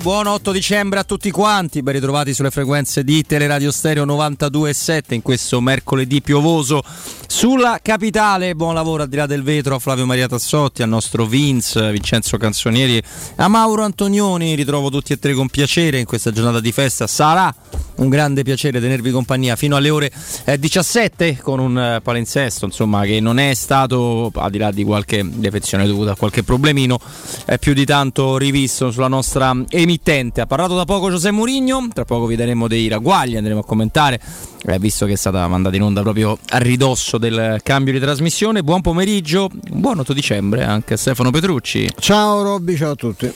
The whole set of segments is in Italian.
buon, buon 8 dicembre a tutti quanti, ben ritrovati sulle frequenze di Teleradio Stereo 92.7 in questo mercoledì piovoso sulla capitale. Buon lavoro al di là del vetro a Flavio Maria Tassotti, al nostro Vince, Vincenzo Canzonieri, a Mauro Antonioni. Ritrovo tutti e tre con piacere in questa giornata di festa. Sarà un grande piacere tenervi compagnia fino alle ore 17 eh, con un eh, palinsesto insomma che non è stato al di là di qualche defezione dovuta a qualche problemino più di tanto rivisto sulla nostra emittente. Ha parlato da poco Giuseppe Mourinho tra poco vi daremo dei ragguagli andremo a commentare eh, visto che è stata mandata in onda proprio a ridosso del cambio di trasmissione. Buon pomeriggio buon 8 dicembre anche a Stefano Petrucci. Ciao Robby ciao a tutti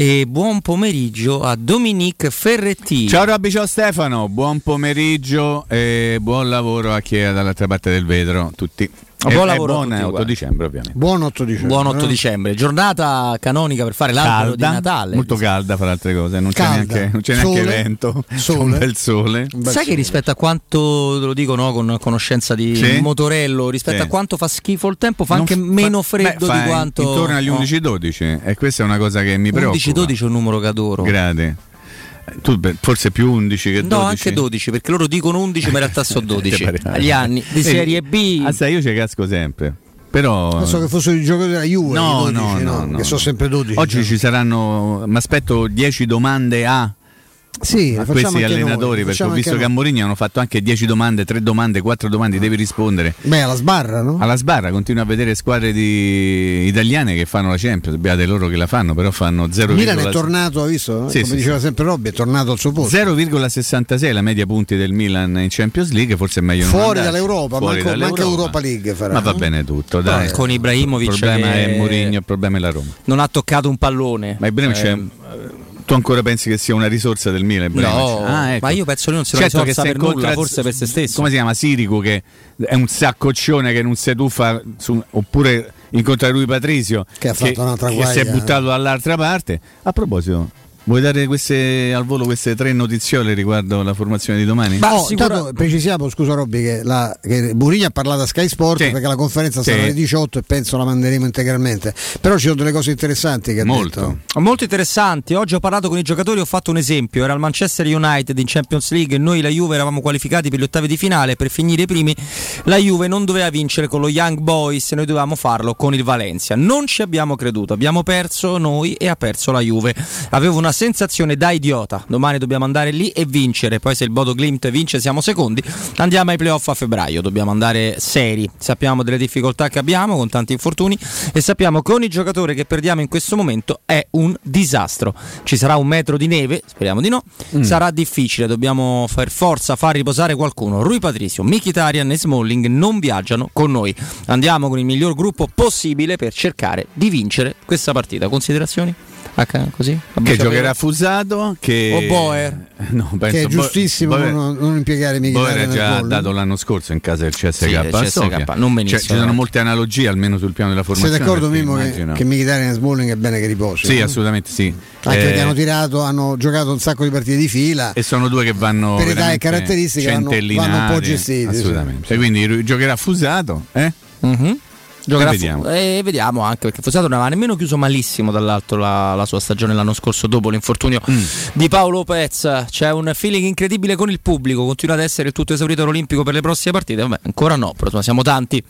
e buon pomeriggio a Dominique Ferretti. Ciao Robby, ciao Stefano, buon pomeriggio e buon lavoro a chi è dall'altra parte del vetro, tutti. Buon lavoro buon 8 dicembre ovviamente. Buon 8 dicembre. Buon 8 dicembre, giornata canonica per fare l'albero calda, di Natale. Molto calda fra altre cose, non calda. c'è neanche, non c'è neanche sole, vento, sole. un bel sole. Un bel Sai sole. che rispetto a quanto, te lo dico no, con conoscenza di Sì? motorello, rispetto Sì. a quanto fa schifo il tempo, fa Non anche fa- meno beh, freddo fa di quanto... Intorno agli no. 11-12 e questa è una cosa che mi preoccupa. 11-12 è un numero che adoro. Tu forse più 11 che 12. No, anche 12, perché loro dicono 11, ma in realtà sono 12. Ti pare- Agli anni di Vedi, Serie B. Ah, sai, io ci casco sempre. Però Penso che fossero i giocatori della Juve, No, i 12, no, no, no. che sono sempre 12. Oggi cioè. ci saranno, mi aspetto 10 domande a, sì, a questi noi, allenatori le perché ho visto che a noi. Mourinho hanno fatto anche 10 domande, 3 domande, 4 domande, devi rispondere. Beh, alla sbarra, no? Alla sbarra continuo a vedere squadre di... italiane che fanno la Champions, beate loro che la fanno, però fanno 0, Milan è tornato, visto? Sì, Come sì, diceva sempre Robby, è tornato al suo posto. 0,66 la media punti del Milan in Champions League, forse è meglio non Fuori dall'Europa, Fuori manco- manco dall'Europa. Europa League farà, Ma va no? bene tutto, dai. con Ibrahimovic Il problema che- è Mourinho, il problema è la Roma. Non ha toccato un pallone. Ma Ibrahimovic Eh, è- tu ancora pensi che sia una risorsa del Milan? No, Ah, ecco. ma io penso che non sia una Certo che risorsa se per nulla, forse per se stesso. Come si chiama? Sirico che è un saccoccione che non si tuffa su- oppure incontra lui Patrizio Che ha fatto un'altra che si è guaglia. buttato dall'altra parte. A proposito, vuoi dare queste, al volo queste tre notiziole riguardo la formazione di domani? Ma Oh, intanto precisiamo, scusa Robby, che, la, che Mourinho ha parlato a Sky Sport Sì. perché la conferenza Sì. sarà alle 18 e penso la manderemo integralmente. Però ci sono delle cose interessanti che ha Molto. detto. Molto interessanti. Oggi ho parlato con i giocatori, ho fatto un esempio. Era il Manchester United in Champions League. Noi, la Juve, eravamo qualificati per gli ottavi di finale. Per finire i primi, la Juve non doveva vincere con lo Young Boys, noi dovevamo farlo con il Valencia. Non ci abbiamo creduto. Abbiamo perso noi e ha perso la Juve. Avevo una sensazione da idiota. Domani dobbiamo andare lì e vincere. Poi, se il Bodo Glimt vince, siamo secondi. Andiamo ai playoff a febbraio. Dobbiamo andare seri. Sappiamo delle difficoltà che abbiamo con tanti infortuni e sappiamo che ogni giocatore che perdiamo in questo momento è un disastro. Ci sarà un metro di neve, speriamo di no. Sarà difficile, dobbiamo far forza far riposare qualcuno. Rui Patricio, Mkhitaryan e Smalling non viaggiano con noi. Andiamo con il miglior gruppo possibile per cercare di vincere questa partita. Considerazioni? H, così? A che giocherà Fusato che O Boer? no, penso Che è giustissimo Boer- non, non impiegare Mkhitaryan Boer nel già gol. dato l'anno scorso in casa del CSK, Sì, Sofia. non benissimo, Cioè, ci sono no. molte analogie almeno sul piano della Sei formazione d'accordo perché Mimmo che, che Mkhitaryan e Smalling è bene che riposi? sì no? assolutamente sì Anche Eh, perché hanno tirato, hanno giocato un sacco di partite di fila. e sono due che vanno Per età e caratteristiche vanno- un po' gestiti, sì. assolutamente quindi giocherà Fusato eh? Mhm. Giocherà E fu- vediamo. e vediamo anche perché Fosato non aveva nemmeno chiuso malissimo dall'alto la, la sua stagione l'anno scorso dopo l'infortunio Mm. di Paolo Pez. C'è un feeling incredibile con il pubblico, continua ad essere il tutto esaurito all'Olimpico per le prossime partite. Vabbè, ancora no, però siamo tanti.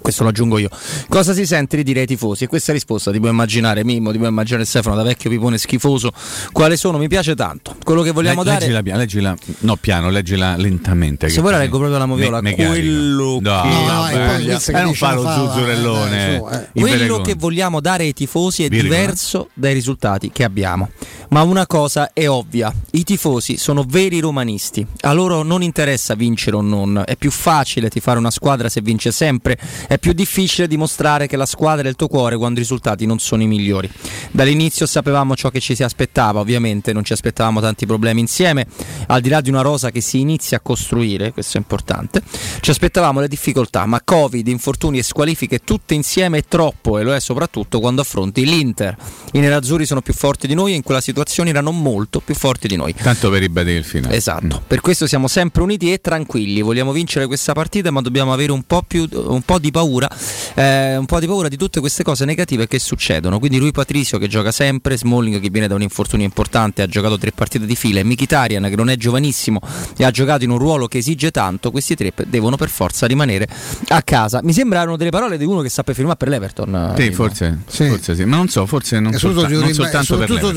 Questo lo aggiungo io. Cosa si sente di dire ai tifosi? E questa risposta ti puoi immaginare, Mimmo, ti puoi immaginare Stefano da vecchio pipone schifoso. Quale sono? Mi piace tanto. Quello che vogliamo Le- dare. leggila, piano, leggila, no piano leggila lentamente Se vuoi la leggo proprio la moviola, me- quello no, che- No, poi eh, non fa lo zuzzurellone eh, dai, su, eh. in Quello Verecon. che vogliamo dare ai tifosi è Virgola. diverso dai risultati che abbiamo. Ma una cosa è ovvia, i tifosi sono veri romanisti, a loro non interessa vincere o non, è più facile tifare una squadra se vince sempre, è più difficile dimostrare che la squadra è il tuo cuore quando i risultati non sono i migliori. Dall'inizio sapevamo ciò che ci si aspettava, ovviamente non ci aspettavamo tanti problemi insieme, al di là di una rosa che si inizia a costruire, questo è importante, ci aspettavamo le difficoltà, ma Covid, infortuni e squalifiche tutte insieme è troppo e lo è soprattutto quando affronti l'Inter. I nerazzurri sono più forti di noi e in quella situazione erano molto più forti di noi. Tanto per ribadire il finale. Esatto, per questo siamo sempre uniti e tranquilli, vogliamo vincere questa partita ma dobbiamo avere un po', più, un po di paura, eh, un po' di paura di tutte queste cose negative che succedono. Quindi lui Patrizio che gioca sempre, Smalling che viene da un infortunio importante, ha giocato tre partite di fila e Mkhitaryan che non è giovanissimo e ha giocato in un ruolo che esige tanto, questi tre devono per forza rimanere a casa. Mi sembrano delle parole di uno che sta per firmare per l'Everton. Sì, forse sì. forse sì. ma non so, forse non, solta- non soltanto per l'Everton.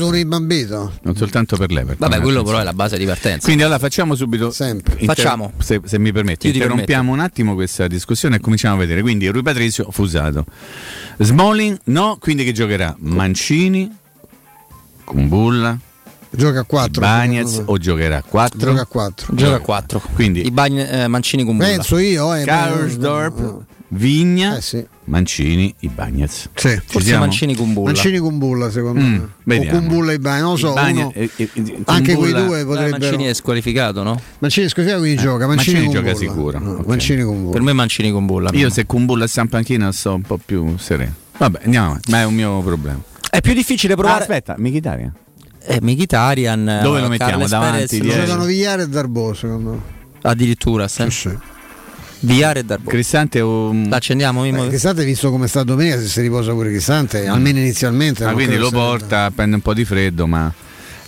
Non soltanto per l'Everton. Vabbè, quello però è la base di partenza. Quindi allora facciamo subito sempre. Inter- Facciamo. Se, se mi permetti, interrompiamo un attimo questa discussione e cominciamo a vedere. Quindi Rui Patrizio fusato. Smalling no, quindi che giocherà? Mancini, Kumbulla, Gioca a 4. Bagnez o giocherà a 4? Gioca a 4. Gioca a 4. Quindi I Bagn- eh, Mancini con Bulla. Penso io, eh. Karsdorp, Vigna, Eh sì. Mancini, i Bagnez. Sì. Ci Forse siamo? Mancini con Bulla. Mancini con Bulla secondo Mm, me. vediamo. O con Bulla e Bagni, non lo so. Ibagna- uno- eh, eh, eh, anche quei due Eh, potrebbero. Mancini è squalificato, no? Mancini scusa, quindi gioca. Mancini, Mancini con gioca Bulla. sicuro. No, Ok. Mancini con Bulla. Per me Mancini con Bulla. Io se Kumbulla sta in panchina sto un po' più sereno. Vabbè, andiamo avanti, ma è un mio problema. È più difficile Ah, provare. aspetta, Mkhitaryan. eh, Mkhitaryan. Dove lo eh, mettiamo? Carles Davanti, Perez, lo- Giocano Vigliare e Darbo secondo me. Addirittura, Sì, sì. Viare e Darbo. Cristante o... L'accendiamo, Mimmo? Eh, Cristante visto come sta domenica se si riposa pure Cristante, almeno inizialmente. Non quindi lo porta, prende un po' di freddo, ma...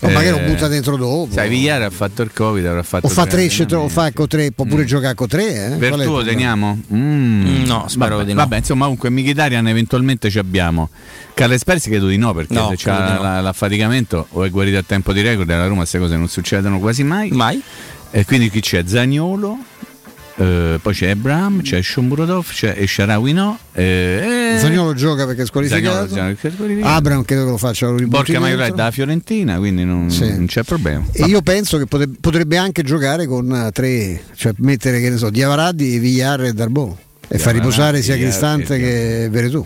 O magari eh, lo butta dentro dopo. Sai, Vigliare ha fatto il Covid, avrà fatto... o fa tre, o fa con tre, può pure Mm. giocare con tre. Eh? È Vertuo problema? teniamo? Mm. No, spero vabbè, di no. Vabbè, insomma, comunque Mkhitaryan eventualmente ci abbiamo. Carles Persi credo di no, perché No, se di no. la- l'affaticamento o è guarito a tempo di record, alla Roma queste cose non succedono quasi mai. Mai? E quindi chi c'è? Zagnolo, eh, poi c'è Ebram, c'è Shomurodov, c'è e Sharawi no. Eh, Zagnolo gioca perché è squalificato. Zagnolo, squalificato. Abram credo che lo faccia lo Borca dentro. da Fiorentina, quindi non, Sì. non c'è problema. E io penso che potrebbe anche giocare con eh, tre, cioè mettere che ne so, Diavaradi, Villar e Darbo e far riposare sia Cristante che Veretù.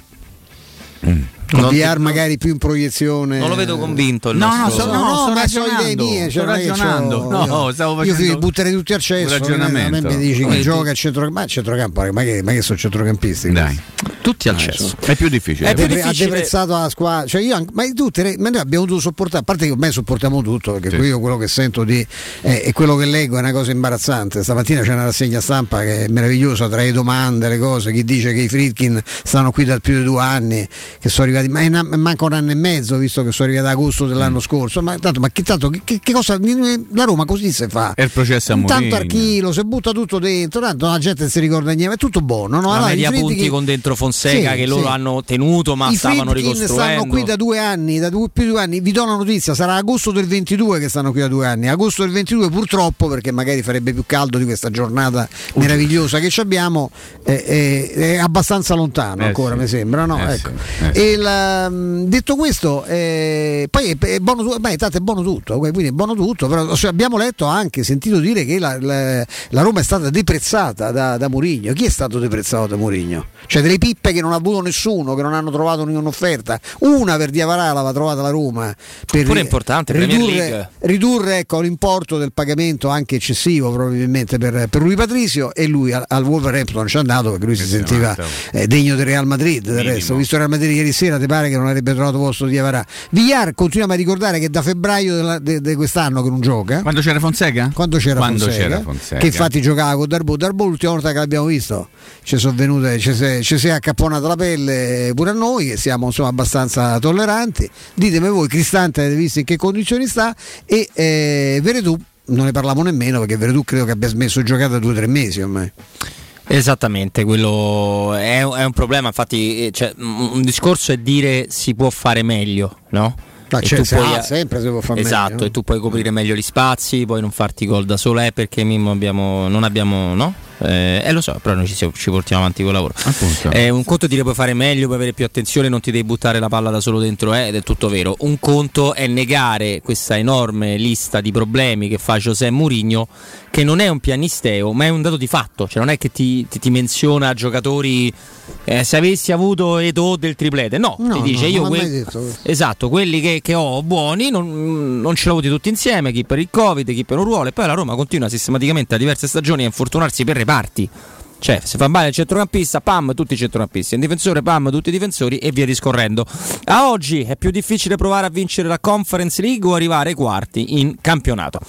Mm. Non ti- non- magari più in proiezione. Non lo vedo convinto. No, no, so- No, no, sto ma sono ragionando, idee mie, sto cioè, che ragionando. No, io- stavo Io facendo fi- butterei tutti al cesso. un ragionamento. A me mi dici che gioca a centrocampo, ma a centrocampo, ma che, ma che sono centrocampisti? Dai, Tutti al Ah, cesso. è più difficile. È più Depre- ha difficile- deprezzato la squadra, cioè io anche- ma, tutte, ma noi abbiamo dovuto sopportare, a parte che ormai sopportiamo tutto, perché Sì. io quello che sento di, eh, e quello che leggo è una cosa imbarazzante. Stamattina c'è una rassegna stampa che è meravigliosa tra le domande, le cose, chi dice che i Fritkin stanno qui da più di due anni, che sono arrivati, ma è una- manca un anno e mezzo visto che sono arrivati ad agosto dell'anno scorso, ma tanto, ma che, tanto, che, che cosa, la Roma così si fa? È il processo a Tanto archilo, si butta tutto dentro, tanto la gente non si ricorda niente, è tutto buono. No? Allora, i punti con dentro Fonseca Sì, che loro sì. hanno tenuto ma I stavano Friedkin ricostruendo. stanno qui da due anni, da due- più di due anni. Vi do una notizia: sarà agosto del 22 che stanno qui da due anni. Agosto del 22, purtroppo, perché magari farebbe più caldo di questa giornata meravigliosa che ci abbiamo, è, è- è abbastanza lontano Eh ancora, sì. mi sembra. No? Eh Ecco. eh. E la- mh, detto questo, eh, poi è, è buono, beh, tanto è buono tutto, quindi è buono tutto, però cioè, abbiamo letto anche, sentito dire che la, la- la Roma è stata deprezzata da, da Mourinho. Chi è stato deprezzato da Mourinho? Cioè delle pippe che non ha avuto nessuno, che non hanno trovato un'offerta. Una per Diavarà l'aveva trovata la Roma. Per Oppure importante, ridurre, ridurre ecco, l'importo del pagamento anche eccessivo probabilmente per, per lui Patrizio e lui al, al Wolverhampton ci è andato perché lui si sì, sentiva eh, degno del Real Madrid del Minimo. resto. Visto il Real Madrid ieri sera, ti pare che non avrebbe trovato posto di Avarà. Villar continuiamo a ricordare che da febbraio di quest'anno che non gioca. Quando c'era Fonseca? Quando c'era, Quando Fonseca, c'era Fonseca. che infatti giocava con Darbo, Darbo l'ultima volta che l'abbiamo visto ci sono venute, ci si è- accapponata la pelle pure a noi che siamo insomma abbastanza tolleranti. Ditemi voi, Cristante avete visto in che condizioni sta e eh, Veretù non ne parliamo nemmeno perché Veretù credo che abbia smesso di giocare da due o tre mesi ormai. Esattamente, quello è, è un problema, infatti eh, cioè, un discorso è dire si può fare meglio, no? Ma E c'è, tu se- puoi- ah, sempre si può fare Esatto, meglio. e tu puoi coprire meglio gli spazi, puoi non farti gol da solo, è perché Mimmo abbiamo, non abbiamo, no? Eh, eh, lo so, però noi ci, siamo- ci portiamo avanti col lavoro. Appunto. Eh, un conto è dire puoi fare meglio, puoi avere più attenzione, non ti devi buttare la palla da solo dentro, eh, ed è tutto vero. Un conto è negare questa enorme lista di problemi che fa José Mourinho, che non è un pianisteo, ma è un dato di fatto. Cioè non è che ti, ti- ti menziona giocatori eh, se avessi avuto Edo del triplete, no, No, ti dice no, io non l'ha que- mai detto questo. Esatto, quelli che, che ho buoni non, non ce l'ho avuti tutti insieme, chi per il Covid, chi per un ruolo, e poi la Roma continua sistematicamente a diverse stagioni a infortunarsi per reparti. Cioè, se fa male il centrocampista, pam, tutti i centrocampisti, il difensore, pam, tutti i difensori e via discorrendo. A oggi è più difficile provare a vincere la Conference League o arrivare ai quarti in campionato.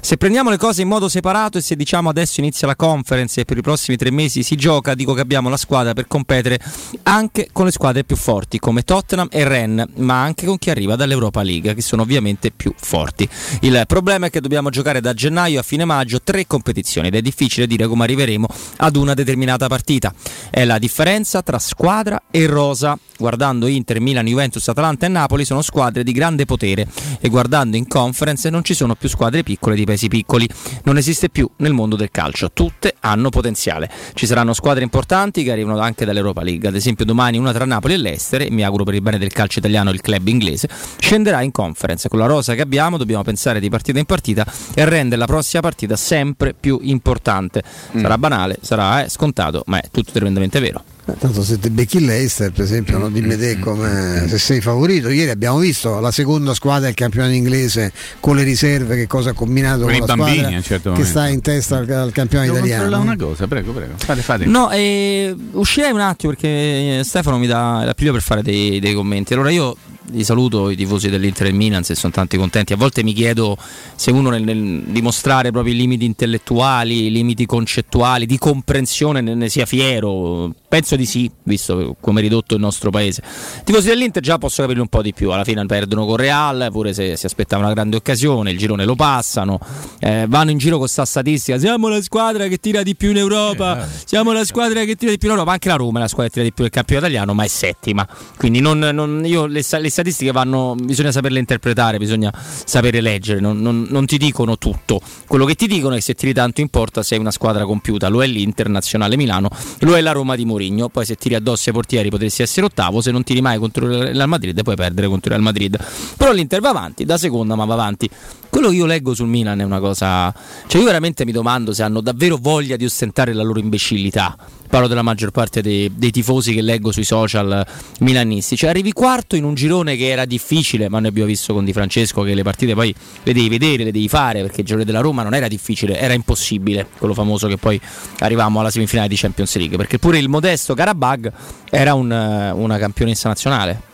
Se prendiamo le cose in modo separato e se diciamo adesso inizia la conference e per i prossimi tre mesi si gioca, dico che abbiamo la squadra per competere anche con le squadre più forti come Tottenham e Rennes, ma anche con chi arriva dall'Europa League, che sono ovviamente più forti. Il problema è che dobbiamo giocare da gennaio a fine maggio tre competizioni ed è difficile dire come arriveremo ad una determinata partita. È la differenza tra squadra e rosa. Guardando Inter, Milan, Juventus, Atalanta e Napoli sono squadre di grande potere e guardando in conference non ci sono più squadre piccole di paesi piccoli. Non esiste più nel mondo del calcio, tutte hanno potenziale. Ci saranno squadre importanti che arrivano anche dall'Europa League, ad esempio domani una tra Napoli e l'Ester, e mi auguro per il bene del calcio italiano il club inglese, scenderà in conference. Con la rosa che abbiamo dobbiamo pensare di partita in partita e rendere la prossima partita sempre più importante. Sarà mm. banale, sarà eh, scontato, ma è tutto tremendamente vero. Eh, tanto se te becchi l'Eister, per esempio, no? dimmi te come se sei favorito. Ieri abbiamo visto la seconda squadra del campionato inglese con le riserve, che cosa ha combinato con, con la bambini, squadra certo che sta in testa al, al campionato Devo italiano. una cosa, prego, prego. Fate, fate. No, eh, uscirei un attimo perché Stefano mi dà la più per fare dei, dei commenti. Allora io li saluto i tifosi dell'Inter e Milan se sono tanti contenti. A volte mi chiedo se uno nel, nel dimostrare proprio i limiti intellettuali, i limiti concettuali, di comprensione ne, ne, sia fiero. Penso di sì, visto come è ridotto il nostro paese. I tifosi dell'Inter già posso capirli un po' di più. Alla fine perdono con Real, pure se si aspettava una grande occasione, il girone lo passano, eh, vanno in giro con questa statistica. Siamo la squadra che tira di più in Europa, eh, siamo la squadra che tira di più in Europa. Anche la Roma è la squadra che tira di più nel campionato italiano, ma è settima. Quindi non, non, io le, le statistiche vanno, bisogna saperle interpretare, bisogna sapere leggere, non, non, non, ti dicono tutto. Quello che ti dicono è che se tiri tanto importa se hai una squadra compiuta, lo è l'Internazionale Milano, lo è la Roma di Mourinho, poi se tiri addosso ai portieri potresti essere ottavo, se non tiri mai contro il Real Madrid puoi perdere contro il Real Madrid. Però l'Inter va avanti, da seconda ma va avanti. Quello che io leggo sul Milan è una cosa... Cioè io veramente mi domando se hanno davvero voglia di ostentare la loro imbecillità parlo della maggior parte dei, dei, tifosi che leggo sui social milanisti. Cioè, arrivi quarto in un girone che era difficile, ma noi abbiamo visto con Di Francesco che le partite poi le devi vedere, le devi fare, perché il girone della Roma non era difficile, era impossibile, quello famoso che poi arrivavamo alla semifinale di Champions League, perché pure il modesto Karabag era un, una campionessa nazionale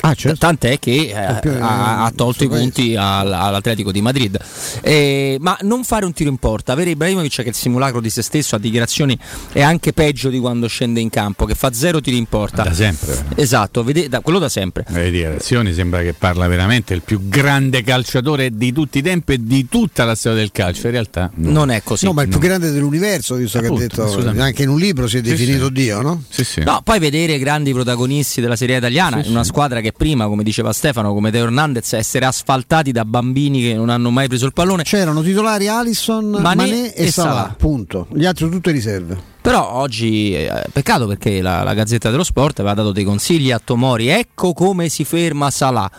Ah, certo. Tant'è che eh, ha, ha, tolto i punti al, all'Atletico di Madrid. Eh, ma non fare un tiro in porta, avere Ibrahimovic che è il simulacro di se stesso, a dichiarazioni è anche peggio di quando scende in campo, che fa zero tiri in porta. Da sempre. Esatto, vede, da, quello da sempre. Le dichiarazioni sembra che parla veramente il più grande calciatore di tutti i tempi e di tutta la storia del calcio. In realtà no. non è così. No, ma il più grande dell'universo, visto Appunto, che ha detto anche in un libro si è definito sì. Dio, no? Sì, sì. No, poi vedere grandi protagonisti della Serie italiana in una squadra che che prima, come diceva Stefano, come Teo Hernandez, essere asfaltati da bambini che non hanno mai preso il pallone. C'erano titolari Alisson, Mané, Mané e, e Salah, Salah, punto. Gli altri tutte riserve. Però oggi, eh, peccato perché la, la, Gazzetta dello Sport aveva dato dei consigli a Tomori, ecco come si ferma Salah.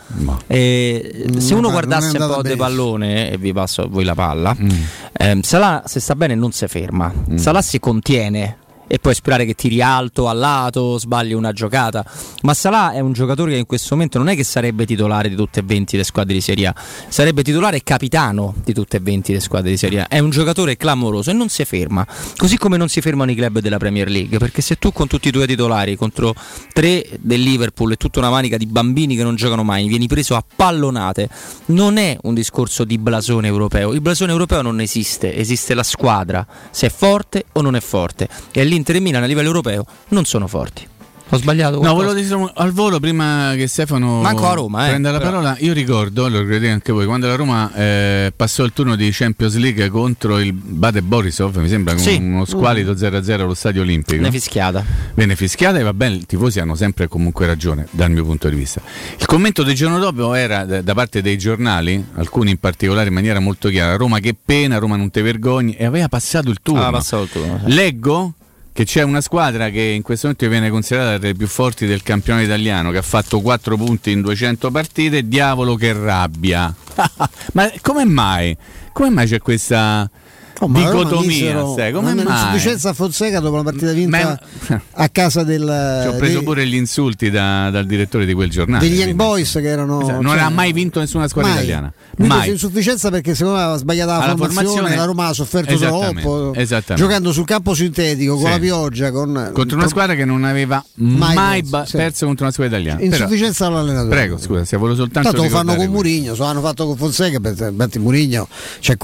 Eh, se uno guardasse un po' di pallone, e vi passo a voi la palla, mm. eh, Salah se sta bene non si ferma, mm. Salah si contiene e puoi sperare che tiri alto, a lato, sbagli una giocata. Ma Salah è un giocatore che in questo momento non è che sarebbe titolare di tutte e 20 le squadre di Serie A, sarebbe titolare e capitano di tutte e 20 le squadre di Serie A. È un giocatore clamoroso e non si ferma, così come non si fermano i club della Premier League, perché se tu con tutti i tuoi titolari contro tre del Liverpool e tutta una manica di bambini che non giocano mai, vieni preso a pallonate, non è un discorso di blasone europeo. Il blasone europeo non esiste, esiste la squadra, se è forte o non è forte. E lì Inter e Milan a livello europeo non sono forti. Ho sbagliato qualcosa? No, volevo dire al volo prima che Stefano Manco a Roma, eh, prenda la però. parola. Io ricordo, lo credete anche voi, quando la Roma eh, passò il turno di Champions League contro il Bade Borisov, mi sembra sì. uno squalido 0-0 allo stadio olimpico. Venne fischiata. Venne fischiata e va bene, i tifosi hanno sempre comunque ragione dal mio punto di vista. Il commento del giorno dopo era da parte dei giornali, alcuni in particolare in maniera molto chiara, Roma che pena, Roma non te vergogni e aveva passato il turno. Aveva passato il turno. Leggo che c'è una squadra che in questo momento viene considerata tra le più forti del campione italiano, che ha fatto 4 punti in 200 partite, diavolo che rabbia. Ma come mai? Come mai c'è questa Oh, dicotomia. misero- come una mai? insufficienza a Fonseca dopo la partita vinta Ma- a casa del, Ci ho preso dei- pure gli insulti da- dal direttore di quel giornale. degli Young Boys che erano. Esatto, non cioè, ha mai vinto nessuna squadra mai. italiana. Lui Mai. insufficienza perché secondo me aveva sbagliato la formazione, formazione- la Roma ha sofferto Esattamente, troppo, esattamente. giocando sul campo sintetico con Sì. la pioggia, con Contro una squadra che non aveva mai, Mai ba- perso, sì. perso contro una squadra italiana. Però- insufficienza all'allenatore. prego, scusa, se volevo soltanto Tanto lo fanno con. Murigno, so, hanno fatto con Fonseca, per- Murigno, cioè,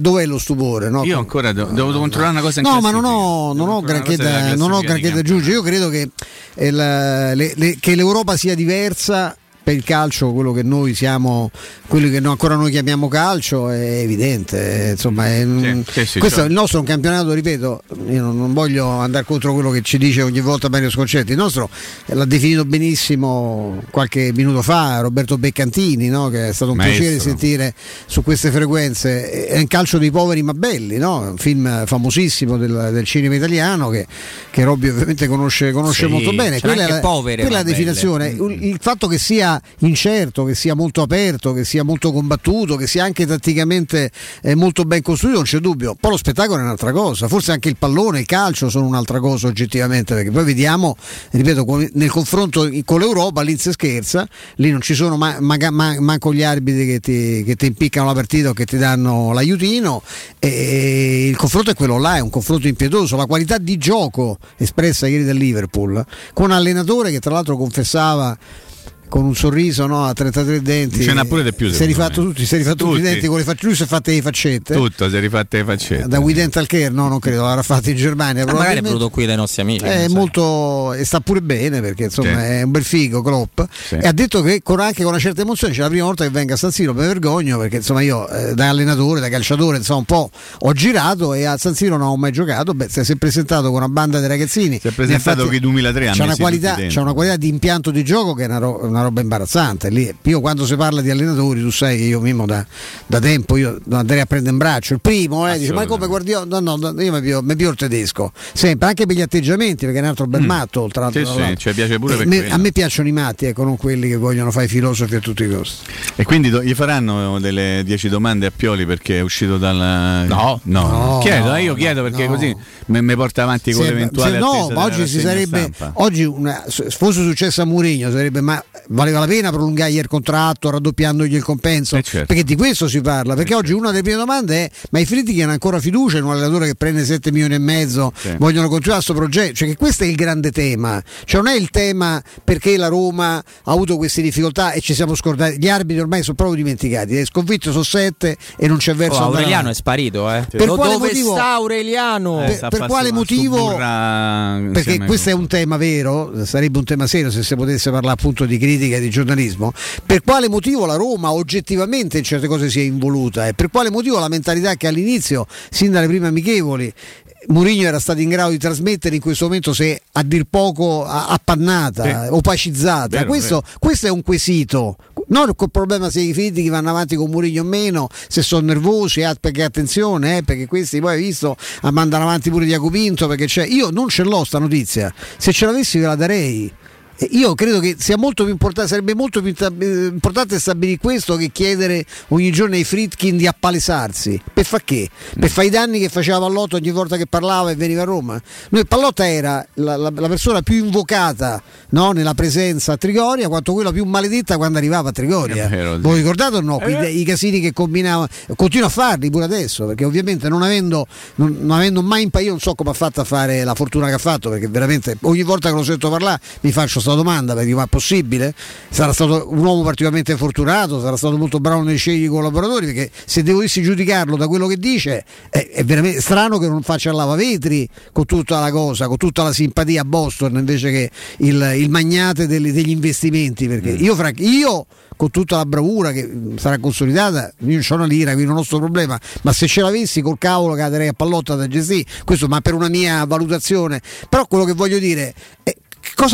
dov'è lo stupore? No? Io ancora do- devo controllare una cosa in No, ma non ho, non Devo ho granché da, non ho granché da aggiungere. Io credo che, il- le- le- che l'Europa sia diversa per il calcio, quello che noi siamo, quello che ancora noi chiamiamo calcio, è evidente. Insomma, è- sì, sì, questo cioè. è il nostro un campionato, ripeto, io non, non voglio andare contro quello che ci dice ogni volta Mario Sconcetti. Il nostro eh, l'ha definito benissimo qualche minuto fa Roberto Beccantini, no? che è stato un Maestro. piacere sentire su queste frequenze. È un calcio dei poveri ma belli, no? un film famosissimo del, del cinema italiano che, che Robby ovviamente conosce, conosce Sì, molto bene. Quella è la, povere, quella è la definizione. Il, il fatto che sia incerto, che sia molto aperto, che sia molto combattuto, che sia anche tatticamente eh, molto ben costruito, non c'è dubbio. Poi lo spettacolo è un'altra cosa, forse anche il pallone, il calcio sono un'altra cosa oggettivamente, perché poi vediamo, ripeto, nel confronto con l'Europa lì si scherza, lì non ci sono ma- maga- ma- manco gli arbitri che ti, che ti impiccano la partita o che ti danno l'aiutino e il confronto è quello là, è un confronto impietoso, la qualità di gioco espressa ieri dal Liverpool con un allenatore che tra l'altro confessava con un sorriso no, a 33 denti Ce n'ha pure di più, si è rifatto me. tutti, si è rifatto tutti i denti con le faccette lui si è fatte le faccette Tutto, si è rifatte le faccette. da We Dental Care no non credo l'avrà fatto in Germania Ah, magari è venuto qui dai nostri amici. È so. molto e sta pure bene perché insomma Sì. è un bel figo Klopp Sì. e ha detto che con, anche con una certa emozione c'è la prima volta che venga a San Siro mi vergogno perché insomma io eh, da allenatore da calciatore insomma un po' ho girato e a San Siro non ho mai giocato beh si è presentato con una banda di ragazzini Si è presentato che i 2003 ha c'è una, qualità, c'è una qualità di impianto di gioco che è una, ro- una roba imbarazzante lì, io quando si parla di allenatori tu sai che io Mimmo da, da tempo io andrei a prendere in braccio il primo eh, dice ma come Guardiola no no no, io mi pio, mi pio il tedesco sempre anche per gli atteggiamenti perché è un altro bel matto oltre l'altro Mm. Sì, sì, dall'altro. ci piace pure Eh, per me- a me piacciono i matti ecco non quelli che vogliono fare i filosofi a tutti i costi E quindi do- gli faranno delle 10 domande a Pioli perché è usito dal. No. no. No, chiedo, no, eh, io chiedo perché no. così mi porta avanti con Se- l'eventuale se no, ma oggi si sarebbe stampa. oggi una- se fosse successo a Mourinho sarebbe ma valeva la pena prolungargli il contratto raddoppiandogli il compenso Eh, certo. perché di questo si parla perché oggi una delle prime domande è ma i Fritti hanno ancora fiducia in un allenatore che prende 7 milioni e mezzo Sì. vogliono continuare questo progetto cioè che questo è il grande tema cioè non è il tema perché la Roma ha avuto queste difficoltà e ci siamo scordati gli arbitri ormai sono proprio dimenticati le sconfitte sono 7 e non c'è verso Oh, Aureliano è sparito, eh. Per Do- quale Dove motivo? sta Aureliano? Per- sta per quale motivo- perché questo è un tema vero, sarebbe un tema serio se si potesse parlare appunto di critica e di giornalismo. Per quale motivo la Roma oggettivamente in certe cose si è involuta e per quale motivo la mentalità che all'inizio, sin dalle prime amichevoli, Mourinho era stato in grado di trasmettere in questo momento è a dir poco appannata, Sì. opacizzata. Vero, questo, questo è un quesito. Non col problema se i critici vanno avanti con Mourinho o meno, se sono nervosi, eh, perché attenzione, eh, perché questi poi hai visto mandano avanti pure Diaco Pinto, perché c'è. Io non ce l'ho sta notizia, se ce l'avessi ve la darei. E Io credo che sia molto più importante, sarebbe molto più eh, importante stabilire questo che chiedere ogni giorno ai Fritkin di appalesarsi. Per fa che? Per fare i danni che faceva Pallotta ogni volta che parlava e veniva a Roma. Noi Pallotta era la, la- la persona più invocata no, nella presenza a Trigoria, quanto quella più maledetta quando arrivava a Trigoria. È vero. Voi ricordate o no? I, i casini che combinava, continua a farli pure adesso, perché ovviamente non avendo, non, non avendo mai imparato, io non so come ha fatto a fare la fortuna che ha fatto, perché veramente ogni volta che lo sento parlare mi faccio questa domanda, perché ma è possibile? Sarà stato un uomo particolarmente fortunato, sarà stato molto bravo nei scegli i collaboratori, perché se dovessi giudicarlo da quello che dice è, è veramente strano che non faccia il lavavetri con tutta la cosa, con tutta la simpatia a Boston invece che il, il magnate degli, degli investimenti, perché io, fra- io con tutta la bravura che mh, sarà consolidata, io non ho una lira, quindi non ho questo problema, ma se ce l'avessi col cavolo darei a pallotta da gestire, questo ma per una mia valutazione, però quello che voglio dire è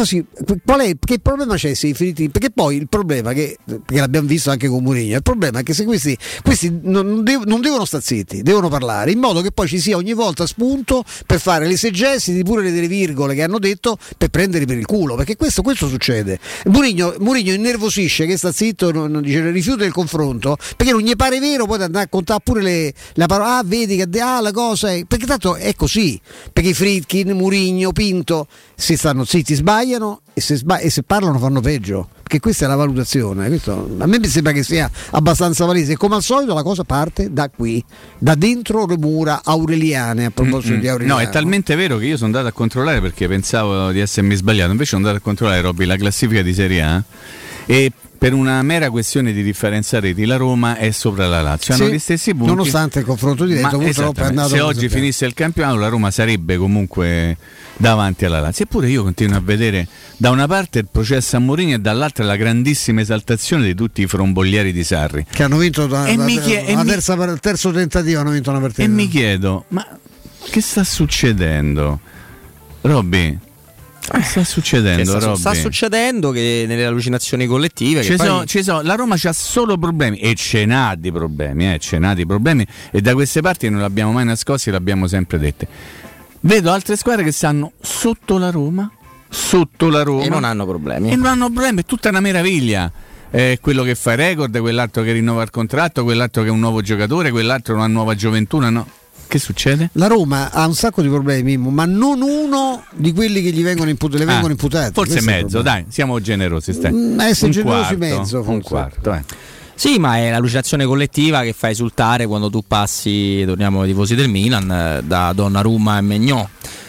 si, è, che problema c'è se i finiti? Perché poi il problema che, che l'abbiamo visto anche con Mourinho, il problema è che se questi, questi non, dev, non, devono stare zitti, devono parlare in modo che poi ci sia ogni volta spunto per fare le segesti, pure le delle virgole che hanno detto per prenderli per il culo, perché questo, questo succede. Mourinho, Mourinho innervosisce che sta zitto, non, dice, rifiuta il confronto, perché non gli pare vero poi andare a contare pure le, la parola, ah vedi che ah, la cosa è, perché tanto è così, perché Fritkin, Murigno, Pinto si stanno zitti, sbagliano e se, sbag- e se parlano fanno peggio perché questa è la valutazione. Questo, a me mi sembra che sia abbastanza valese. Come al solito, la cosa parte da qui, da dentro le mura aureliane. A proposito mm-hmm. di Aureliano, no, è talmente vero che io sono andato a controllare perché pensavo di essermi sbagliato. Invece, sono andato a controllare, Robby, la classifica di Serie A. E per una mera questione di differenza reti la Roma è sopra la Lazio. Hanno sì, gli stessi punti. nonostante il confronto diretto purtroppo è andato se oggi finisse il campionato la Roma sarebbe comunque davanti alla Lazio. Eppure io continuo a vedere da una parte il processo a Mourinho e dall'altra la grandissima esaltazione di tutti i fromboglieri di Sarri. Che hanno vinto da, da, chied- da terza, il terzo tentativo hanno vinto una partita. E mi chiedo ma che sta succedendo? Robby che sta succedendo? Sta, sta, succedendo che nelle allucinazioni collettive. Ci sono, poi... so, la Roma ha solo problemi e ce n'ha di problemi, eh, ce n'ha di problemi e da queste parti non l'abbiamo mai nascosti, l'abbiamo sempre dette. Vedo altre squadre che stanno sotto la Roma, sotto la Roma e non hanno problemi. E non hanno problemi, è tutta una meraviglia. Eh, quello che fa i record, quell'altro che rinnova il contratto, quell'altro che è un nuovo giocatore, quell'altro una nuova gioventù, no? Che succede? La Roma ha un sacco di problemi, ma non uno di quelli che gli vengono, imput- le vengono ah, imputati. Forse Questo mezzo, dai, siamo generosi. Stai. Mm, essere un generosi quarto, mezzo, forse. un quarto. Eh. Sì, ma è l'allucinazione collettiva che fa esultare quando tu passi, torniamo ai tifosi del Milan, eh, da Donnarumma e Megnò.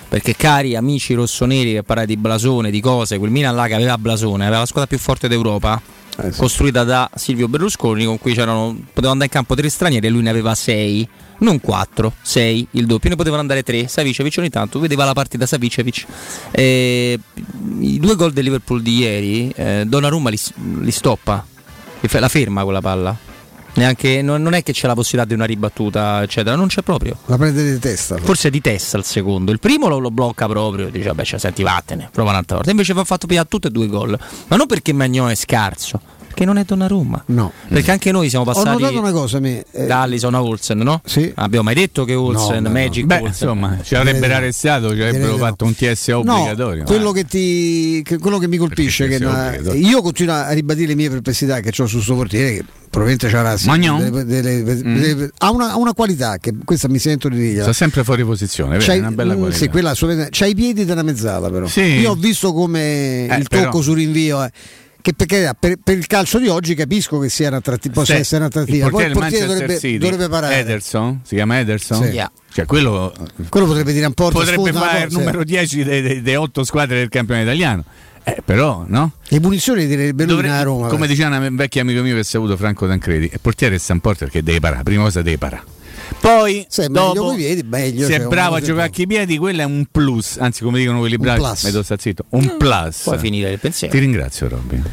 Perché cari amici rossoneri che parlate di blasone, di cose, quel Milan là che aveva blasone, aveva la squadra più forte d'Europa, eh sì. costruita da Silvio Berlusconi, con cui c'erano, potevano andare in campo tre stranieri e lui ne aveva sei non 4, 6, il doppio, ne potevano andare 3. Savicevic ogni tanto vedeva la partita Savicevic. Eh, I due gol del Liverpool di ieri, eh, Donnarumma li, li stoppa, la ferma quella palla. Neanche, non, non, è che c'è la possibilità di una ribattuta, eccetera, non c'è proprio. La prende di testa. Forse di testa il secondo. Il primo lo, lo blocca proprio, dice vabbè, cioè, senti vattene, prova un'altra volta. Invece ha fatto pigliare tutte e due gol. Ma non perché Magnon è scarso, che non è Donnarumma. No. Perché anche noi siamo passati. Ho notato una cosa, me, eh, da Allison a Olsen, no? Sì. Abbiamo mai detto che Olsen, no, Magic no. Beh, Olsen. insomma, ci avrebbero arrestato, ci avrebbero fatto un TSA obbligatorio. No, quello, che ti, che, quello che mi colpisce, che una, io continuo a ribadire le mie perplessità che ho su questo portiere, che probabilmente c'era sì, delle, delle, delle, mm. ha, una, una, qualità che questa mi sento di dire. Sta sempre fuori posizione, vero? una bella qualità. Sì, quella, c'ha i piedi della mezzala, però. Sì. Io ho visto come eh, il tocco però... sul rinvio. Eh che perché per, per, il calcio di oggi capisco che sia attrattiva, possa sì, essere attrattiva. Il portiere, Poi il portiere dovrebbe, City, dovrebbe, parare. Ederson? Si chiama Ederson? Sì. Yeah. Cioè, quello, quello, potrebbe dire un po' Potrebbe fare il numero 10 delle 8 squadre del campione italiano. Eh, però, no? Le munizioni direbbe lui a Roma. Come diceva un vecchio amico mio che si è avuto Franco Tancredi, il portiere è San Porter che deve parare, prima cosa deve parare. Poi, se dopo, meglio piedi, meglio, se cioè, è bravo a giocare a i piedi, quello è un plus. Anzi, come dicono quelli bravi, un plus. Un plus. Puoi finire il pensiero. Ti ringrazio, Robin.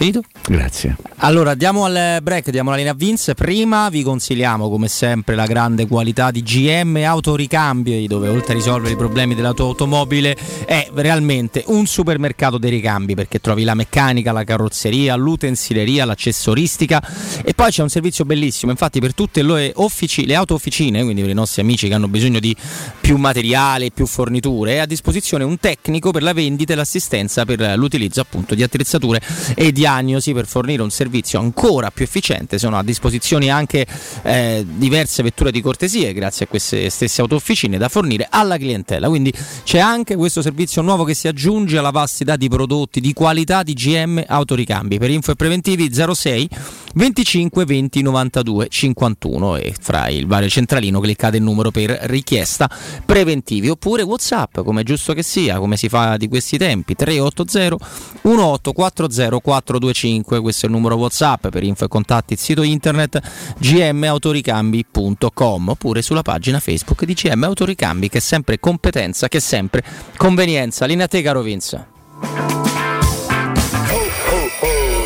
Finito? Grazie. Allora, diamo al break, diamo la linea a Vince. Prima vi consigliamo, come sempre, la grande qualità di GM Autoricambi, dove oltre a risolvere i problemi della tua automobile è realmente un supermercato dei ricambi, perché trovi la meccanica, la carrozzeria, l'utensileria, l'accessoristica e poi c'è un servizio bellissimo. Infatti, per tutte le, offici, le auto officine, quindi per i nostri amici che hanno bisogno di più materiale, più forniture, è a disposizione un tecnico per la vendita e l'assistenza per l'utilizzo appunto di attrezzature e di diagnosi per fornire un servizio ancora più efficiente. Sono a disposizione anche eh, diverse vetture di cortesie grazie a queste stesse autofficine da fornire alla clientela. Quindi c'è anche questo servizio nuovo che si aggiunge alla vastità di prodotti di qualità di GM Autoricambi. Per info e preventivi 06 25 20 92 51 e fra il vario centralino cliccate il numero per richiesta preventivi oppure Whatsapp come è giusto che sia, come si fa di questi tempi 380 1840 425, questo è il numero WhatsApp per info e contatti il sito internet gmautoricambi.com oppure sulla pagina Facebook di GM Autoricambi che è sempre competenza, che è sempre convenienza. Linea te caro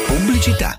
Pubblicità.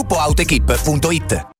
gruppoautoequip.it.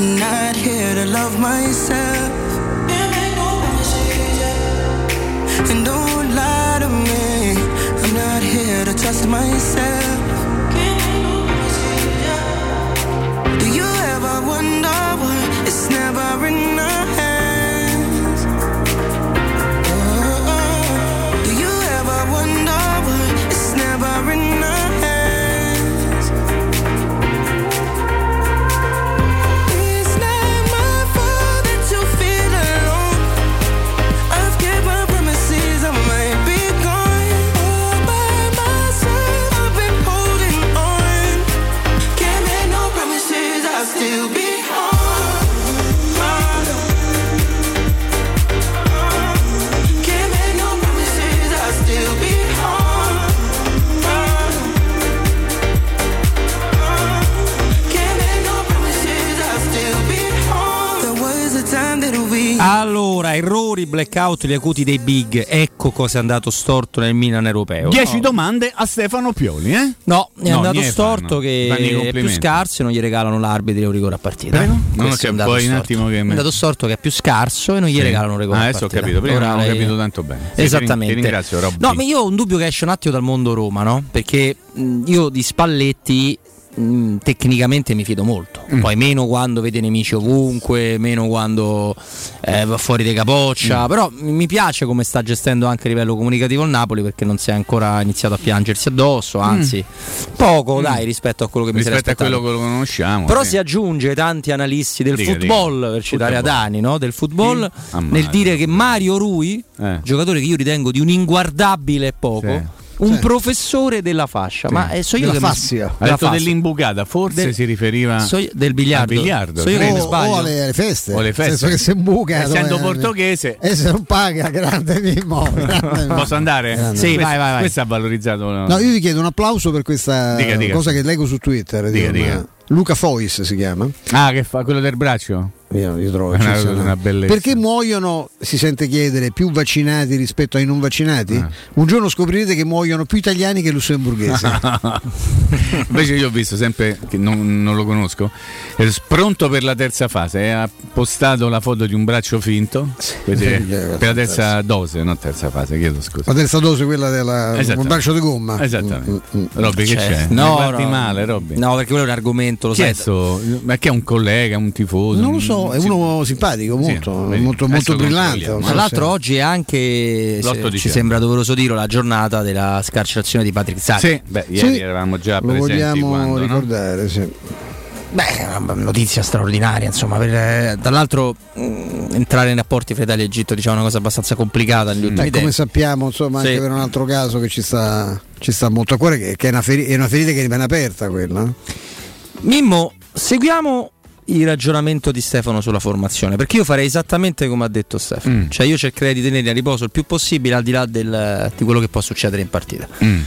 I'm not here to love myself. And don't lie to me. I'm not here to trust myself. Allora, errori, blackout, gli acuti dei big. Ecco cosa è andato storto nel Milan europeo. 10 No. domande a Stefano Pioli, eh? No, è No, andato storto fanno. che è più scarso e non gli regalano l'arbitro un rigore a partita. Prego? Non è c'è, un poi un attimo che È andato storto che è più scarso e non gli Sì. regalano un rigore Ah, a adesso ho capito, prima Ora non ho lei- capito tanto bene. Esattamente. ti ringrazio, Robby. No, ma io ho un dubbio che esce un attimo dal mondo Roma, no? Perché io di Spalletti mh, tecnicamente mi fido molto. Mm. Poi meno quando vede nemici ovunque, meno quando eh, va fuori di capoccia. Mm. Però mi piace come sta gestendo anche a livello comunicativo il Napoli perché non si è ancora iniziato a piangersi addosso, anzi poco dai rispetto a quello che mi sarei Mm. Rispetto a aspettato. quello che lo conosciamo. Però eh. si aggiunge tanti analisti del Dica, football, dica. per citare Football. Adani, no? del football, Ah, nel dire che Mario Rui, Eh. giocatore che io ritengo di un inguardabile poco, Sì. Un Sì. professore della fascia. Ma eh, so io Della che mi- fascia. Ha detto dell'imbucata, forse Del- si riferiva so io- del biliardo. al biliardo. So io che credo. mi o, sbaglio. o alle, feste. O alle Nel feste. senso che se buca. Essendo dove- portoghese. E se non paga, grande Mimmo. Posso andare? Grande Sì, vai, vai, vai. Questo ha valorizzato. No, io vi chiedo un applauso per questa Dica, dica. cosa che leggo su Twitter. Dica, dica. Luca Fois si chiama. Ah, che fa quello del braccio? Io, io trovo una- eccezionale. una bellezza. Perché muoiono, si sente chiedere, più vaccinati rispetto ai non vaccinati? Ah. Un giorno scoprirete che muoiono più italiani che lussemburghesi. Invece io ho visto sempre, che non, non lo conosco, è pronto per la terza fase, ha postato la foto di un braccio finto per, dire- per la terza dose, non terza fase, chiedo scusa. La terza dose, quella del braccio di gomma. Esattamente. Mm, Robby che Cioè, c'è? no, no. male, Robby. No, perché quello è un argomento, lo sai. è sto? Ma che è un collega, un tifoso? Non lo un- so, è sì. uno simpatico, molto, vedi, molto, molto brillante. Tra l'altro se- oggi è anche, L'8 se ci sembra doveroso dirlo, la giornata della scarcerazione di Patrick Sacchi. Sì, beh, ieri Sì, eravamo già lo presenti vogliamo quando, no? ricordare, sì. Beh, è una notizia straordinaria, insomma, per, eh, tra l'altro mh, entrare in rapporti fra Italia e Egitto diciamo, è una cosa abbastanza complicata negli ultimi Eh, come sappiamo, insomma, anche Sì. per un altro caso che ci sta, ci sta molto a cuore, che, che è, una feri- è una ferita che rimane aperta quella. Mimmo, seguiamo il ragionamento di Stefano sulla formazione, perché io farei esattamente come ha detto Stefano, Mm. cioè io cercherei di tenere a riposo il più possibile al di là del- di quello che può succedere in partita. Mm.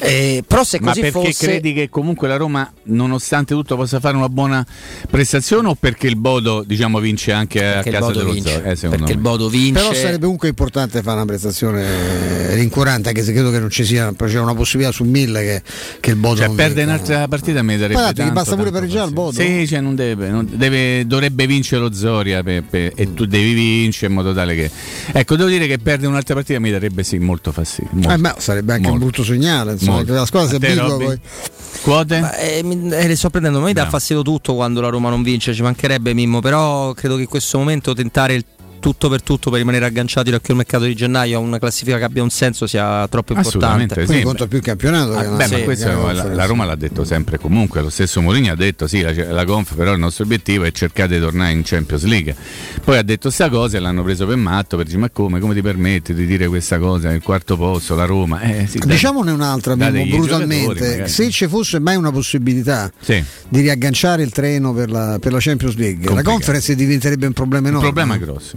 Eh, però se Ma così perché fosse... credi che comunque la Roma, nonostante tutto, possa fare una buona prestazione o perché il Bodo diciamo, vince anche a Perché il casa Bodo dello vince, Zoo? Eh, perché il me. Bodo vince. Però sarebbe comunque importante fare una prestazione rincuorante, anche se credo che non ci sia c'è una possibilità su mille che, che il Bodo Cioè, non perde vinca. un'altra partita mi darebbe Guardate, tanto, basta pure pareggiare il. Bodo. Sì, cioè non deve, non- deve- dovrebbe vincere lo Zoria per- e tu devi vincere in modo tale che... Ecco, devo dire che perde un'altra partita mi darebbe sì molto fastidio. molto. Eh, ma sarebbe anche Molto. un brutto segnale, insomma, Molto. la squadra si A abitua poi. Quote? Ma, eh, mi- eh, le sto prendendo, ma mi dà fastidio tutto quando la Roma non vince, ci mancherebbe Mimmo, però credo che in questo momento tentare il tutto per tutto per rimanere agganciati da qui al mercato di gennaio a una classifica che abbia un senso sia troppo importante. Quindi sì. conta più il campionato. che Ah, non beh, ma questo la la, la Roma l'ha detto sempre comunque, lo stesso Mourinho ha detto sì, la, la conf, però il nostro obiettivo è cercare di tornare in Champions League. Poi ha detto sta cosa e l'hanno preso per matto per dire ma come, come ti permetti di dire questa cosa, il quarto posto, la Roma. Eh, sì. Diciamone un'altra, Mimmo, brutalmente. Se ci fosse mai una possibilità Sì. di riagganciare il treno per la, per la Champions League, la Complicato. conference diventerebbe un problema Un enorme. problema grosso.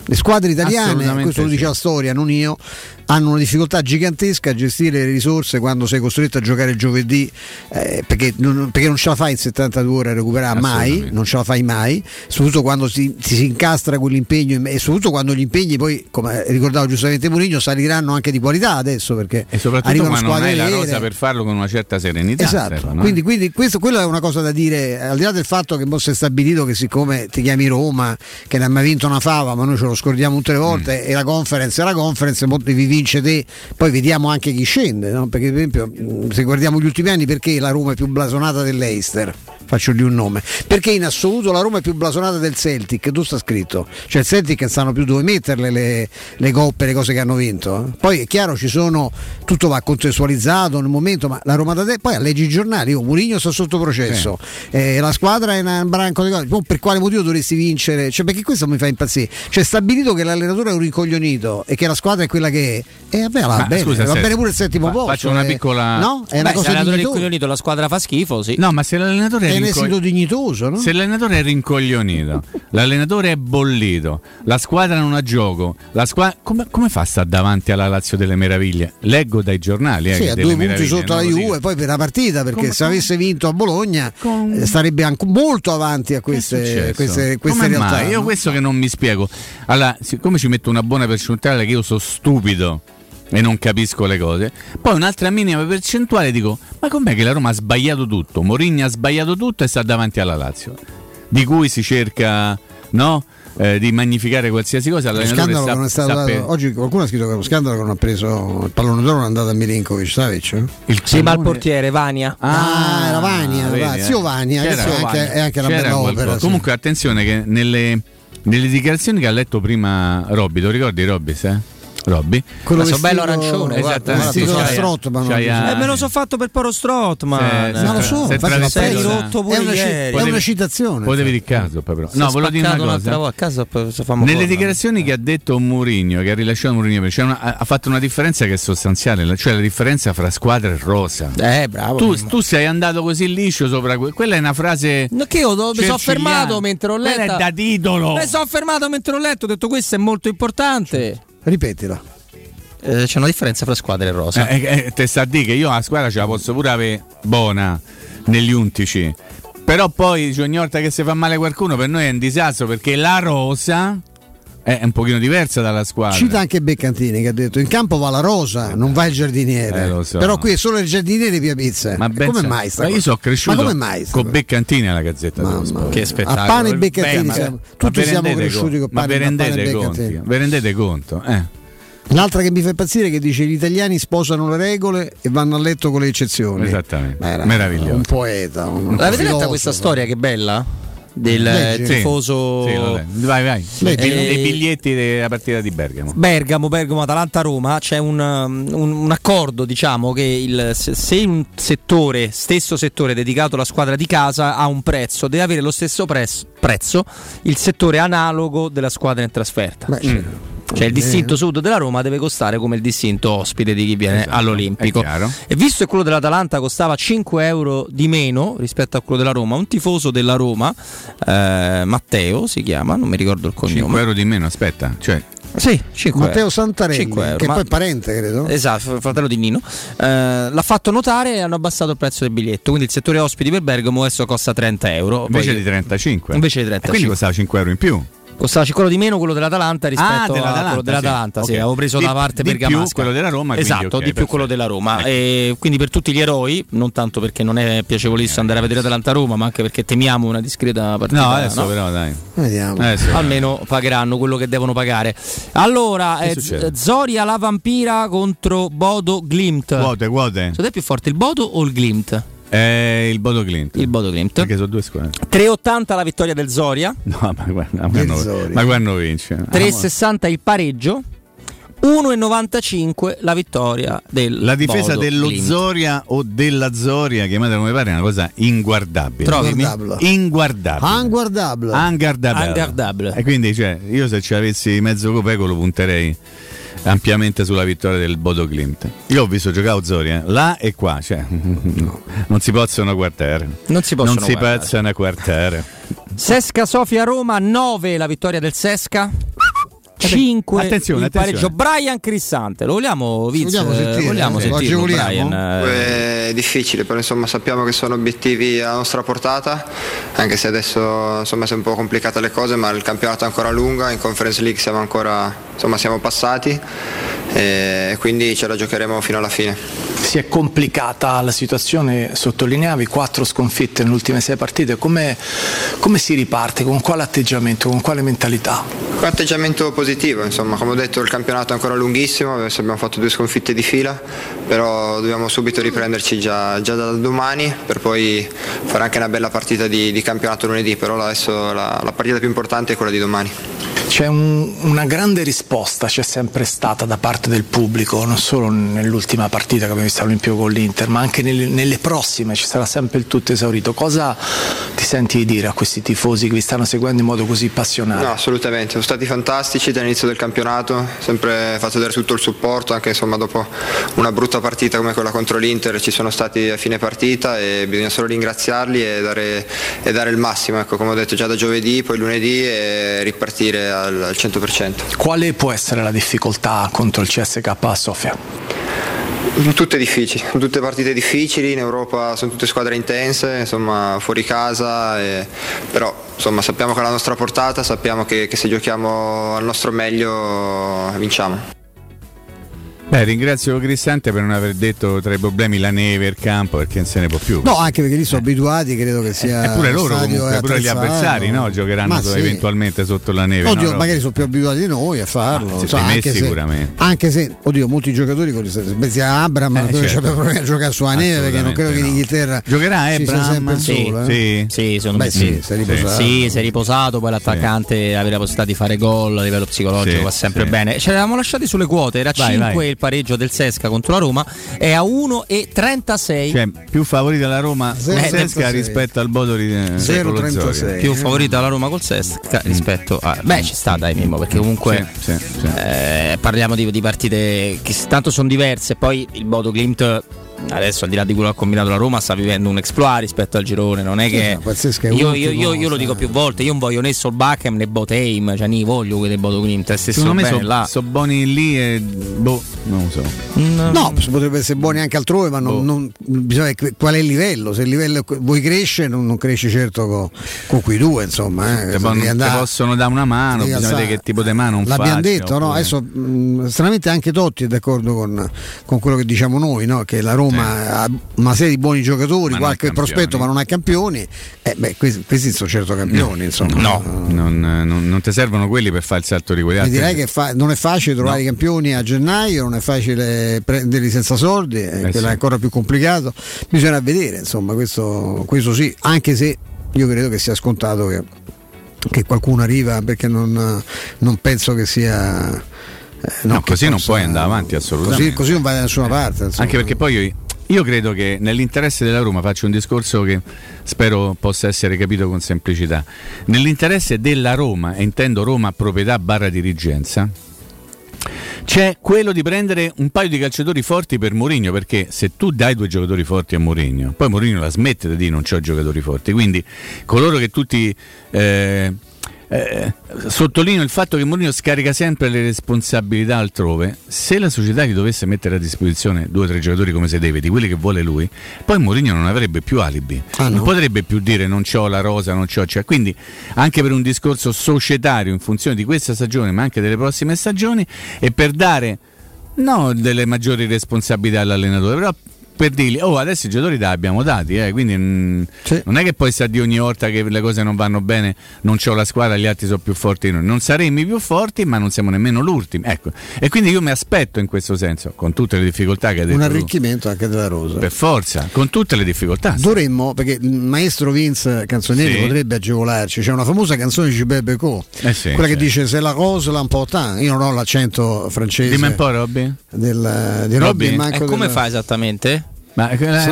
Le squadre italiane, questo lo dice sì. la storia, non io, hanno una difficoltà gigantesca a gestire le risorse quando sei costretto a giocare il giovedì eh, perché, non, perché non ce la fai in 72 ore a recuperare mai, non ce la fai mai, soprattutto quando si, si incastra quell'impegno e soprattutto quando gli impegni poi, come ricordavo giustamente Mourinho, saliranno anche di qualità adesso perché E soprattutto quando non hai la rosa per farlo con una certa serenità. Esatto, Stefano, eh. quindi, quindi questo, quella è una cosa da dire, al di là del fatto che si è stabilito che siccome ti chiami Roma, che non hai mai vinto una fava, ma noi ce lo scordiamo tutte le volte, Mm. e la conference è la conference, mo devi vincere te, poi vediamo anche chi scende, no? perché per esempio mh, se guardiamo gli ultimi anni perché la Roma è più blasonata dell'Eister? Faccio lì un nome. Perché in assoluto la Roma è più blasonata del Celtic, tu sta scritto. Cioè il Celtic sanno più dove metterle le, le coppe, le cose che hanno vinto. eh. Poi è chiaro ci sono, tutto va contestualizzato nel momento, ma la Roma da te, poi leggi i giornali, oh, Mourinho sta sotto processo, eh, la squadra è un branco di cose, Oh, per quale motivo dovresti vincere? Cioè, perché questo mi fa impazzire. Cioè stabilito che l'allenatore è un ricoglionito e che la squadra è quella che è, e vabbè, va Ma, bene, scusa, va bene pure il settimo fa- posto. faccio una eh. piccola- No? È una Beh, se cosa di l'allenatore gioco. incoglionito la squadra fa schifo, sì. No, ma se l'allenatore è Un esito dignitoso, no? Se l'allenatore è rincoglionito, l'allenatore è bollito, la squadra non ha gioco, la squadra come, come fa a stare davanti alla Lazio delle meraviglie? Leggo dai giornali, eh, Sì, a due punti sotto la. Juve, poi per la partita, perché Come- se avesse vinto a Bologna eh, starebbe anche molto avanti a queste, queste, queste realtà. mai? Io questo che non mi spiego. Allora, siccome ci metto una buona percentuale che io sono stupido e non capisco le cose, poi un'altra minima percentuale dico, ma com'è che la Roma ha sbagliato tutto? Mourinho ha sbagliato tutto e sta davanti alla Lazio, di cui si cerca, no? Eh, di magnificare qualsiasi cosa. Lo scandalo sa- che non è stato dato- per- oggi qualcuno ha scritto che è uno scandalo che non ha preso il pallone d'oro non è andato a Milinkovic, Savic? eh? Il Sì, ma il portiere Vania. Ah, era Vania, vedi, eh. zio Vania, C'era anche, Vania. è anche una C'era bella opera. sì. Comunque, attenzione che nelle, nelle dichiarazioni che ha letto prima Robby, lo ricordi Robby? Eh? Robby? Quello sono vestito- bello arancione, guarda, vestito da a- Eh, me lo so fatto per Poro Strotman. Se- Ma lo so, infatti sei se- rotto pure è una, ieri. è una citazione. Potevi di caso, però. No, volevo dire una cosa. volta. A famo Nelle dichiarazioni che ha detto Mourinho, che ha rilasciato Mourinho, c'è una- ha fatto una differenza che è sostanziale, cioè la differenza fra squadra e rosa. Eh, bravo. Tu, tu sei andato così liscio sopra que- quella è una frase. No, che io do- mi sono fermato mentre ho letto. Quella è da titolo. Mi sono fermato mentre ho letto, ho detto questo è molto importante. Ripetila. Eh, c'è una differenza fra squadre e rosa. Eh, eh, eh, te sta a dire che io la squadra ce la posso pure avere buona negli undici. Però poi ogni volta che si fa male qualcuno per noi è un disastro perché la rosa è un pochino diversa dalla squadra. Cita anche Beccantini che ha detto in campo va la rosa, non va il giardiniere. Eh, so. Però qui è solo il giardiniere Pia Pizza. Ma ben come mai sta Ma io sono cresciuto Ma con? Beccantini alla Gazzetta dello Sport. Che spettacolo. A pane e Beccantini Beh, ma- siamo- ma tutti vi siamo cresciuti con Ma pane, vi pane e rendete Beccantini. conto? Vi rendete conto? Eh. L'altra che mi fa impazzire è che dice gli italiani sposano le regole e vanno a letto con le eccezioni. Esattamente. Ma era Meraviglioso. Un poeta. Un L'avete letta questa storia che bella? Del Leggi. eh, Sì. tifoso Sì, leggo. vai, vai. Leggi. Dei- Eh, dei biglietti della partita di Bergamo. Bergamo, Bergamo, Atalanta, Roma c'è un, um, un- un accordo diciamo che il- se, un settore, stesso settore dedicato alla squadra di casa ha un prezzo, deve avere lo stesso pres- prezzo il settore analogo della squadra in trasferta. Beh, Mm. certo. Cioè il distinto sud della Roma deve costare come il distinto ospite di chi viene Esatto, all'Olimpico. E visto che quello dell'Atalanta costava 5 euro di meno rispetto a quello della Roma, un tifoso della Roma, eh, Matteo si chiama, non mi ricordo il 5 cognome. euro di meno, aspetta. Cioè, Sì, 5 Matteo euro. Santarelli, 5 euro, che ma- poi è parente, credo. Esatto, fratello di Nino. Eh, l'ha fatto notare e hanno abbassato il prezzo del biglietto. Quindi il settore ospiti per Bergamo adesso costa 30 euro. invece Poi- di 35. Invece di E 35. quindi costava 5 euro in più. Costava quello di meno quello dell'Atalanta rispetto Ah, a dell'Atalanta, quello dell'Atalanta. sì. Sì, Ok. avevo preso Di- la parte di più bergamasca. quello della Roma, quindi Esatto, ok, di più perfetto. quello della Roma. Ecco. E quindi per tutti gli eroi, non tanto perché non è piacevolissimo andare a vedere Atalanta-Roma, ma anche perché temiamo una discreta partita. No, adesso no? però dai. Vediamo. Adesso. Almeno pagheranno quello che devono pagare. Allora, eh? Zoria la vampira contro Bodo Glimt. Quote, quote. Secondo te è più forte il Bodo o il Glimt? È il Bodo Clint. Il Bodo Glimt. Perché sono due squadre. 3,80 la vittoria del Zoria, No, ma guarda, ma quando, Zori. ma quando vince? 3,60 il pareggio, 1,95 la vittoria del La difesa Bodo dello Glimt. Zoria o della Zoria, chiamatela come pare, è una cosa inguardabile. Trovi? Inguardabile. Inguardabile. Angardabile. E quindi, cioè, io se ci avessi mezzo copeco lo punterei ampiamente sulla vittoria del Bodo Clint. Io ho visto giocare Zoria là e qua, cioè, non si possono guardare. Non si possono non si possono guardare. Sesca Sofia Roma 9 la vittoria del Sesca. 5 Attenzione, il attenzione. pareggio Brian Crissante lo vogliamo Vince? Vogliamo sentire, vogliamo eh? Lo sentirlo? Brian eh. È difficile, però insomma sappiamo che sono obiettivi a nostra portata, anche se adesso insomma sono un po' complicate le cose, ma il campionato è ancora lungo, in Conference League siamo ancora insomma siamo passati e quindi ce la giocheremo fino alla fine. Si è complicata la situazione, sottolineavi quattro sconfitte nelle ultime sei partite, come, come si riparte, con quale atteggiamento, con quale mentalità? Un atteggiamento positivo, insomma, come ho detto il campionato è ancora lunghissimo, adesso abbiamo fatto due sconfitte di fila, però dobbiamo subito riprenderci già, già da domani per poi fare anche una bella partita di, di campionato lunedì, però adesso la, la partita più importante è quella di domani. C'è un- una grande risposta, c'è sempre stata da parte del pubblico, non solo nell'ultima partita che abbiamo visto all'Olimpio con l'Inter, ma anche nelle, nelle prossime ci sarà sempre il tutto esaurito. Cosa ti senti di dire a questi tifosi che vi stanno seguendo in modo così passionale? No, assolutamente, sono stati fantastici dall'inizio del campionato, sempre fatto vedere tutto il supporto, anche insomma dopo una brutta partita come quella contro l'Inter ci sono stati a fine partita e bisogna solo ringraziarli e dare, e dare il massimo, ecco, come ho detto già da giovedì, poi lunedì e ripartire al, al 100%. Quale può essere la difficoltà contro il CSK a Sofia? Tutte difficili, tutte partite difficili, in Europa sono tutte squadre intense, insomma fuori casa, e- però insomma, sappiamo che è la nostra portata, sappiamo che, che se giochiamo al nostro meglio vinciamo. Beh, ringrazio Cristante per non aver detto tra i problemi la neve, il campo, perché non se ne può più. No, anche perché lì sono abituati, credo che sia. Eppure lo loro comunque, pure gli avversari no? giocheranno sì. eventualmente sotto la neve. Oddio, no? magari sono più abituati di noi a farlo. Ah, me anche, se, sicuramente. anche se, oddio, molti giocatori con pensi a Abram, Eh, certo. c'è problemi a giocare sulla neve perché non credo che in Inghilterra Giocherà sempre il Sì, sole. eh. Sì. Sì, secondo Beh, me sì, sì. si è riposato. Sì, si è riposato, poi l'attaccante aveva la possibilità di fare gol a livello psicologico, Sì, va sempre sì. bene. Ci eravamo lasciati sulle quote, era Vai, 5 vai. il pareggio del Sesca contro la Roma, è a 1,36. Cioè, più favorita la Roma Zero con Sesca 36. rispetto al Bodoli eh, Zero con lo Zoria. 36. più favorita la Roma col Sesca rispetto a... Beh, ci sta dai Mimmo, perché comunque Sì, sì, sì. eh, parliamo di, di partite che tanto sono diverse, poi il Bodo Glimt adesso al di là di quello che ha combinato la Roma sta vivendo un exploit rispetto al girone, non è che... no, pazzesco, è io, io- ultimo, io- io lo dico più volte, io non voglio né Solbakken né Boteim, cioè ni voglio quelli del Bodo Glimt, è stesso Secondo me sono là. buoni lì e boh, non lo so. No, potrebbe essere buoni anche altrove, ma non, non- bisogna qual è il livello. Se il livello vuoi crescere, non, non cresci certo con, con quei due, insomma. Eh. Pon- andare- possono dare una mano, bisogna vedere che tipo di mano un L'abbiamo detto, no? Adesso mh, stranamente anche Totti è d'accordo con, con quello che diciamo noi, no? che la Roma ha una serie di buoni giocatori, Ma qualche prospetto, ma non ha campioni. Eh, beh, questi, questi sono certo campioni, insomma. No, non, non- non ti servono quelli per fare il salto di altri. direi che fa- non è facile trovare No. i campioni a gennaio, non è facile prenderli senza soldi, eh, quello sì. è ancora più complicato. Bisogna vedere, insomma, questo, questo sì, anche se io credo che sia scontato che, che qualcuno arriva perché non, non penso che sia. Eh, No, che così non possa- puoi andare avanti assolutamente. Così, così non vai da nessuna parte. insomma. Anche perché poi io, io credo che nell'interesse della Roma faccio un discorso che spero possa essere capito con semplicità. Nell'interesse della Roma, e intendo Roma proprietà barra dirigenza, c'è quello di prendere un paio di calciatori forti per Mourinho, perché se tu dai due giocatori forti a Mourinho, poi Mourinho la smette di dire non c'ho giocatori forti, quindi coloro che tutti eh, eh, sottolineo il fatto che Mourinho scarica sempre le responsabilità altrove. Se la società gli dovesse mettere a disposizione due o tre giocatori come se deve, di quelli che vuole lui, poi Mourinho non avrebbe più alibi. Ah, no? Non potrebbe più dire non c'ho la rosa, non c'ho. Cioè, quindi anche per un discorso societario in funzione di questa stagione, ma anche delle prossime stagioni, e per dare no delle maggiori responsabilità all'allenatore, però per dirgli, oh adesso i giocatori li abbiamo dati, eh, quindi mm, non è che poi sta di ogni volta che le cose non vanno bene, non c'ho la squadra, gli altri sono più forti di noi. Non saremmo i più forti, ma non siamo nemmeno l'ultimo. Ecco. E quindi io mi aspetto in questo senso, con tutte le difficoltà che hai detto. un tu. arricchimento anche della rosa. Per forza, con tutte le difficoltà. Dovremmo, perché il maestro Vince Canzonieri Sì. potrebbe agevolarci. C'è una famosa canzone di Gilbert Becot, Eh sì, quella che sì. dice Se la cosa l'important. Io non ho l'accento francese. Dimmi un po', Robby. Del, di Robby? Robby e manco E come del- fa esattamente? Ma eh, la- C'est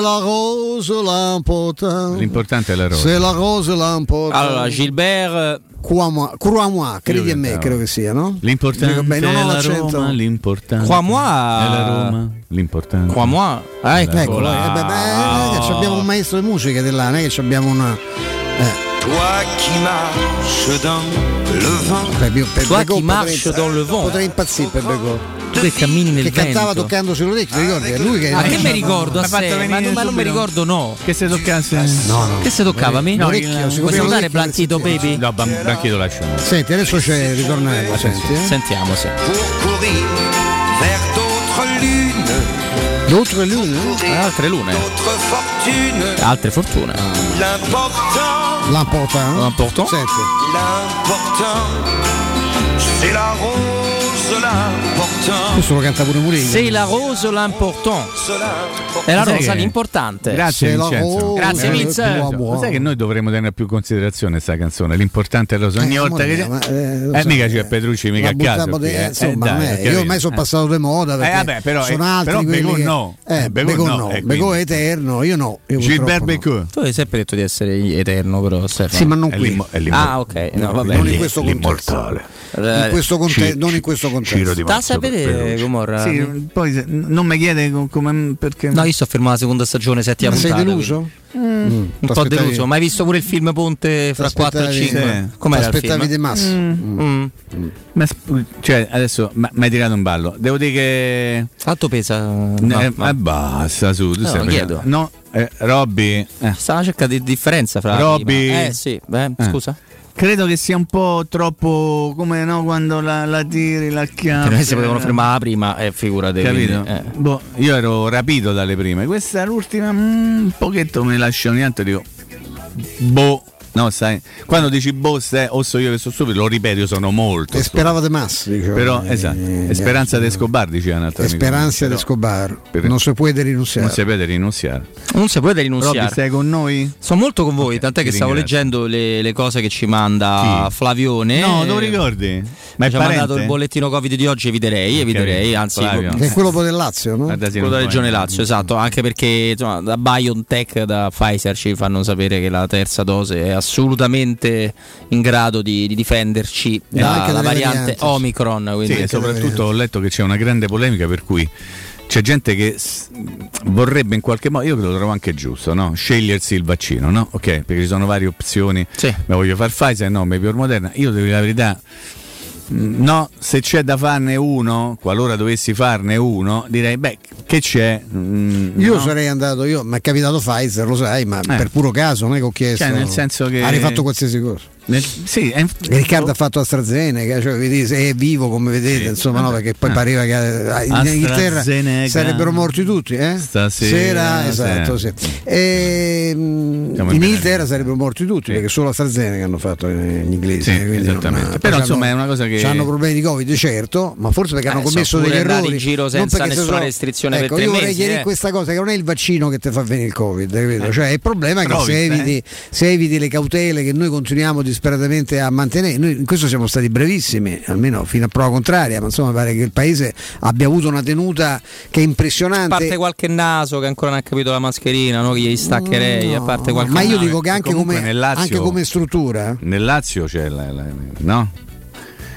la rose l'important. L'importante è la rosa. C'est la rose l'important. Allora, Gilbert Crois-moi, crois-moi, credi a me, credo che sia, no? L'importante Beh, non ho è la l'accento. Roma, l'importante Crois-moi. è la Roma, l'importante. Qua moi. Ah, Ecco, eccola. eh, beh, beh, eh, abbiamo un maestro di musica di là, non è che abbiamo una. Eh, Toi qui marches dans le vent. Toi qui potrei- marche dans le vent. Potrei impazzire per Becot. Tu che cammini nel Che cantava vento. toccandosi l'orecchio, ti ricordi? È lui che. Ma che mi ricordo a Mi sé? Ma, non- ma non mi ricordo no. Che se toccasse No, no. Che se toccava me? No, Vuoi salutare Blanchito. Baby? No, Branchito lasciamo. Senti, adesso c'è il ritornello, senti. Eh? Sentiamo, sì. D'autres lune? Altre lune, altre fortune. L'important, L'important. L'important? Senti. l'important, c'est la rose Questo lo canta pure Murillo. C'est la rose l'important. È la rosa l'importante. Grazie la Vincenzo. rosa Grazie, è Vince. tua Lo buona. sai che noi dovremmo tenere più in considerazione questa canzone? L'importante è lo so. Ogni Eh, volta amore che. eh, Eh, mica eh, c'è Petrucci, mica la a caso. eh. insomma, Eh, non io ormai sono Eh. passato di moda perché vabbè, però- sono eh, altri però Becon no. eh, Eh, Becon Becon no, eh, Becon è eterno io no io Gilbert. Becot. Tu hai sempre detto di essere eterno, però Stefano. Sì, ma non qui. Ah, ok. No, vabbè. non in questo contesto L'immortale. in questo conte- non in questo contesto Sapere, Gomorra? Sì, poi se- non mi chiede co- come perché. No, io sto fermo alla seconda stagione, settima Ma sei puntata. deluso? quindi- Mm. Un po' deluso, ma hai visto pure il film Ponte fra 4 e T'aspettavi- 5? sì. Com'era il T'aspettavi film? di Massa? Mm. Mm. Ma sp- cioè, adesso mi hai tirato un ballo. Devo dire che. Quanto pesa? Eh, No, ma basta su, tu No, stai chiedo. No, eh, Robby. eh, Stava cercando di differenza fra Robby. Eh sì, beh, Eh. scusa. Credo che sia un po' troppo come no quando la, la tiri, la chiami. Noi si potevano fermare prima, eh, figurate. Capito? quindi, eh. Boh, io ero rapito dalle prime. Questa è l'ultima, mm, un pochetto mi lascia ogni tanto dico. Boh. No, sai, quando dici boh, stai, o so io che sono stupido, lo ripeto, io sono molto. e stupido. sperava de Massa diciamo. Però, Eh, esatto. eh, E speranza di Escobar, diceva un altro amico. Speranza Però di Escobar per- non si può rinunciare Non si può rinunciare. Non si può rinunciare. Robby, stai con noi? Sono molto con voi, tant'è ti che stavo leggendo le, le cose che ci manda Chi? Flavione. No, lo ricordi? Ma ci ha mandato il bollettino Covid di oggi, eviterei, eviterei, anzi Flavio. è quello poi del Lazio no? Quello non della Regione Lazio, esatto, anche perché insomma, da BioNTech, da Pfizer ci fanno sapere che la terza dose è assolutamente in grado di, di difenderci dalla variante. Omicron. Quindi Sì, e soprattutto ho letto che c'è una grande polemica per cui c'è gente che vorrebbe in qualche modo, io lo trovo anche giusto, no? scegliersi il vaccino, no? Ok, perché ci sono varie opzioni. Sì. Ma voglio far Pfizer, no, mi più Moderna. Io devo dire la verità. No, se c'è da farne uno, qualora dovessi farne uno, direi, beh, che c'è? Mm, Io no? sarei andato, io mi è capitato Pfizer, lo sai, ma Eh. per puro caso non è che ho chiesto. Cioè, nel senso che- Ha rifatto qualsiasi cosa. Nel- sì, è- Riccardo ha fatto AstraZeneca, cioè, vedi, se è vivo come vedete, insomma, no, perché poi Eh. pareva che eh, in Inghilterra sarebbero morti tutti, eh? Stasera, esatto, sì. sì. E, in in Inghilterra sarebbero morti tutti perché solo AstraZeneca hanno fatto eh, gli inglesi. Sì, quindi esattamente. non- Però, insomma, è una cosa che- Hanno problemi di Covid, certo, ma forse perché Eh, hanno commesso degli errori. in giro non senza perché nessuna sono- restrizione per ecco, tre io vorrei mesi, chiarire eh. questa cosa che non è il vaccino che ti fa venire il Covid, capito? Cioè, il problema è che se eh. eviti, se eviti le cautele che noi continuiamo disperatamente a mantenere, noi in questo siamo stati brevissimi, almeno fino a prova contraria, ma insomma pare che il paese abbia avuto una tenuta che è A impressionante. parte qualche naso che ancora non ha capito la mascherina, no? che gli staccherei, a parte qualche ma io naso. dico che anche come, nel Lazio- anche come struttura Nel Lazio c'è la, la- no?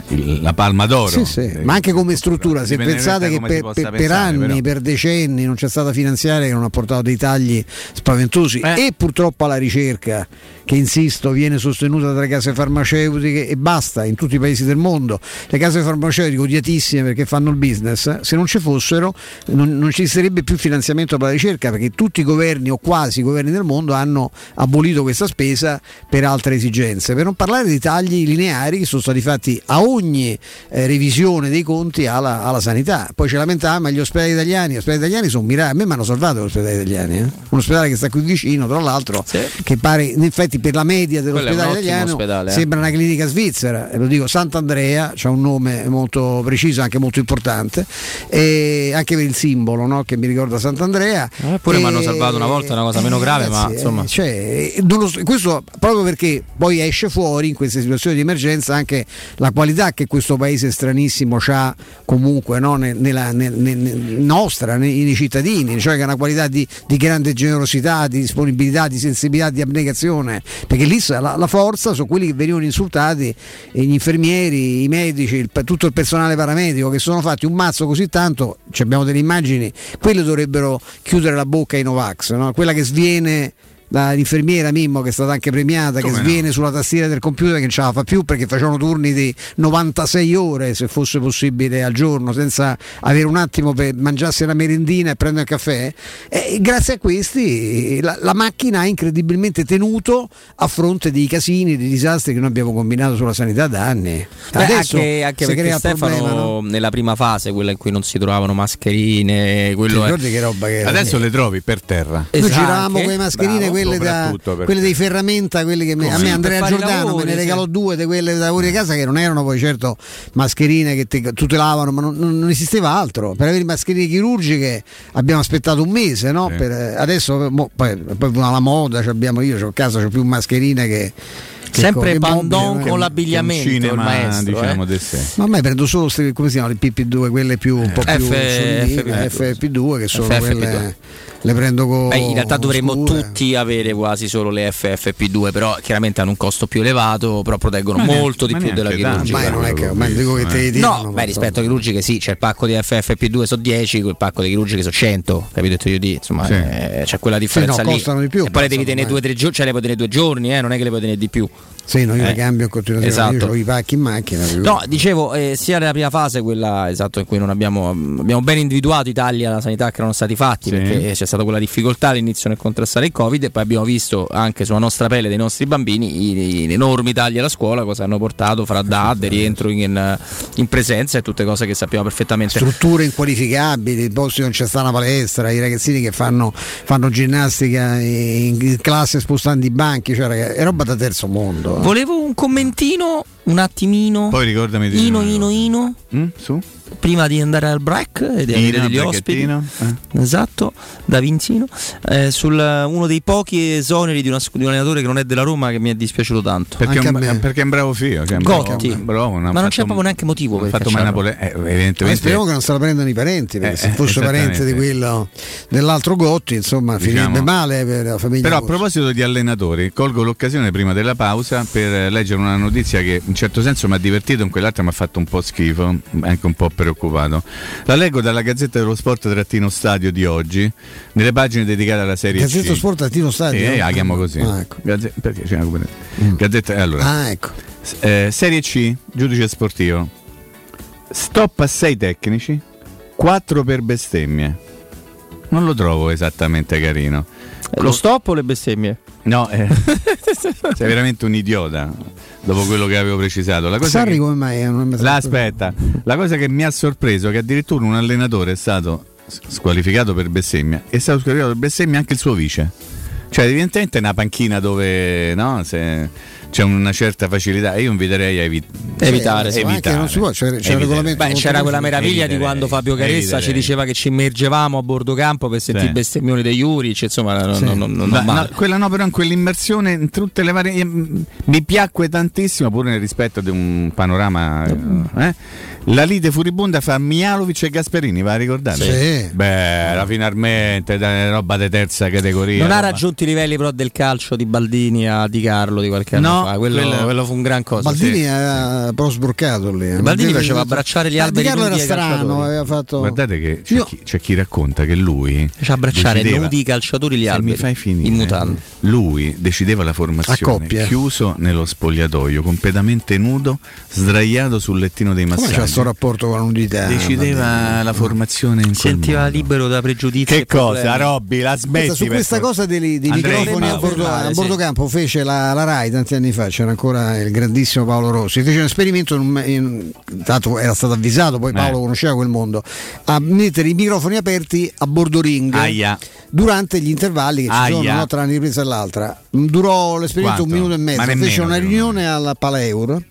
Il- la palma d'oro. Sì, sì, Eh, ma anche come struttura, se pensate che per- per pensare, anni, però. per decenni non c'è stata finanziaria che non ha portato dei tagli spaventosi Eh. e purtroppo alla ricerca che insisto viene sostenuta dalle case farmaceutiche e basta in tutti i paesi del mondo. Le case farmaceutiche odiatissime perché fanno il business, se non ci fossero non, non ci sarebbe più finanziamento per la ricerca perché tutti i governi o quasi i governi del mondo hanno abolito questa spesa per altre esigenze. Per non parlare di tagli lineari che sono stati fatti a ogni eh, revisione dei conti alla, alla sanità. Poi ci lamentiamo, ma gli ospedali italiani, gli ospedali italiani sono mirati. A me mi hanno salvato gli ospedali italiani, eh? un ospedale che sta qui vicino, tra l'altro, che pare in effetti per la media è dell'ospedale italiano ospedale, eh. sembra una clinica svizzera, e lo dico Sant'Andrea, c'ha un nome molto preciso, anche molto importante, e anche per il simbolo no? che mi ricorda Sant'Andrea. Eppure E- mi hanno salvato una volta, è una cosa meno grave, ma ragazzi, eh, insomma. cioè, non lo so- questo proprio perché poi esce fuori in queste situazioni di emergenza anche la qualità che questo paese stranissimo ha comunque no, ne- nella, nel- nel- nel- nostra, nei, nei cittadini, cioè che ha una qualità di, di grande generosità, di disponibilità, di sensibilità, di abnegazione, perché lì la, la forza sono quelli che venivano insultati, e gli infermieri, i medici, il- tutto il personale paramedico che sono fatti un mazzo così tanto, abbiamo delle immagini, quelle dovrebbero chiudere la bocca ai Novax, no? quella che sviene l'infermiera Mimmo che è stata anche premiata Come che no? sviene sulla tastiera del computer che non ce la fa più perché facevano turni di 96 ore se fosse possibile al giorno senza avere un attimo per mangiarsi una merendina e prendere un caffè e grazie a questi la, la macchina ha incredibilmente tenuto a fronte dei casini, dei disastri che noi abbiamo combinato sulla sanità da anni Beh, adesso anche, anche perché crea il Stefano problema, no? nella prima fase, quella in cui non si trovavano mascherine, Ti quello è- che roba che era? Adesso le trovi per terra. Noi Esatto, giravamo anche. con le mascherine. Quelle da, quelle dei ferramenta, quelle che me- a Sì, me Andrea Giordano lavori, me ne sì. regalò due di quelle da lavori a casa che non erano poi certo mascherine che te- tutelavano, ma non, non esisteva altro. Per avere mascherine chirurgiche abbiamo aspettato un mese, no? Sì. Per- adesso mo- poi, poi la moda, ci abbiamo io, c'ho a casa c'ho più mascherine che... che Sempre mobili, con l'abbigliamento, cinema, il maestro. diciamo, eh. di sé. Ma a me prendo solo queste, come si chiamano, le PP2, quelle più un po' più F- solidine, FP2. FP2 che sono FFP2. quelle le prendo con Beh, in realtà dovremmo scure. tutti avere quasi solo le FFP2, però chiaramente hanno un costo più elevato, però proteggono Ma neanche- molto di ma più della neanche chirurgica. Ormai non è che ormai dico che te li No, ma beh, rispetto alle chirurgiche sì, c'è il pacco di FFP2 sono 10, quel pacco di chirurgiche sono 100, capito io di, insomma, Sì. eh, c'è quella differenza no, lì. costano di più, e poi le devi tenere due o tre giorni, cioè le puoi tenere due giorni, eh, non è che le puoi tenere di più. Sì, no, io Eh, le cambio in continuazione, esatto. io ho i pacchi in macchina. No, dicevo, eh, sia nella prima fase, quella esatto, in cui non abbiamo, abbiamo ben individuato i tagli alla sanità che erano stati fatti, Sì. perché c'è stata quella difficoltà all'inizio nel contrastare il Covid, e poi abbiamo visto anche sulla nostra pelle dei nostri bambini i, i- gli enormi tagli alla scuola, cosa hanno portato fra DAD, rientro in, in presenza e tutte cose che sappiamo perfettamente. Strutture inqualificabili, posti non c'è sta una palestra, i ragazzini che fanno, fanno ginnastica in, in classe spostando i banchi, cioè ragazzi, è roba da terzo mondo. Volevo un commentino, un attimino. Poi ricordami di Ino, Ino, Ino. Mm, su? Prima di andare al break e di avere degli ospiti. Eh. Esatto, da Vinzino. Eh, sul uno dei pochi esoneri di, una- di un allenatore che non è della Roma che mi è dispiaciuto tanto. Perché, un, perché è un bravo figlio. Cioè, è un Gotti. bravo- bravo, non Ma non c'è proprio neanche motivo per fatto. Napoli. Eh, Ma evidentemente. speriamo che non se la prendano i parenti, perché Eh, se eh, fosse parente di quello dell'altro Gotti, insomma, Diciamo. finirebbe male per la famiglia. Però a proposito di allenatori, colgo l'occasione prima della pausa per eh, leggere una notizia che in un certo senso mi ha divertito, in quell'altra mi ha fatto un po' schifo, anche un po' preoccupato. La leggo dalla Gazzetta dello Sport Trattino Stadio di oggi, nelle pagine dedicate alla Serie Gazzetta C. Sport Trattino Stadio? Eh, la chiamo così. Ah, ecco. Gazze- perché c'è una comunità? Gazzetta, allora. Ah, ecco. Eh, serie C, giudice sportivo. Stop a 6 tecnici, 4 per bestemmie. Non lo trovo esattamente carino. Lo stop o le bestemmie? No, eh, sei veramente un idiota dopo quello che avevo precisato. La cosa Sarri che- come mai? Non mi- La aspetta, la cosa che mi ha sorpreso è che addirittura un allenatore è stato squalificato per bestemmia e è stato squalificato per bestemmia anche il suo vice. Cioè, evidentemente è una panchina dove no, se c'è una certa facilità e io inviterei a evi- Evitare, sì, ma anche evitare. non si può, c'è- c'è il Evitare. regolamento Beh, c'era quella meraviglia di Eviterei, quando Fabio Caressa ci eviterei. diceva che ci immergevamo a bordo campo per sentire Sì. i bestemmioni degli Juric, insomma, non, Sì. non- non- non Ma- no, male. quella no, però in quell'immersione in tutte le varie. mm, Mi piacque tantissimo, pur nel rispetto di un panorama. eh, La lite furibonda fra Mialovic e Gasperini, va a ricordare? Sì. Beh, era finalmente da- roba di terza categoria. Non ha roba- raggiunto i livelli però del calcio di Baldini a Di Carlo di qualche anno No, fa. Quello, quello- quello fu un gran cosa. Baldini sì. era però sbroccato lì. eh. Baldini faceva abbracciare gli alberi Carlo era strano, aveva fatto. Guardate che c'è, Io- chi, c'è chi racconta che lui. Faceva abbracciare decideva- nudi i calciatori gli Se alberi. mi fai finire, in mutande. lui decideva la formazione chiuso nello spogliatoio, completamente nudo, sdraiato sul lettino dei Come c'è massaggi. questo rapporto con la nudità? Decideva la formazione in sentiva modo. libero da pregiudizi. Che cosa. Robby? La smetti Questa- su questa cosa dei, dei microfoni a Sì. bordo campo fece la, la RAI tanti anni fa, c'era ancora il grandissimo Paolo Rossi, fece un esperimento, in un- in- tanto era stato avvisato, poi Paolo Eh. conosceva quel mondo, a mettere i microfoni aperti a bordo ring. Aia. Durante gli intervalli che ci Aia. sono no, tra una ripresa e l'altra, durò l'esperimento un Quanto? minuto e mezzo. Ma nemmeno, Fece una riunione alla Paleur.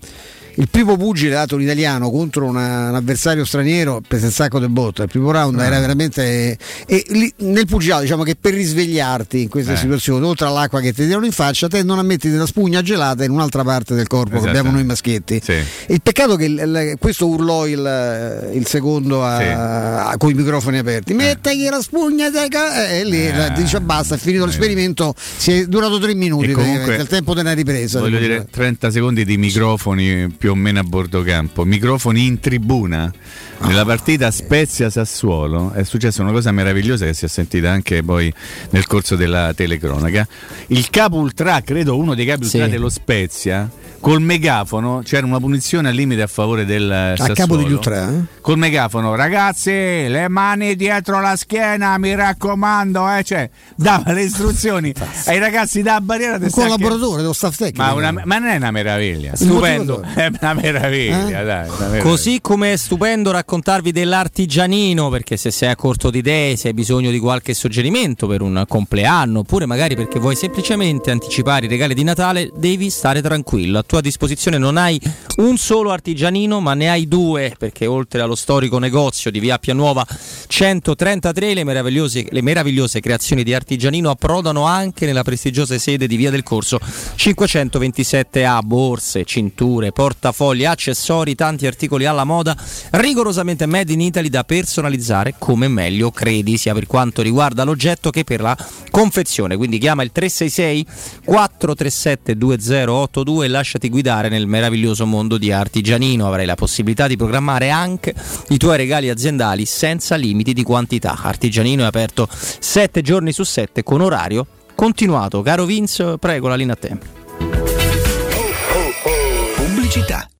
Il primo pugile dato un italiano contro una- un avversario straniero prese il sacco del botto. Il primo round Ah. era veramente. E lì, nel pugilato, diciamo che per risvegliarti in queste Eh. situazioni, oltre all'acqua che ti tirano in faccia, tendono a mettere la spugna gelata in un'altra parte del corpo che Esatto. abbiamo noi maschietti. Sì. Il peccato che il- questo urlò il, il secondo a- a- con i microfoni aperti. Mettegli la spugna ca-" e lì Eh. dice basta, è finito l'esperimento. Si è durato tre minuti comunque, il tempo della ripresa. Voglio dire 30 secondi di microfoni più o meno a bordo campo, microfoni in tribuna. Nella Ah, partita Spezia Sassuolo è successa una cosa meravigliosa che si è sentita anche poi nel corso della telecronaca. Il capo ultra, credo uno dei capi ultra Sì. dello Spezia, col megafono c'era una punizione al limite a favore del A Sassuolo. capo degli ultra, eh? Col megafono, ragazzi, le mani dietro la schiena, mi raccomando, eh, cioè, dava le istruzioni ai ragazzi da barriera Un collaboratore dello staff tecnico. Ma, una- ma non è una meraviglia, stupendo, è una meraviglia, Eh? dai, una meraviglia. Così come è stupendo raccontarvi dell'artigianino, perché se sei a corto di idee, se hai bisogno di qualche suggerimento per un compleanno, oppure magari perché vuoi semplicemente anticipare i regali di Natale, devi stare tranquillo. A tua disposizione non hai un solo artigianino, ma ne hai due, perché oltre allo storico negozio di Via Pianuova 133, le meravigliose, le meravigliose creazioni di artigianino approdano anche nella prestigiosa sede di Via del Corso 527A, borse, cinture, portafogli, accessori, tanti articoli alla moda, rigorosamente made in Italy da personalizzare come meglio credi, sia per quanto riguarda l'oggetto che per la confezione. Quindi chiama il 366 437 2082 e lasciati guidare nel meraviglioso mondo di Artigianino. Avrai la possibilità di programmare anche i tuoi regali aziendali senza limiti di quantità. Artigianino è aperto 7 giorni su 7 con orario continuato. Caro Vince, prego la linea a te. Pubblicità.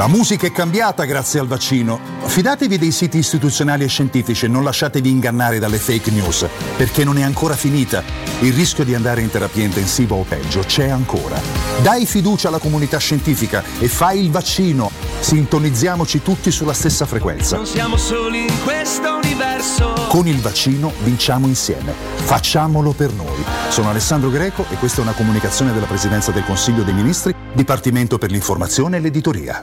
La musica è cambiata grazie al vaccino. Fidatevi dei siti istituzionali e scientifici e non lasciatevi ingannare dalle fake news, perché non è ancora finita. Il rischio di andare in terapia intensiva o peggio c'è ancora. Dai fiducia alla comunità scientifica e fai il vaccino. Sintonizziamoci tutti sulla stessa frequenza. Non siamo soli in questo universo. Con il vaccino vinciamo insieme. Facciamolo per noi. Sono Alessandro Greco e questa è una comunicazione della Presidenza del Consiglio dei Ministri, Dipartimento per l'informazione e l'editoria.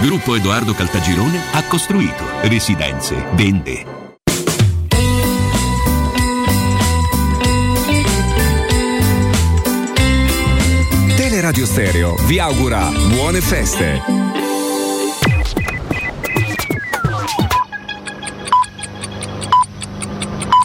Gruppo Edoardo Caltagirone ha costruito residenze, vende. Teleradio Stereo vi augura buone feste.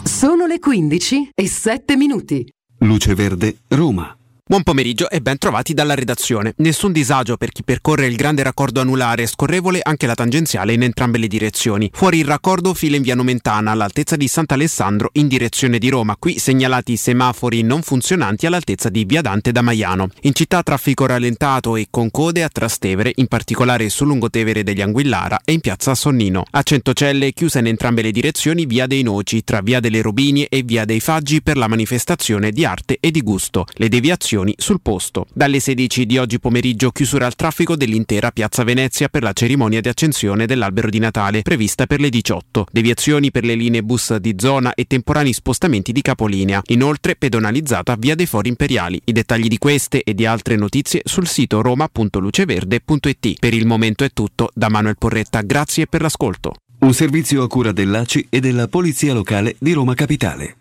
Sono le 15 e 7 minuti. Luce Verde, Roma. Buon pomeriggio e ben trovati dalla redazione. Nessun disagio per chi percorre il grande raccordo anulare, scorrevole anche la tangenziale in entrambe le direzioni. Fuori il raccordo fila in via Nomentana all'altezza di Sant'Alessandro in direzione di Roma. Qui segnalati semafori non funzionanti all'altezza di via Dante da Maiano. In città traffico rallentato e con code a Trastevere, in particolare sul lungotevere degli Anguillara e in piazza Sonnino. A Centocelle chiusa in entrambe le direzioni via dei Noci tra via delle Robinie e via dei Faggi per la manifestazione di arte e di gusto. Le deviazioni sul posto. Dalle 16 di oggi pomeriggio chiusura al traffico dell'intera Piazza Venezia per la cerimonia di accensione dell'albero di Natale prevista per le 18. Deviazioni per le linee bus di zona e temporanei spostamenti di capolinea. Inoltre pedonalizzata via dei Fori Imperiali. I dettagli di queste e di altre notizie sul sito roma.luceverde.it. Per il momento è tutto. Da Manuel Porretta, grazie per l'ascolto. Un servizio a cura dell'ACI e della Polizia Locale di Roma Capitale.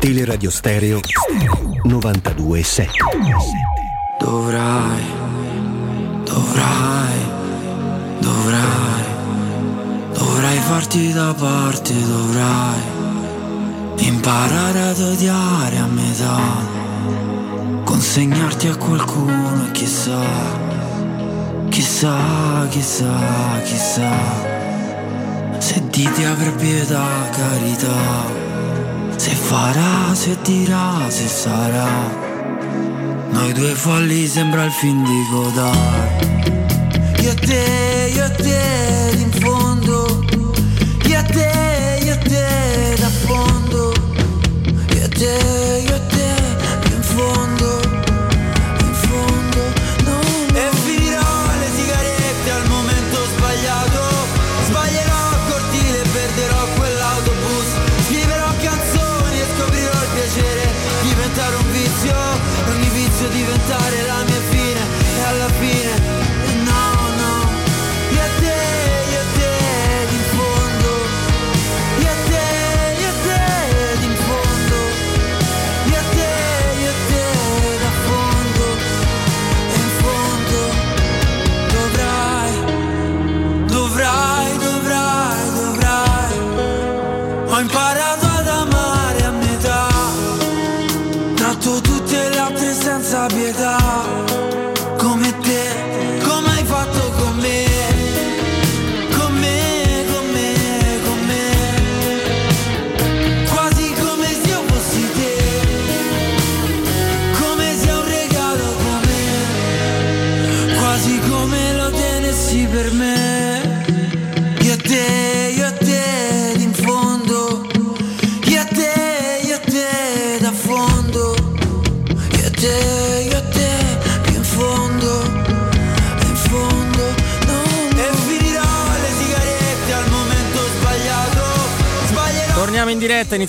Teleradio Stereo 92.7 Dovrai, dovrai, dovrai, dovrai farti da parte, dovrai imparare ad odiare a metà, consegnarti a qualcuno e chissà, chissà, chissà, chissà, se di ti avrà pietà, carità. Se farà, se dirà, se sarà. Noi due folli sembra il film di Godard Io e te, io e te,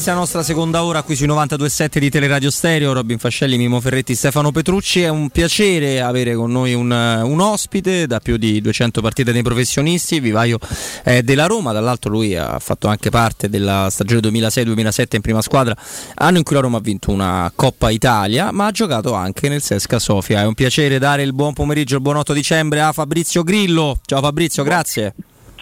inizia la nostra seconda ora qui sui 92.7 di Teleradio Stereo, Robin Fascelli, Mimo Ferretti, Stefano Petrucci. È un piacere avere con noi un, un ospite da più di 200 partite dei professionisti, vivaio eh, della Roma, dall'altro lui ha fatto anche parte della stagione 2006-2007 in prima squadra, anno in cui la Roma ha vinto una Coppa Italia, ma ha giocato anche nel Sesca Sofia. È un piacere dare il buon pomeriggio, il buon 8 dicembre a Fabrizio Grillo. Ciao Fabrizio, grazie.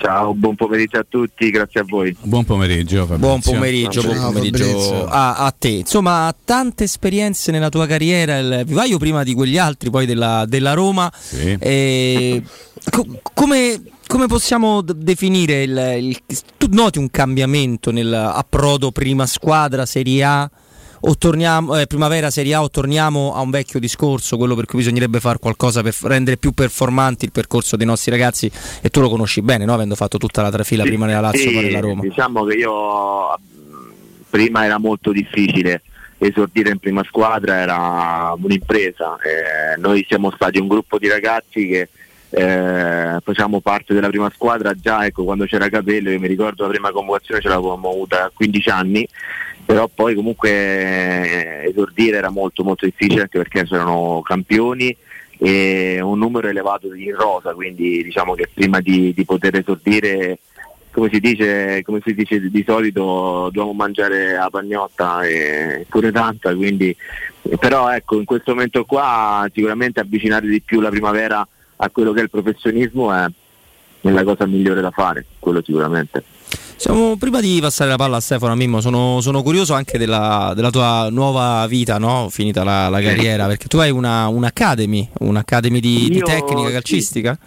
Ciao, buon pomeriggio a tutti, grazie a voi. Buon pomeriggio Fabrizio. Buon pomeriggio, buon pomeriggio a, a te. Insomma, tante esperienze nella tua carriera, il vivaio prima di quegli altri, poi della, della Roma. E co- come, come possiamo d- definire il, il- Tu noti un cambiamento nell'approdo prima squadra, Serie A? O torniamo, eh, primavera Serie A o torniamo a un vecchio discorso, quello per cui bisognerebbe fare qualcosa per rendere più performanti il percorso dei nostri ragazzi e tu lo conosci bene, no? avendo fatto tutta la trafila prima nella Lazio Sì, poi nella Roma. Diciamo che io prima era molto difficile esordire in prima squadra, era un'impresa. Eh, noi siamo stati un gruppo di ragazzi che eh, facciamo parte della prima squadra già ecco, quando c'era Capello, io mi ricordo la prima convocazione ce l'avevamo avuta a 15 anni, però poi comunque eh, esordire era molto molto difficile anche perché c'erano campioni e un numero elevato in rosa, quindi diciamo che prima di, di poter esordire come si dice, come si dice di solito dobbiamo mangiare la pagnotta e pure tanta, quindi però ecco in questo momento qua sicuramente avvicinare di più la primavera a quello che è il professionismo è, è la cosa migliore da fare, quello sicuramente. Siamo, prima di passare la palla a Stefano Mimmo, sono, sono curioso anche della, della tua nuova vita, no? finita la, la carriera, perché tu hai una, un'academy, un'academy di, di Io- tecnica sì. calcistica?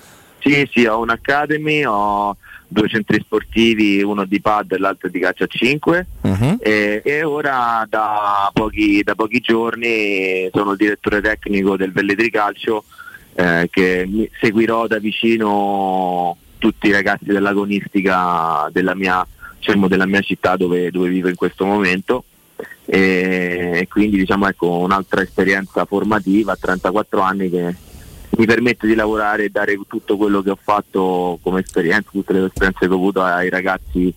Sì, sì, ho un'academy, ho due centri sportivi, uno di pad e l'altro di calcio a 5 Mhm. e, e ora da pochi, da pochi giorni sono il direttore tecnico del Velletri Calcio eh, che seguirò da vicino tutti i ragazzi dell'agonistica della mia, diciamo, della mia città dove, dove vivo in questo momento. E, quindi diciamo ecco un'altra esperienza formativa a 34 anni che mi permette di lavorare e dare tutto quello che ho fatto come esperienza, tutte le esperienze che ho avuto ai ragazzi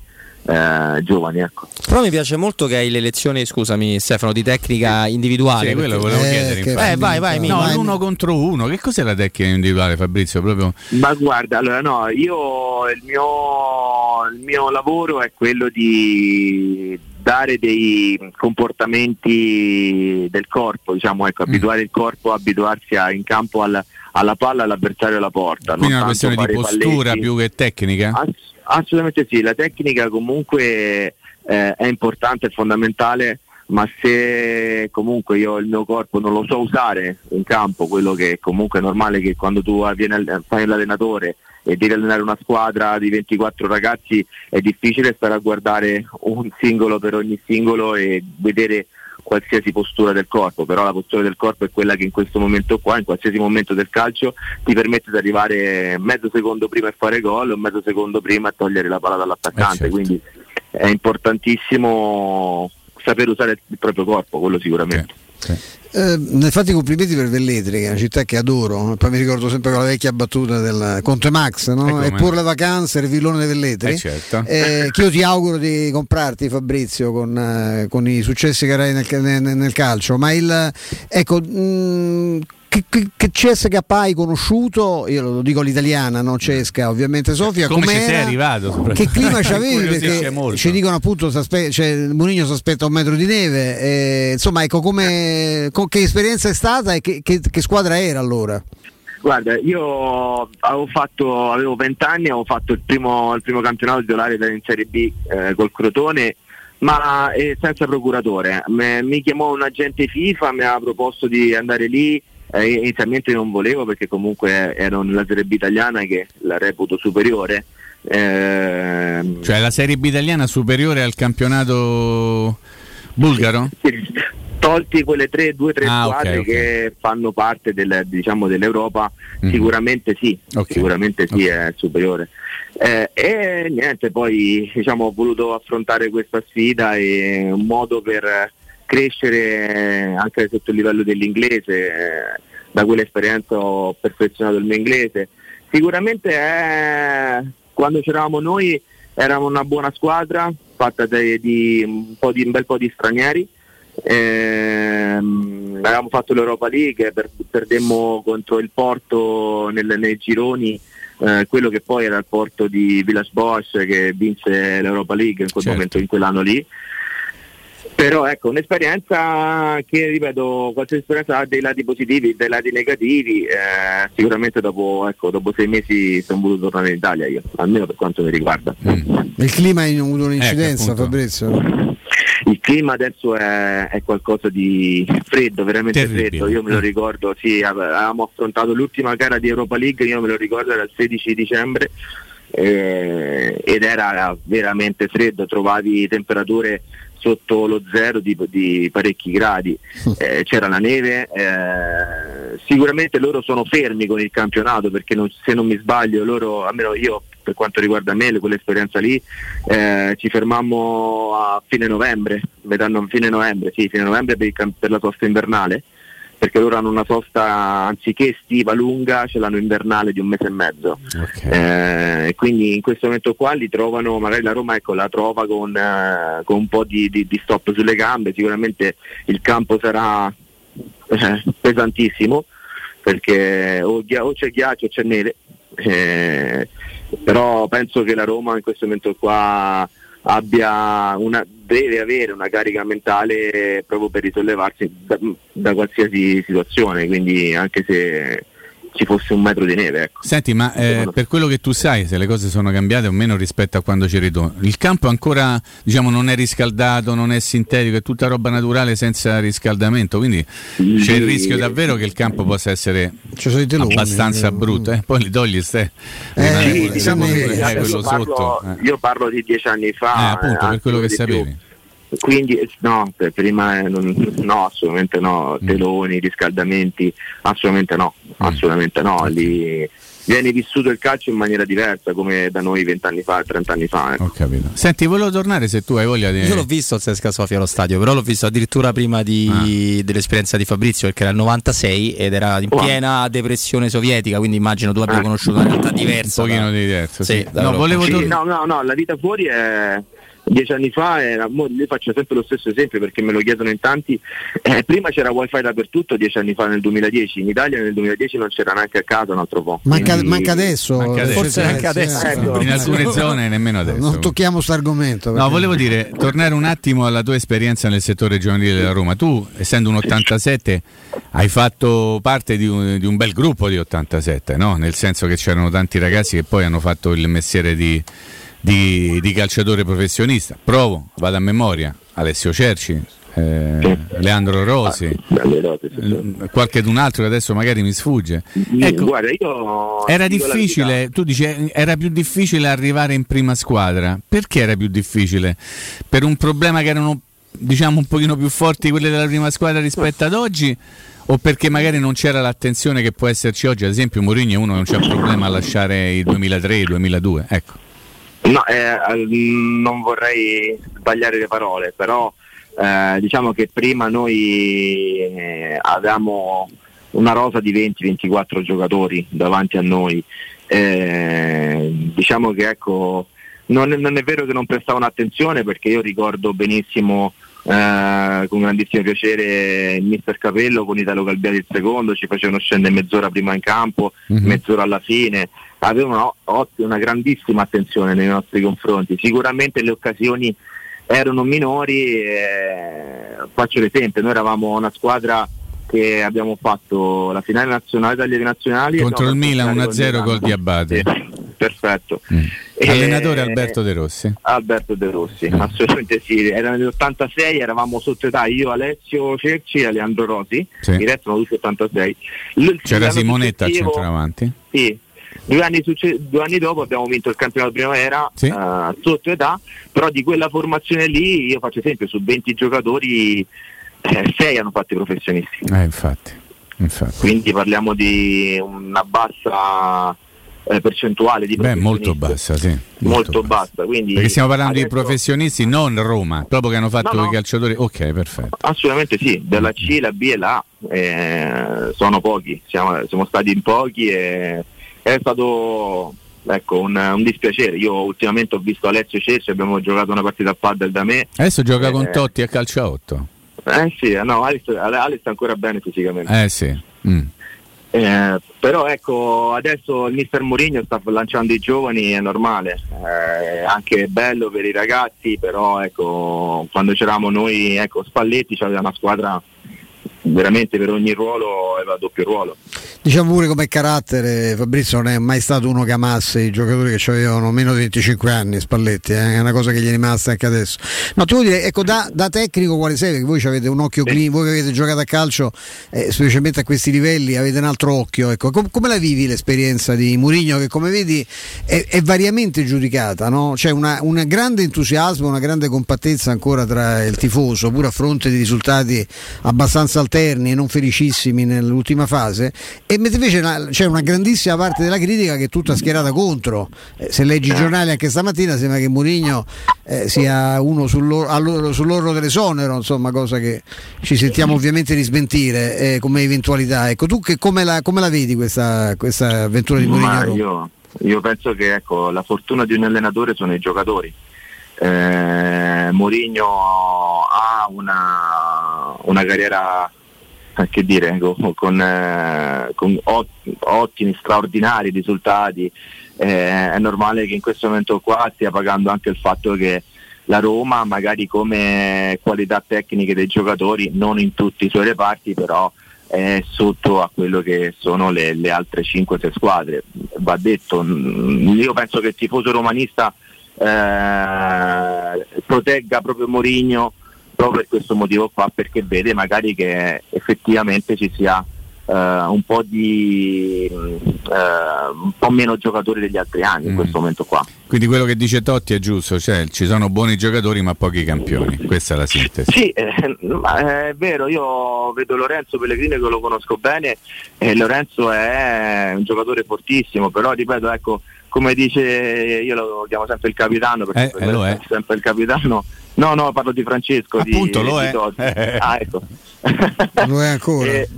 eh, giovani. Ecco. Però mi piace molto che hai le lezioni, scusami Stefano, di tecnica individuale. Sì, quello volevo Eh, chiedere. che- infatti. Eh, vai, vai. No, Vai, l'uno contro uno. Che cos'è la tecnica individuale, Fabrizio? Proprio Ma guarda, allora no, io il mio, il mio lavoro è quello di dare dei comportamenti del corpo, diciamo, ecco, abituare il corpo a abituarsi a- in campo al- alla palla all'avversario alla porta. quindi è una tanto questione di postura palletti. più che tecnica? Ass- assolutamente sì, la tecnica comunque eh, è importante, è fondamentale, ma se comunque io il mio corpo non lo so usare in campo, quello che comunque è normale che quando tu fai l'allenatore e devi allenare una squadra di 24 ragazzi è difficile stare a guardare un singolo per ogni singolo e vedere qualsiasi postura del corpo, però la postura del corpo è quella che in questo momento qua, in qualsiasi momento del calcio, ti permette di arrivare mezzo secondo prima e fare gol o mezzo secondo prima e togliere la palla dall'attaccante, quindi è importantissimo saper usare il proprio corpo, quello sicuramente. Eh, nel fatto i complimenti per Velletri, che è una città che adoro, poi mi ricordo sempre quella vecchia battuta del Conte Max, no? Eh, e le vacanze, il villone dei Velletri. Eh, certo. Eh, che io ti auguro di comprarti Fabrizio con, eh, con i successi che avrai nel, nel- nel calcio, ma il ecco mh, che, che, che CSKA hai conosciuto, io lo dico all'italiana, no Cesca, ovviamente Sofia, Come ci sei arrivato? Che clima c'avevi? incuriosisce Perché ci dicono appunto s'aspe- cioè, Mourinho si aspetta un metro di neve. eh, insomma, ecco come, co- che esperienza è stata e che, che- che squadra era allora? Guarda, io avevo fatto, avevo 20 anni, avevo fatto il primo, il primo campionato titolare in Serie B eh, col Crotone, ma eh, senza procuratore. Me- mi chiamò un agente FIFA, mi ha proposto di andare lì, eh, inizialmente non volevo perché comunque ero nella Serie B italiana che la reputo superiore. Ehm, Cioè la Serie B italiana superiore al campionato bulgaro? tolti quelle tre, due o tre Ah, ok, squadre ok. che fanno parte del- diciamo, dell'Europa, Mhm. sicuramente sì, Ok. sicuramente sì è superiore. Eh, e niente, poi diciamo, ho voluto affrontare questa sfida e un modo per crescere anche sotto il livello dell'inglese, eh, da quell'esperienza ho perfezionato il mio inglese. Sicuramente è, quando c'eravamo noi eravamo una buona squadra, fatta di, di un, di, un bel po' di stranieri. Ehm, avevamo fatto l'Europa League, per- perdemmo contro il Porto nel- nei gironi, eh, quello che poi era il Porto di Villas Boas che vinse l'Europa League in quel Certo. momento, in quell'anno lì. Però ecco, un'esperienza che, ripeto, qualsiasi esperienza ha dei lati positivi, dei lati negativi, eh, sicuramente dopo, ecco, dopo sei mesi sono voluto tornare in Italia io, almeno per quanto mi riguarda. Il clima ha avuto un'incidenza, Ecco. Fabrizio? Il clima adesso è, è qualcosa di freddo, veramente Terribile. freddo. Io me lo ricordo, sì, ave- avevamo affrontato l'ultima gara di Europa League, io me lo ricordo era il 16 dicembre eh, ed era veramente freddo, trovavi temperature sotto lo zero di, di parecchi gradi, Eh, c'era la neve, eh, sicuramente loro sono fermi con il campionato perché non- se non mi sbaglio loro, almeno io per quanto riguarda me, quell'esperienza lì, eh, ci fermammo a fine novembre, metà no- fine novembre, sì, fine novembre per, il per la sosta invernale, perché loro hanno una sosta anziché estiva lunga, ce l'hanno invernale di un mese e mezzo. Eh, e quindi in questo momento qua li trovano, magari la Roma ecco, la trova con, eh, con un po' di, di- di stop sulle gambe, sicuramente il campo sarà eh, pesantissimo perché o, o c'è ghiaccio o c'è neve, eh, però penso che la Roma in questo momento qua abbia una, deve avere una carica mentale proprio per risollevarsi da, da qualsiasi situazione, quindi anche se ci fosse un metro di neve. Ecco. Senti, ma eh, per quello che tu sai, se le cose sono cambiate o meno rispetto a quando c'eri tu, il campo ancora diciamo, non è riscaldato, non è sintetico, è tutta roba naturale senza riscaldamento, quindi c'è il rischio davvero che il campo possa essere abbastanza brutto. eh. Poi li togli, stai. rimane Sì, diciamo pure- eh, quello parlo- sotto. eh. Io parlo di dieci anni fa. Eh, appunto, per quello che di più. Quindi no, per- prima non- no, assolutamente no, Mm. teloni, riscaldamenti, assolutamente no, assolutamente no. Lì viene vissuto il calcio in maniera diversa come da noi vent'anni fa, trent'anni fa. ecco. Ho capito. Senti, volevo tornare se tu hai voglia di. Io l'ho visto il Sesca Sofia allo stadio, però l'ho visto addirittura prima di- dell'esperienza di Fabrizio, perché era il 96 ed era in piena depressione sovietica, quindi immagino tu abbia Ah. conosciuto una realtà diversa. Un pochino da- diverso, Sì, sì. No, volevo Sì, tor- no, no, no, la vita fuori è dieci anni fa era, mo, io faccio sempre lo stesso esempio perché me lo chiedono in tanti. Eh, prima c'era wifi dappertutto, dieci anni fa nel 2010, in Italia nel 2010 non c'era neanche a casa un altro po'. Manca, Quindi- manca adesso, Manca adesso. forse anche adesso. sì. Ecco. In alcune zone nemmeno adesso. Non tocchiamo questo argomento. No, volevo dire, tornare un attimo alla tua esperienza nel settore giovanile della Roma. Tu, essendo un 87, hai fatto parte di un, di un bel gruppo di 87, no? Nel senso che c'erano tanti ragazzi che poi hanno fatto il mestiere di, di- di calciatore professionista. Provo, vado a memoria. Alessio Cerci, eh, Leandro Rosi, l- qualche d'un altro che adesso magari mi sfugge. Ecco, Guarda, io era difficile, tu dici eh, era più difficile arrivare in prima squadra. Perché era più difficile? Per un problema che erano diciamo un pochino più forti quelli della prima squadra rispetto ad oggi? O perché magari non c'era l'attenzione che può esserci oggi? Ad esempio Mourinho è uno che non c'ha problema a lasciare il 2003, il 2002. Ecco. No, eh, al- non vorrei sbagliare le parole, però eh, diciamo che prima noi eh, avevamo una rosa di 20-24 giocatori davanti a noi. Eh, diciamo che ecco, non, non è vero che non prestavano attenzione perché io ricordo benissimo eh, con grandissimo piacere il mister Capello con Italo Calbiati il secondo, ci facevano scendere mezz'ora prima in campo, Mhm. mezz'ora alla fine, avevano una grandissima attenzione nei nostri confronti. Sicuramente le occasioni erano minori, eh, faccio l'esempio, noi eravamo una squadra che abbiamo fatto la finale nazionale dagli nazionali Contro il Milan fatto finale 1-0 con gol di Abate. Perfetto. Mm. Allenatore Eh, Alberto De Rossi. Alberto De Rossi, assolutamente sì. Era nell'86, eravamo sotto età io, Alessio Cerci e Leandro Rosi, Sì. il resto sono tutti 86. L- C'era Simonetta al successivo- centravanti. Sì. Due anni, succe- due anni dopo abbiamo vinto il campionato primavera Sì. eh, sotto età, però di quella formazione lì, io faccio esempio, su 20 giocatori 6 hanno fatto i professionisti. Eh, infatti. infatti. Quindi parliamo di una bassa eh, percentuale di Beh, molto bassa, sì. Molto bassa. Quindi Perché stiamo parlando di adesso- professionisti, non Roma, proprio che hanno fatto No, no. i calciatori. Ok, perfetto. Assolutamente sì, dalla C, la B e la A eh, sono pochi, siamo, siamo stati in pochi e è stato ecco, un, un dispiacere. Io ultimamente ho visto Alessio Cerci, abbiamo giocato una partita a paddle da me. Adesso gioca con Eh, Totti a calcio a 8. Eh sì, no, Alex, Ale- Alex sta ancora bene fisicamente. Eh sì. Mm. Eh, però ecco, adesso il mister Mourinho sta lanciando i giovani, è normale, è anche bello per i ragazzi, però ecco, quando c'eravamo noi, ecco, Spalletti c'aveva una squadra veramente per ogni ruolo aveva doppio ruolo. Diciamo pure come carattere, Fabrizio non è mai stato uno che amasse i giocatori che avevano meno di 25 anni, Spalletti, eh? è una cosa che gli è rimasta anche adesso. No, tu vuoi dire, ecco, da, da tecnico quale sei? Perché voi avete un occhio clinico, voi che avete giocato a calcio, eh, specialmente a questi livelli, avete un altro occhio. Ecco. Com- come la vivi l'esperienza di Murigno che come vedi è, è variamente giudicata? No? C'è una, un grande entusiasmo, una grande compattezza ancora tra il tifoso, pur a fronte di risultati abbastanza alterni e non felicissimi nell'ultima fase. E mentre invece la- c'è una grandissima parte della critica che è tutta schierata contro. Eh, se leggi i giornali anche stamattina sembra che Mourinho eh, sia uno sull'or- sull'orlo dell'esonero, insomma, cosa che ci sentiamo ovviamente di smentire eh, come eventualità. Ecco, tu che, come, la, come la vedi questa, questa avventura di Mourinho? io, io penso che ecco, la fortuna di un allenatore sono i giocatori. Eh, Mourinho ha una, una carriera eh, che dire, con, con, eh, con ot- ottimi, straordinari risultati. Eh, è normale che in questo momento qua stia pagando anche il fatto che la Roma, magari come qualità tecniche dei giocatori, non in tutti i suoi reparti, però è sotto a quello che sono le, le altre 5-6 squadre. Va detto, mm, io penso che il tifoso romanista eh, protegga proprio Mourinho proprio per questo motivo qua, perché vede magari che effettivamente ci sia eh, un po' di eh, un po' meno giocatori degli altri anni in questo momento qua. Quindi quello che dice Totti è giusto, cioè ci sono buoni giocatori ma pochi campioni, questa è la sintesi. Sì, eh, ma è vero, io vedo Lorenzo Pellegrini che lo conosco bene e Lorenzo è un giocatore fortissimo, però ripeto, ecco, come dice, io lo chiamo sempre il capitano perché Eh, per eh, è. sempre il capitano. No, no, parlo di Francesco. di- Appunto, lo di è. Totti. Ah, ecco. Lo è ancora. E,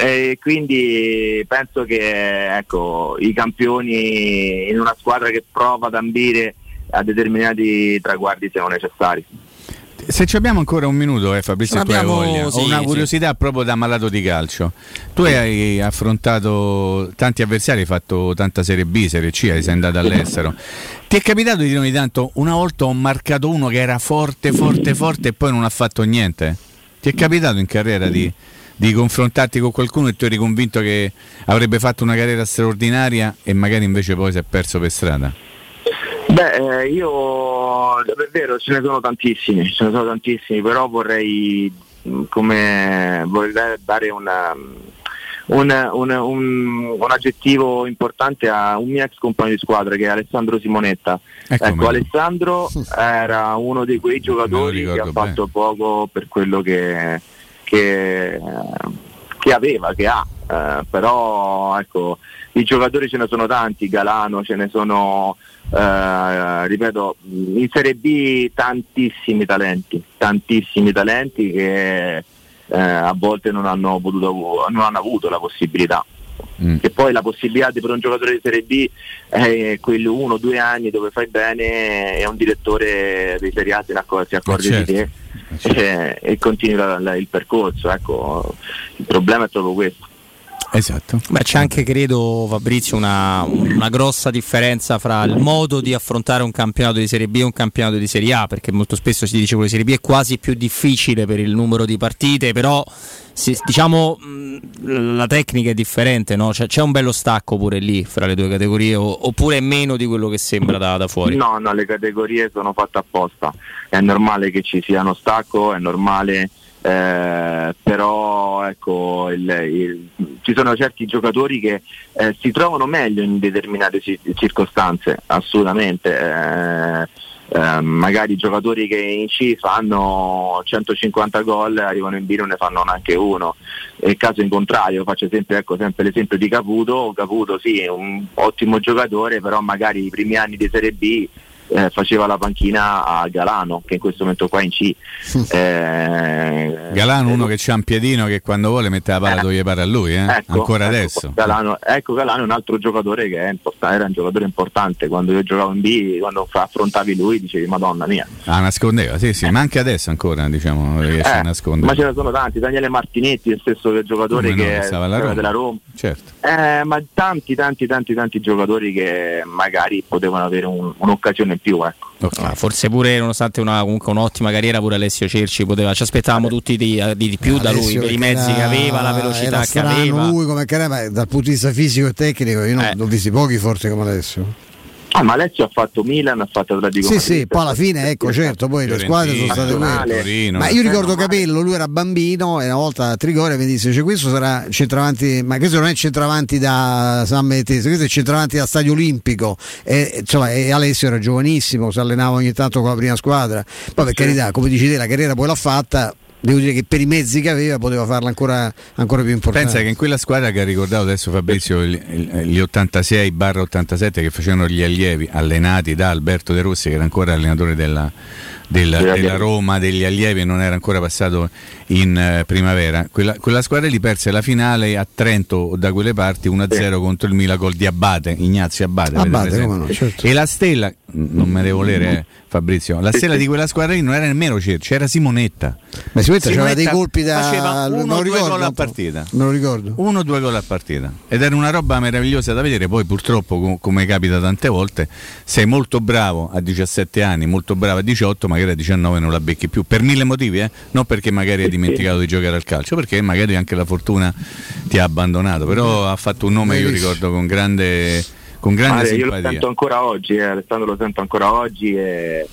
e quindi penso che ecco, i campioni in una squadra che prova ad ambire a determinati traguardi siano necessari. Se ci abbiamo ancora un minuto, eh, Fabrizio, tu hai voglia. sì, Ho una sì. curiosità proprio da malato di calcio. Tu hai affrontato tanti avversari, hai fatto tanta Serie B, Serie C, sei andato all'estero. Ti è capitato di dire ogni tanto, una volta ho marcato uno che era forte, forte, forte e poi non ha fatto niente? Ti è capitato in carriera di, di confrontarti con qualcuno e tu eri convinto che avrebbe fatto una carriera straordinaria e magari invece poi si è perso per strada? Beh, eh, io è vero, ce ne sono tantissimi, ce ne sono tantissimi, però vorrei mh, come vorrei da- dare una, un, un- un- un aggettivo importante a un mio ex compagno di squadra che è Alessandro Simonetta. Ecco, ecco, me- Alessandro era uno di quei giocatori che ha fatto poco per quello che, che, che aveva, che ha. Eh, però ecco, i giocatori ce ne sono tanti, Galano ce ne sono, eh, ripeto, in Serie B tantissimi talenti, tantissimi talenti che eh, a volte non hanno, potuto, non hanno avuto la possibilità. Mm. Che poi la possibilità per un giocatore di Serie B è quelli uno o due anni dove fai bene e un direttore di Serie A si accor- si accorge certo. di te eh, e continui la- la- il percorso. Ecco, il problema è proprio questo. Esatto. Beh, c'è anche, credo, Fabrizio, una, una grossa differenza fra il modo di affrontare un campionato di Serie B e un campionato di Serie A, perché molto spesso si dice che di Serie B è quasi più difficile per il numero di partite, però si- diciamo la tecnica è differente, no? C'è, c'è un bello stacco pure lì fra le due categorie, oppure è meno di quello che sembra da, da fuori. No, no, le categorie sono fatte apposta. È normale che ci sia uno stacco, è normale, eh, però ecco, il- il- ci sono certi giocatori che eh, si trovano meglio in determinate ci- circostanze, assolutamente. Eh, eh, magari giocatori che in C fanno 150 gol arrivano in B non ne fanno neanche uno e caso in contrario faccio sempre, ecco, sempre l'esempio di Caputo Caputo sì è un ottimo giocatore però magari i primi anni di Serie B eh, faceva la panchina a Galano, che in questo momento qua in C. Eh, Galano uno che c'ha un piedino che quando vuole mette la palla dove gli pare a lui, eh? Ecco, ancora ecco, adesso. Galano, ecco Galano è un altro giocatore che era un giocatore importante. Quando io giocavo in B, quando affrontavi lui, dicevi Madonna mia. Ah, nascondeva, sì, sì, ma anche adesso ancora diciamo riesce a Eh, nascondere. ma ce ne sono tanti, Daniele Martinetti, il stesso giocatore Come no, che stava alla era Roma. della Roma. Certo. Eh, ma tanti, tanti, tanti, tanti giocatori che magari potevano avere un- un'occasione in più. Ecco. Ah, forse pure nonostante una, comunque un'ottima carriera pure Alessio Cerci poteva ci aspettavamo tutti di, di- di più da lui Alessio per i mezzi che aveva la velocità era che aveva lui come carriera, ma dal punto di vista fisico e tecnico io non Eh. ho visti pochi forse come Alessio. Ah, ma Alessio ha fatto Milan, ha fatto Atletico Sì, Madrid. sì, poi alla fine, ecco, certo, poi le squadre sono state quelle. Ma io ricordo Capello, lui era bambino e una volta a Trigoria mi disse, cioè, questo sarà centravanti, ma questo non è centravanti da San Mettese, questo è centravanti da Stadio Olimpico. E, insomma, e Alessio era giovanissimo, si allenava ogni tanto con la prima squadra. Poi per carità, come dici te, la carriera poi l'ha fatta. Devo dire che per i mezzi che aveva poteva farla ancora, ancora più importante. Pensa che in quella squadra che ha ricordato adesso Fabrizio, gli, gli 86-87 che facevano gli allievi allenati da Alberto De Rossi, che era ancora allenatore della, della- Della- Roma, degli allievi non era ancora passato in eh, primavera, quella, quella squadra lì perse la finale a Trento o da quelle parti 1-0 contro il Milan gol di Abate, Ignazio Abate. avete Abate, presente? come no, certo. E la stella, non me devo volere eh, Fabrizio, la stella di quella squadra lì non era nemmeno Cerci, era Simonetta. Ma sicuramente c'aveva dei Simonetta colpi da. faceva uno o due ricordo, gol a partita. Me lo ricordo. Uno o due gol a partita ed era una roba meravigliosa da vedere. Poi, purtroppo, com- come capita tante volte, sei molto bravo a 17 anni, molto bravo a 18, magari a 19 non la becchi più per mille motivi, eh? non perché magari hai dimenticato di giocare al calcio, perché magari anche la fortuna ti ha abbandonato. Però ha fatto un nome, io ricordo, con grande, con grande Guarda, io lo simpatia. sento ancora oggi, eh, Alessandro lo sento ancora oggi e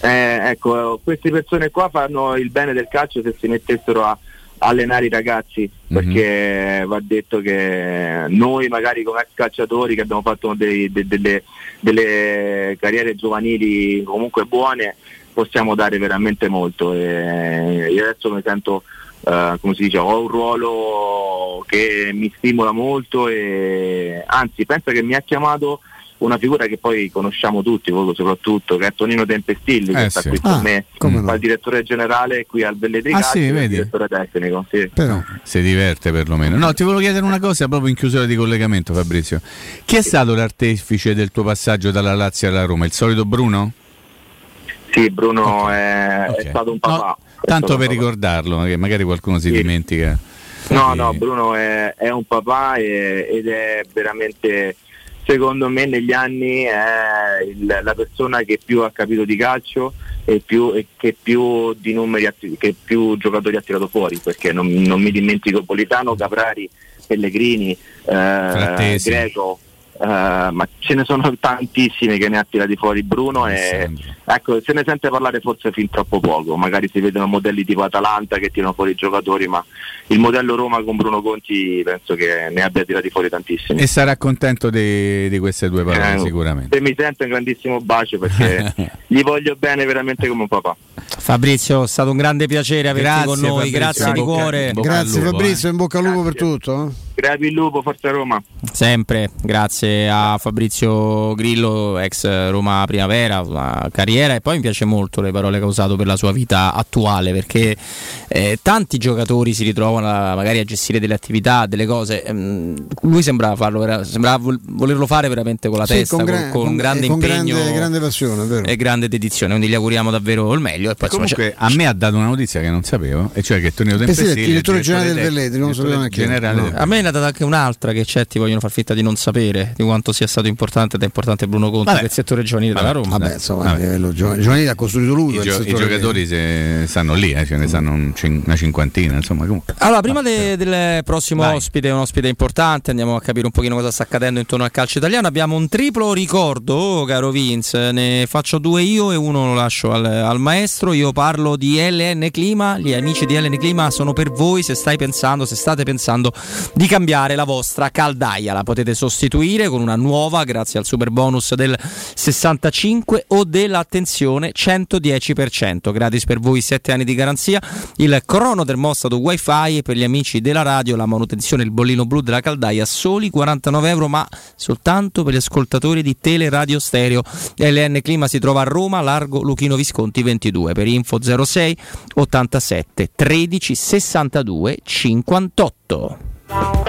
eh, ecco, queste persone qua fanno il bene del calcio se si mettessero a allenare i ragazzi perché va detto che noi magari come ex calciatori che abbiamo fatto dei- de- delle, delle carriere giovanili comunque buone possiamo dare veramente molto e io adesso mi sento eh, come si dice ho un ruolo che mi stimola molto e anzi pensa che mi ha chiamato una figura che poi conosciamo tutti, soprattutto, che è Tonino Tempestilli, Eh che sta sì. qui con Ah, me, come no. fa il direttore generale qui al Belletricati, Ah, sì, il vedi? direttore tecnico. Sì. Si diverte perlomeno. No, ti volevo chiedere una cosa proprio in chiusura di collegamento, Fabrizio. Chi è stato l'artefice del tuo passaggio dalla Lazio alla Roma? Il solito Bruno? Sì, Bruno È, è stato un papà. È Tanto per papà. ricordarlo, che magari qualcuno si dimentica. No, Sì. no, Bruno è, è un papà e- ed è veramente, secondo me, negli anni è il- la persona che più ha capito di calcio e, più, e che più di numeri che più giocatori ha tirato fuori, perché non, non mi dimentico Politano, Caprari, Pellegrini, eh. Greco. Eh, ma ce ne sono tantissimi che ne ha tirati fuori Bruno e ecco se ne sente parlare forse fin troppo poco. Magari si vedono modelli tipo Atalanta che tirano fuori i giocatori ma il modello Roma con Bruno Conti penso che ne abbia tirati fuori tantissimi. E sarà contento di, di queste due parole, Eh, sicuramente. se mi sente un grandissimo bacio perché gli voglio bene veramente come un papà. Fabrizio è stato un grande piacere averti Grazie, con noi. Fabrizio. grazie di Bocca- cuore. Bocca Grazie Fabrizio, in bocca al lupo per tutto. Eh. Crepi il lupo, forza Roma Sempre, grazie a Fabrizio Grillo, ex Roma Primavera, una carriera e poi mi piace molto le parole che ha usato per la sua vita attuale perché eh, tanti giocatori si ritrovano a- magari a gestire delle attività, delle cose. ehm, lui sembrava, farlo, sembrava vol- volerlo fare veramente con la Sì, testa, con con, gra- con con- grande e con impegno grande- grande passione, vero. e grande dedizione. Quindi gli auguriamo davvero il meglio. E poi, insomma, Comunque c'è- a me ha dato una notizia che non sapevo, e cioè che Tonino Tempestilli, il direttore generale del Velletri, non sapevo neanche generale No. A me ne ha data anche un'altra che certi vogliono far finta di non sapere di quanto sia stato importante ed è importante Bruno Conti Vabbè. del settore giovanile della Roma. Vabbè, insomma, a livello giovanile, giovanile ha costruito lui. I, gio- i giocatori se- stanno lì, eh, ce ne stanno un cin- una cinquantina, insomma, comunque. Allora, prima de- del prossimo Vai. ospite, un ospite importante, andiamo a capire un pochino cosa sta accadendo intorno al calcio italiano. Abbiamo un triplo ricordo, caro Vince, ne faccio due io e uno lo lascio al, al maestro. Io parlo di LN Clima, gli amici di LN Clima sono per voi se stai pensando, se state pensando di cambiare la vostra caldaia. La potete sostituire con una nuova grazie al super bonus del 65 o dell'attenzione 110%. Gratis per voi 7 anni di garanzia, il crono termostato wifi e per gli amici della radio la manutenzione il bollino blu della caldaia soli 49 euro ma soltanto per gli ascoltatori di Teleradio Stereo. LN Clima si trova a Roma, largo Luchino Visconti 22 per info 06 87 13 62 58.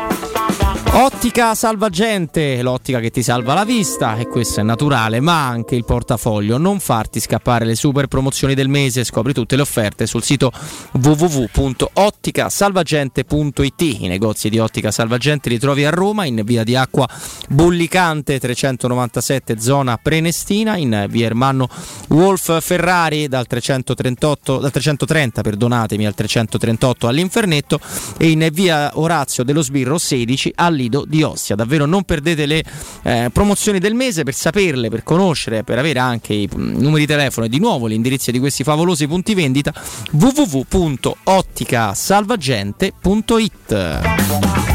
Ottica salvagente, l'ottica che ti salva la vista e questo è naturale, ma anche il portafoglio. Non farti scappare le super promozioni del mese, scopri tutte le offerte sul sito www.otticasalvagente.it. I negozi di Ottica Salvagente li trovi a Roma in via di Acqua Bullicante 397 zona Prenestina, in via Ermanno Wolf Ferrari dal 338 dal 330, perdonatemi, al 338 all'Infernetto e in via Orazio dello Sbirro 16 al Lido di Ostia. Davvero non perdete le eh, promozioni del mese per saperle, per conoscere, per avere anche i mm, numeri di telefono e di nuovo gli indirizzi di questi favolosi punti vendita www.otticasalvagente.it.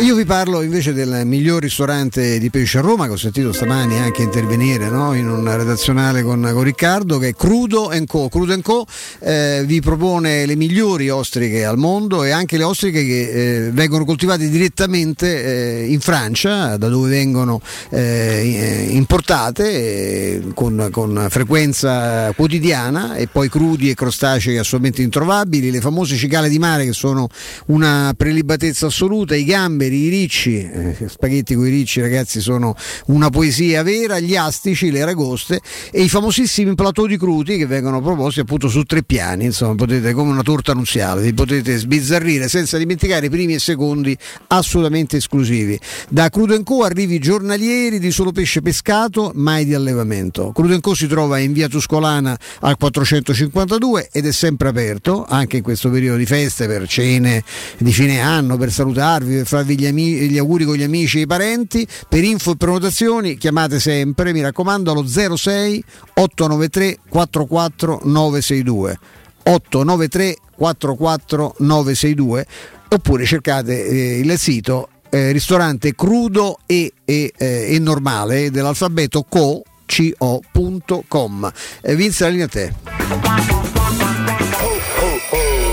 Io vi parlo invece del miglior ristorante di pesce a Roma, che ho sentito stamani anche intervenire no? in un redazionale con, con, Riccardo, che è Crudo Co. Crudo Co eh, vi propone le migliori ostriche al mondo e anche le ostriche che eh, vengono coltivate direttamente eh, in Francia, da dove vengono eh, importate eh, con, con, frequenza quotidiana e poi crudi e crostacei assolutamente introvabili, le famose cicale di mare che sono una prelibatezza assoluta, i gambi gamberi, i ricci, eh, spaghetti con i ricci ragazzi sono una poesia vera, gli astici, le aragoste e i famosissimi platoni cruti che vengono proposti appunto su tre piani, insomma potete come una torta nuziale, vi potete sbizzarrire senza dimenticare i primi e secondi assolutamente esclusivi. Da Crudo Co arrivi giornalieri di solo pesce pescato, mai di allevamento. Crudo Co si trova in via Tuscolana al 452 ed è sempre aperto, anche in questo periodo di feste per cene di fine anno, per salutarvi, per farvi gli, ami- gli auguri con gli amici e i parenti. Per info e prenotazioni chiamate sempre, mi raccomando, allo 06 893 44 962. 893 44 962 oppure cercate eh, il sito eh, ristorante crudo e, e, eh, e normale dell'alfabeto co co.com. Eh, Vince la linea a te.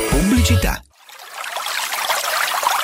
Pubblicità.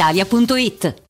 brispalitalia.it.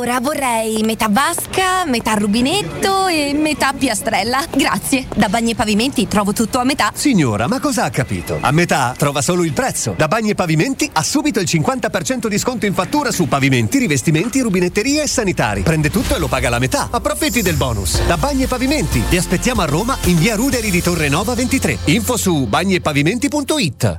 Allora vorrei metà vasca, metà rubinetto e metà piastrella. Grazie. Da Bagni e Pavimenti trovo tutto a metà. Signora, ma cosa ha capito? A metà trova solo il prezzo. Da Bagni e Pavimenti ha subito il 50% di sconto in fattura su pavimenti, rivestimenti, rubinetterie e sanitari. Prende tutto e lo paga la metà. Approfitti del bonus. Da Bagni e Pavimenti. Vi aspettiamo a Roma in via Ruderi di Torre Nova 23. Info su bagniepavimenti.it.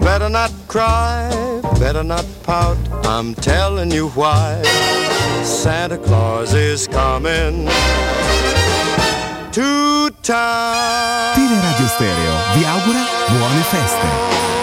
Better not cry, better not pout. I'm telling you why. Santa Claus is coming to town. Teleradio Stereo vi augura buone feste.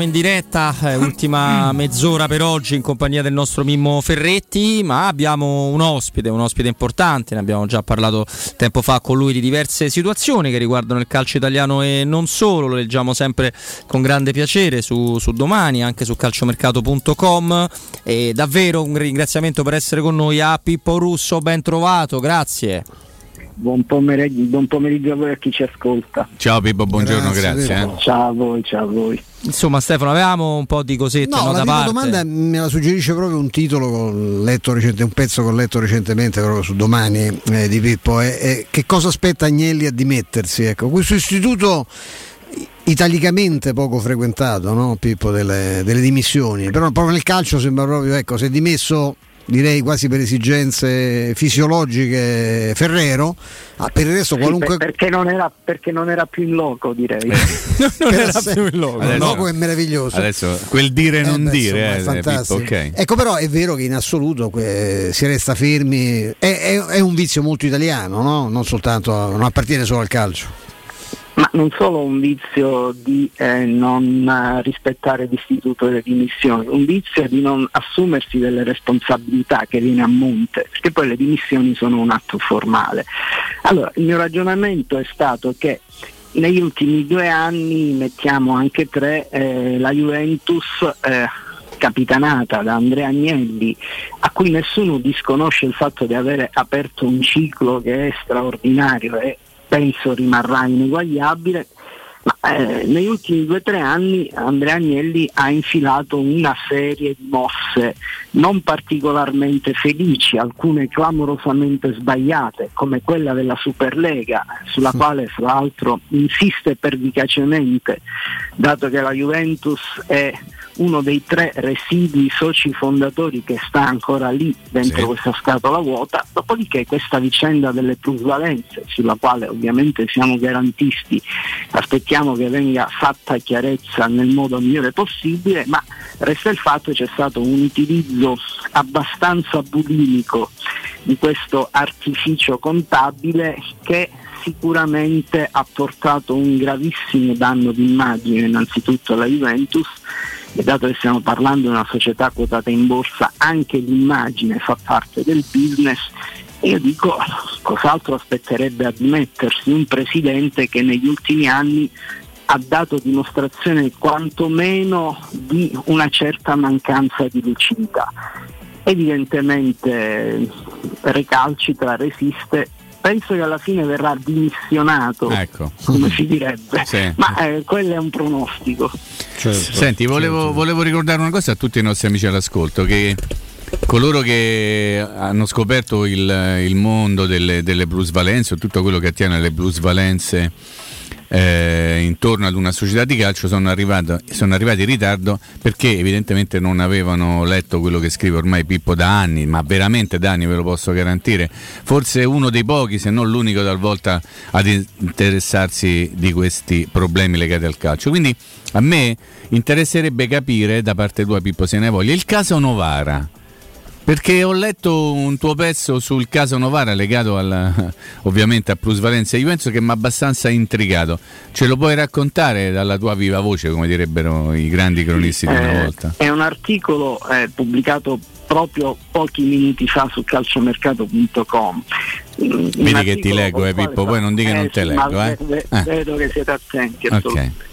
Torniamo in diretta, eh, ultima mezz'ora per oggi in compagnia del nostro Mimmo Ferretti, ma abbiamo un ospite, un ospite importante, ne abbiamo già parlato tempo fa con lui di diverse situazioni che riguardano il calcio italiano e non solo, lo leggiamo sempre con grande piacere su, su domani, anche su calciomercato.com e davvero un ringraziamento per essere con noi a Pippo Russo, ben trovato, grazie. Buon pomeriggio, buon pomeriggio a voi a chi ci ascolta. Ciao Pippo, buongiorno, grazie. eh. Ciao a voi, ciao a voi. Insomma Stefano, avevamo un po' di cosette No, no, la da prima parte. domanda me la suggerisce proprio un titolo letto recente, un pezzo che ho letto recentemente proprio su domani eh, di Pippo. è- è che cosa aspetta Agnelli a dimettersi? Ecco, questo istituto italicamente poco frequentato, no, Pippo, delle, delle dimissioni. Però proprio nel calcio sembra proprio, ecco, si è dimesso direi quasi per esigenze fisiologiche Ferrero, ah, per il resto Sì, qualunque... per- perché, non era, perché non era più in loco, direi. non era più il logo. Il logo è meraviglioso. Adesso quel dire e non beh, dire, insomma, è eh, fantastico. Pippo, ok. Ecco, però è vero che in assoluto eh, si resta fermi. È, è- è un vizio molto italiano, no? non soltanto non appartiene solo al calcio. Ma non solo un vizio di eh, non eh, rispettare l'istituto delle dimissioni, un vizio di non assumersi delle responsabilità che viene a monte, perché poi le dimissioni sono un atto formale. Allora, il mio ragionamento è stato che negli ultimi due anni, mettiamo anche tre, eh, la Juventus eh, capitanata da Andrea Agnelli, a cui nessuno disconosce il fatto di avere aperto un ciclo che è straordinario e penso rimarrà ineguagliabile. Ma eh, negli ultimi due o tre anni Andrea Agnelli ha infilato una serie di mosse non particolarmente felici, alcune clamorosamente sbagliate, come quella della Superlega, sulla quale fra l'altro insiste pervicacemente, dato che la Juventus è uno dei tre residui soci fondatori che sta ancora lì dentro Sì. questa scatola vuota, dopodiché questa vicenda delle plusvalenze, sulla quale ovviamente siamo garantisti, aspettiamo che venga fatta chiarezza nel modo migliore possibile, ma resta il fatto che c'è stato un utilizzo abbastanza bulimico di questo artificio contabile che sicuramente ha portato un gravissimo danno d'immagine innanzitutto alla Juventus e dato che stiamo parlando di una società quotata in borsa anche l'immagine fa parte del business io dico cos'altro aspetterebbe a dimettersi un presidente che negli ultimi anni ha dato dimostrazione quantomeno di una certa mancanza di lucidità. Evidentemente recalcitra, resiste, penso che alla fine verrà dimissionato, Ecco. come si direbbe, Sì. ma eh, quello è un pronostico. Senti, volevo, volevo ricordare una cosa a tutti i nostri amici all'ascolto, che coloro che hanno scoperto il, il mondo delle, delle plusvalenze o tutto quello che attiene alle plusvalenze eh, intorno ad una società di calcio sono, arrivato- sono arrivati in ritardo perché evidentemente non avevano letto quello che scrive ormai Pippo da anni, ma veramente da anni ve lo posso garantire, forse uno dei pochi, se non l'unico talvolta ad interessarsi di questi problemi legati al calcio. Quindi a me interesserebbe capire da parte tua Pippo se ne voglia il caso Novara. Perché ho letto un tuo pezzo sul caso Novara legato al, ovviamente a plusvalenza di Juventus che mi ha abbastanza intrigato. Ce lo puoi raccontare dalla tua viva voce, come direbbero i grandi cronisti di una Eh, volta? È un articolo eh, pubblicato proprio pochi minuti fa su calciomercato.com. Vedi che ti leggo, eh, Pippo, poi non dica che non te leggo, eh. Eh. Vedo che siete attenti. Ok, assolutamente.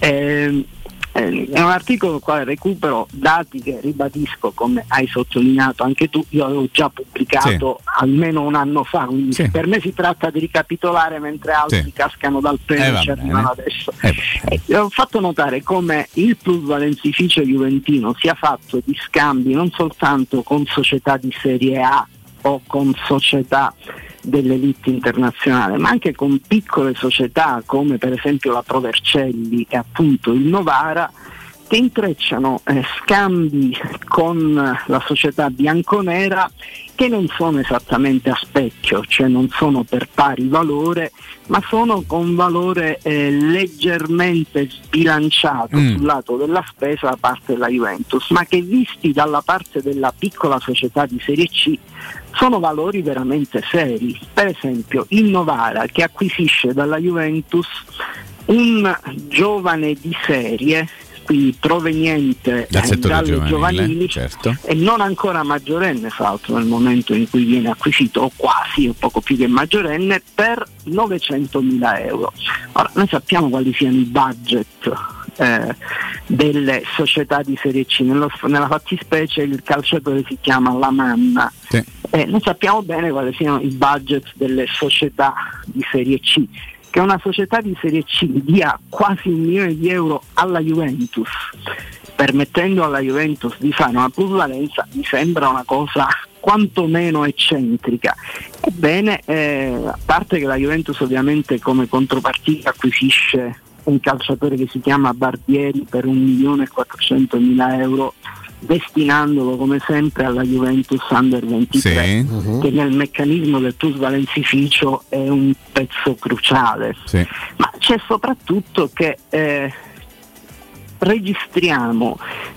Ehm, eh, è un articolo quale recupero dati che ribadisco, come hai sottolineato anche tu, io avevo già pubblicato almeno un anno fa, quindi Sì. per me si tratta di ricapitolare mentre altri Sì. cascano dal pelo Eh, e arrivano adesso. Eh, Eh, ho fatto notare come il plusvalenzificio juventino sia fatto di scambi non soltanto con società di serie A o con società dell'elite internazionale, ma anche con piccole società come per esempio la Provercelli e appunto il Novara che intrecciano eh, scambi con la società bianconera che non sono esattamente a specchio, cioè non sono per pari valore, ma sono con valore eh, leggermente sbilanciato Mm. sul lato della spesa da parte della Juventus, ma che visti dalla parte della piccola società di Serie C sono valori veramente seri. Per esempio il Novara che acquisisce dalla Juventus un giovane di serie, quindi proveniente Dal eh, dalle giovanili certo. e non ancora maggiorenne fra l'altro nel momento in cui viene acquisito o quasi o poco più che maggiorenne per 900.000 euro ora noi sappiamo quali siano i budget eh, delle società di Serie C Nello- nella fattispecie il calciatore si chiama La Manna Sì. eh, noi sappiamo bene quali siano i budget delle società di Serie C che una società di Serie C dia quasi un milione di euro alla Juventus permettendo alla Juventus di fare una plusvalenza mi sembra una cosa quantomeno eccentrica. Ebbene, eh, a parte che la Juventus ovviamente come contropartita acquisisce un calciatore che si chiama Barbieri per 1.400.000 euro destinandolo come sempre alla Juventus Under 23 Sì. Mhm. che nel meccanismo del plusvalenzificio è un pezzo cruciale Sì. ma c'è soprattutto che eh, registriamo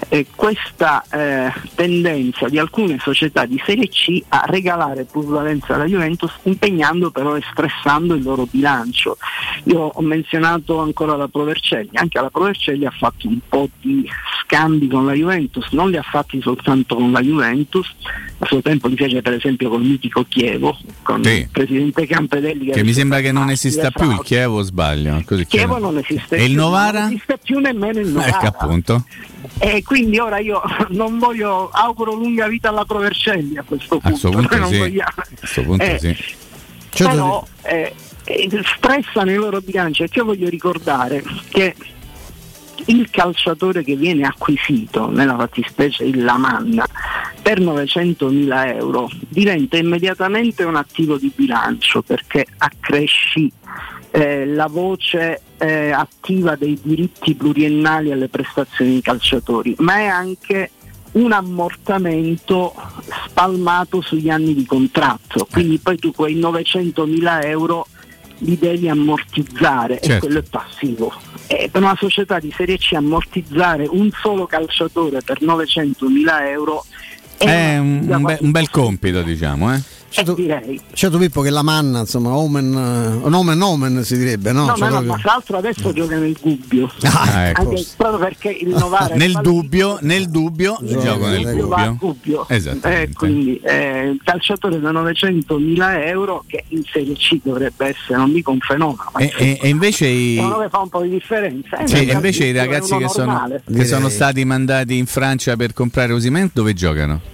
eh, questa eh, tendenza di alcune società di Serie C a regalare plusvalenza alla Juventus impegnando però e stressando il loro bilancio. Io ho menzionato ancora la Provercelli, anche la Provercelli ha fatto un po' di scambi con la Juventus, non li ha fatti soltanto con la Juventus, a suo tempo li fece per esempio col mitico Chievo, con Sì. il presidente Campedelli Che mi sembra che non fatti esista più il. Chievo, sbaglio? Così Chievo non esiste E il più, Novara? non esiste più nemmeno il Novara. Ecco appunto. E quindi ora io non voglio, auguro lunga vita alla Provercelli a questo A punto. questo punto sì. vogliamo. A questo punto Eh, sì. Però eh, eh, stressano i loro bilanci e che io voglio ricordare che il calciatore che viene acquisito, nella fattispecie il Lamanna, per 900.000 euro diventa immediatamente un attivo di bilancio perché accresci eh, la voce eh, attiva dei diritti pluriennali alle prestazioni dei calciatori, ma è anche un ammortamento spalmato sugli anni di contratto, quindi poi tu quei 900.000 euro li devi ammortizzare e Certo. quello è passivo. E per una società di Serie C ammortizzare un solo calciatore per 900.000 euro è, un, be- un bel compito, diciamo, eh? Eh, direi. Certo Pippo che la manna, insomma, omen, eh, nomen omen si direbbe, no? No, Cioè, ma, no, proprio- ma tra l'altro adesso gioca nel Gubbio. Ah, ecco. Anche proprio perché il Novara Nel dubbio, nel dubbio, gioco nel Gubbio va a dubbio. Eh, quindi eh, il calciatore da 900.000 euro che in Serie C dovrebbe essere, non dico un fenomeno, ma E, e- e invece i, fa un po' di differenza. Eh, sì, nel e invece i ragazzi che sono, che sono stati mandati in Francia per comprare Osimen, dove giocano?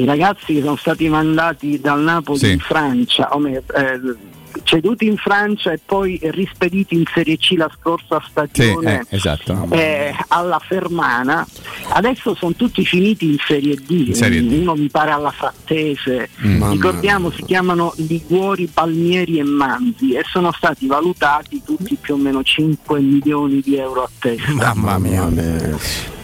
I ragazzi che sono stati mandati dal Napoli Sì. in Francia, o meglio, eh, ceduti in Francia e poi rispediti in Serie C la scorsa Sì, stagione. eh, esatto. eh, alla Fermana adesso sono tutti finiti in Serie D, In Serie D. uno mi pare alla Frattese Mm. ricordiamo si chiamano Liguori, Palmieri e Manzi e sono stati valutati tutti più o meno 5 milioni di euro a testa Mamma mia.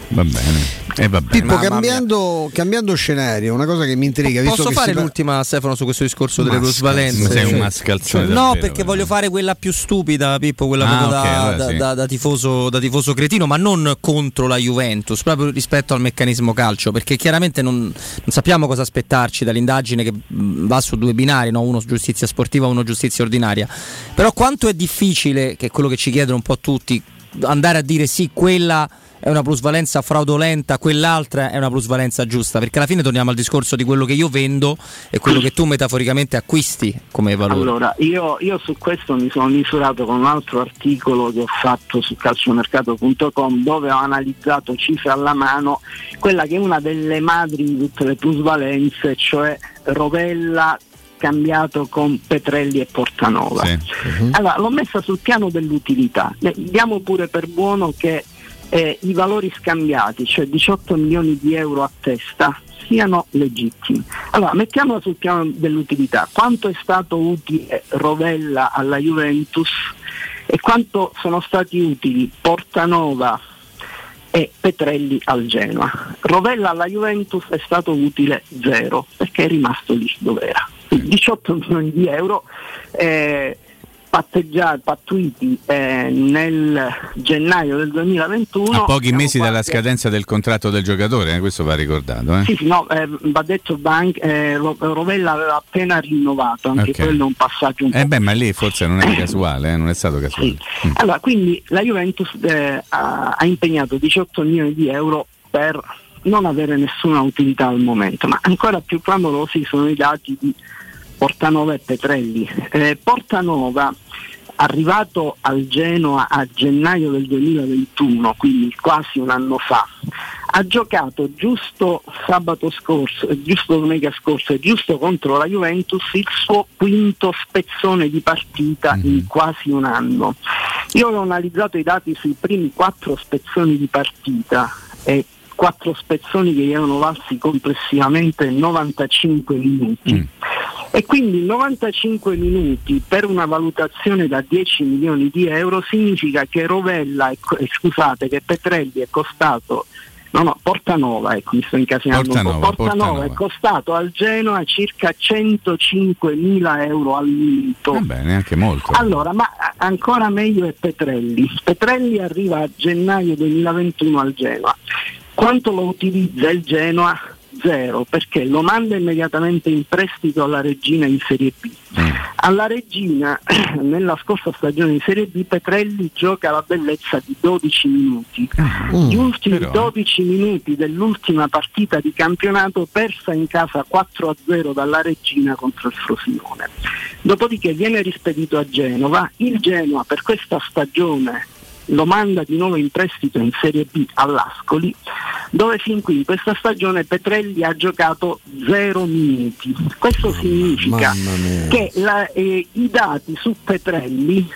Va bene. E va bene. Pippo, cambiando, cambiando scenario, una cosa che mi intriga. visto Posso che fare l'ultima, Stefano, su questo discorso delle plusvalenze? Sei un Cioè- mascalzone No, perché eh. voglio fare quella più stupida, Pippo, quella Ah, proprio ok, da, allora da- sì. da- da tifoso, da tifoso cretino, ma non contro la Juventus, proprio rispetto al meccanismo calcio, perché chiaramente non, non sappiamo cosa aspettarci dall'indagine che mh, va su due binari, no? uno giustizia sportiva, uno giustizia ordinaria. Però quanto è difficile, che è quello che ci chiedono un po' tutti, andare a dire sì, quella è una plusvalenza fraudolenta, quell'altra è una plusvalenza giusta, perché alla fine torniamo al discorso di quello che io vendo e quello che tu metaforicamente acquisti come valore. Allora, io, io su questo mi sono misurato con un altro articolo che ho fatto su calciomercato.com dove ho analizzato cifre alla mano quella che è una delle madri di tutte le plusvalenze, cioè Rovella cambiato con Petrelli e Portanova. Allora, l'ho messa sul piano dell'utilità. Diamo pure per buono che eh, i valori scambiati, cioè 18 milioni di euro a testa, siano legittimi. Allora, mettiamola sul piano dell'utilità. Quanto è stato utile Rovella alla Juventus e quanto sono stati utili Portanova e Petrelli al Genoa? Rovella alla Juventus è stato utile zero perché è rimasto lì dove era. Quindi 18 milioni di euro. eh, patteggiati, pattuiti eh, nel gennaio del 2021 A pochi mesi dalla quasi scadenza del contratto del giocatore, eh, questo va ricordato. Eh? sì, sì, no, eh, va detto anche- eh, Ro- Rovella aveva appena rinnovato, anche Ok. quello è un passaggio un po' Eh beh, ma lì forse non è casuale, eh, non è stato casuale. Mm. Allora, quindi la Juventus eh, ha, ha impegnato 18 milioni di euro per non avere nessuna utilità al momento, ma ancora più clamorosi sono i dati di Portanova e Petrelli. Eh, Portanova, arrivato al Genoa a gennaio del 2021, quindi quasi un anno fa, ha giocato giusto sabato scorso, eh, giusto domenica scorsa e giusto contro la Juventus il suo quinto spezzone di partita in quasi un anno. Io ho analizzato i dati sui primi quattro spezzoni di partita e quattro spezzoni che gli erano valsi complessivamente 95 minuti. E quindi 95 minuti per una valutazione da 10 milioni di euro significa che Rovella, co- eh, scusate, che Petrelli è costato No, no, Portanova, ecco, mi sto incasinando Portanova, po'. Portanova, Portanova. è costato al Genoa circa 105 mila euro al minuto. Vabbè, neanche molto. Allora, ma ancora meglio è Petrelli. Petrelli arriva a gennaio 2021 al Genoa. Quanto lo utilizza il Genoa? Zero, perché lo manda immediatamente in prestito alla Regina in Serie B. Alla Regina, nella scorsa stagione di Serie B, Petrelli gioca la bellezza di 12 minuti. Gli ultimi però. 12 minuti dell'ultima partita di campionato persa in casa 4-0 dalla Regina contro il Frosinone. Dopodiché viene rispedito a Genova. Il Genoa per questa stagione lo manda di nuovo in prestito in Serie B all'Ascoli, dove fin qui in questa stagione Petrelli ha giocato zero minuti. Questo significa che la- eh, i dati su Petrelli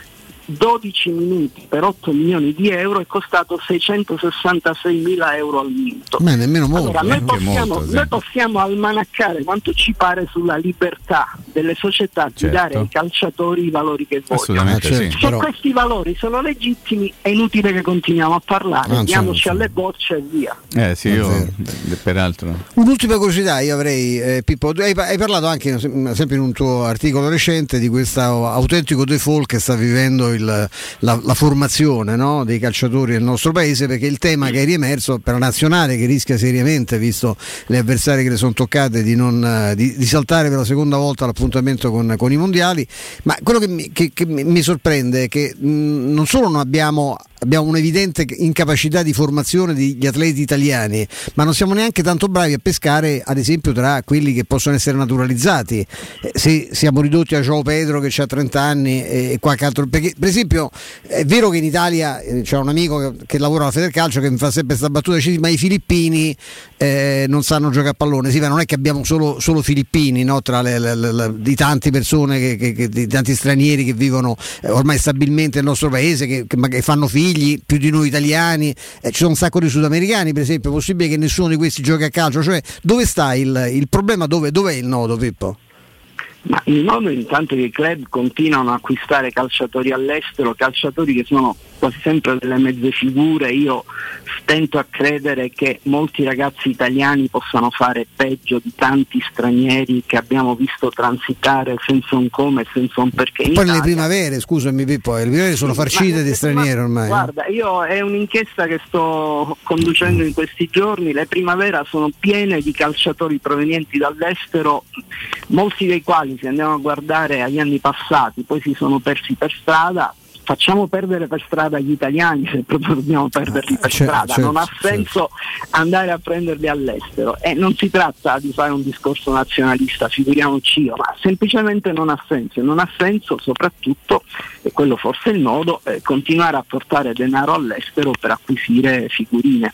12 minuti per 8 milioni di euro è costato 666 mila euro al minuto. Beh, nemmeno molto. Allora, noi possiamo, molto, sì. noi possiamo almanaccare quanto ci pare sulla libertà delle società di Certo. dare ai calciatori i valori che vogliono. Ah, sì. Se Però- questi valori sono legittimi è inutile che continuiamo a parlare, Ah, diamoci certo. alle bocce e via. Eh sì, io peraltro. Un'ultima curiosità io avrei, eh, Pippo, hai, hai parlato anche sem- sempre in un tuo articolo recente di questo autentico default che sta vivendo il- la, la formazione no, dei calciatori del nostro paese perché il tema che è riemerso per la nazionale che rischia seriamente, visto le avversarie che le sono toccate, di, non, di- di saltare per la seconda volta l'appuntamento con, con i mondiali, ma quello che mi, che- che mi- sorprende è che mh, non solo non abbiamo abbiamo un'evidente incapacità di formazione degli atleti italiani, ma non siamo neanche tanto bravi a pescare, ad esempio, tra quelli che possono essere naturalizzati. Eh, Se siamo ridotti a Joao Pedro che ha 30 anni e qualche altro. Perché, per esempio, è vero che in Italia eh, c'è un amico che, che lavora alla Federcalcio che mi fa sempre questa battuta, dice, ma i filippini eh, non sanno giocare a pallone. Sì, ma non è che abbiamo solo, solo filippini no? tra le, le- le- di tante persone, che, che- di tanti stranieri che vivono eh, ormai stabilmente nel nostro paese, che, fanno figli più di noi italiani. Eh, ci sono un sacco di sudamericani, per esempio. È possibile che nessuno di questi giochi a calcio? Cioè, dove sta il, il problema? Dove, dov'è il nodo, Pippo? Ma il modo intanto che i club continuano a acquistare calciatori all'estero, calciatori che sono quasi sempre delle mezze figure, io stento a credere che molti ragazzi italiani possano fare peggio di tanti stranieri che abbiamo visto transitare senza un come e senza un perché. Poi Italia. primavere, scusami Pippo, le primavere sono farcite Ma- di stranieri ma- ormai. eh. Guarda, io è un'inchiesta che sto conducendo in questi giorni, le primavera sono piene di calciatori provenienti dall'estero, molti dei quali se andiamo a guardare agli anni passati poi si sono persi per strada. Facciamo perdere per strada gli italiani se proprio dobbiamo perderli per certo, strada, certo, non ha senso andare a prenderli all'estero. E non si tratta di fare un discorso nazionalista, figuriamoci io, ma semplicemente non ha senso, non ha senso soprattutto, e quello forse è il nodo, eh, continuare a portare denaro all'estero per acquisire figurine.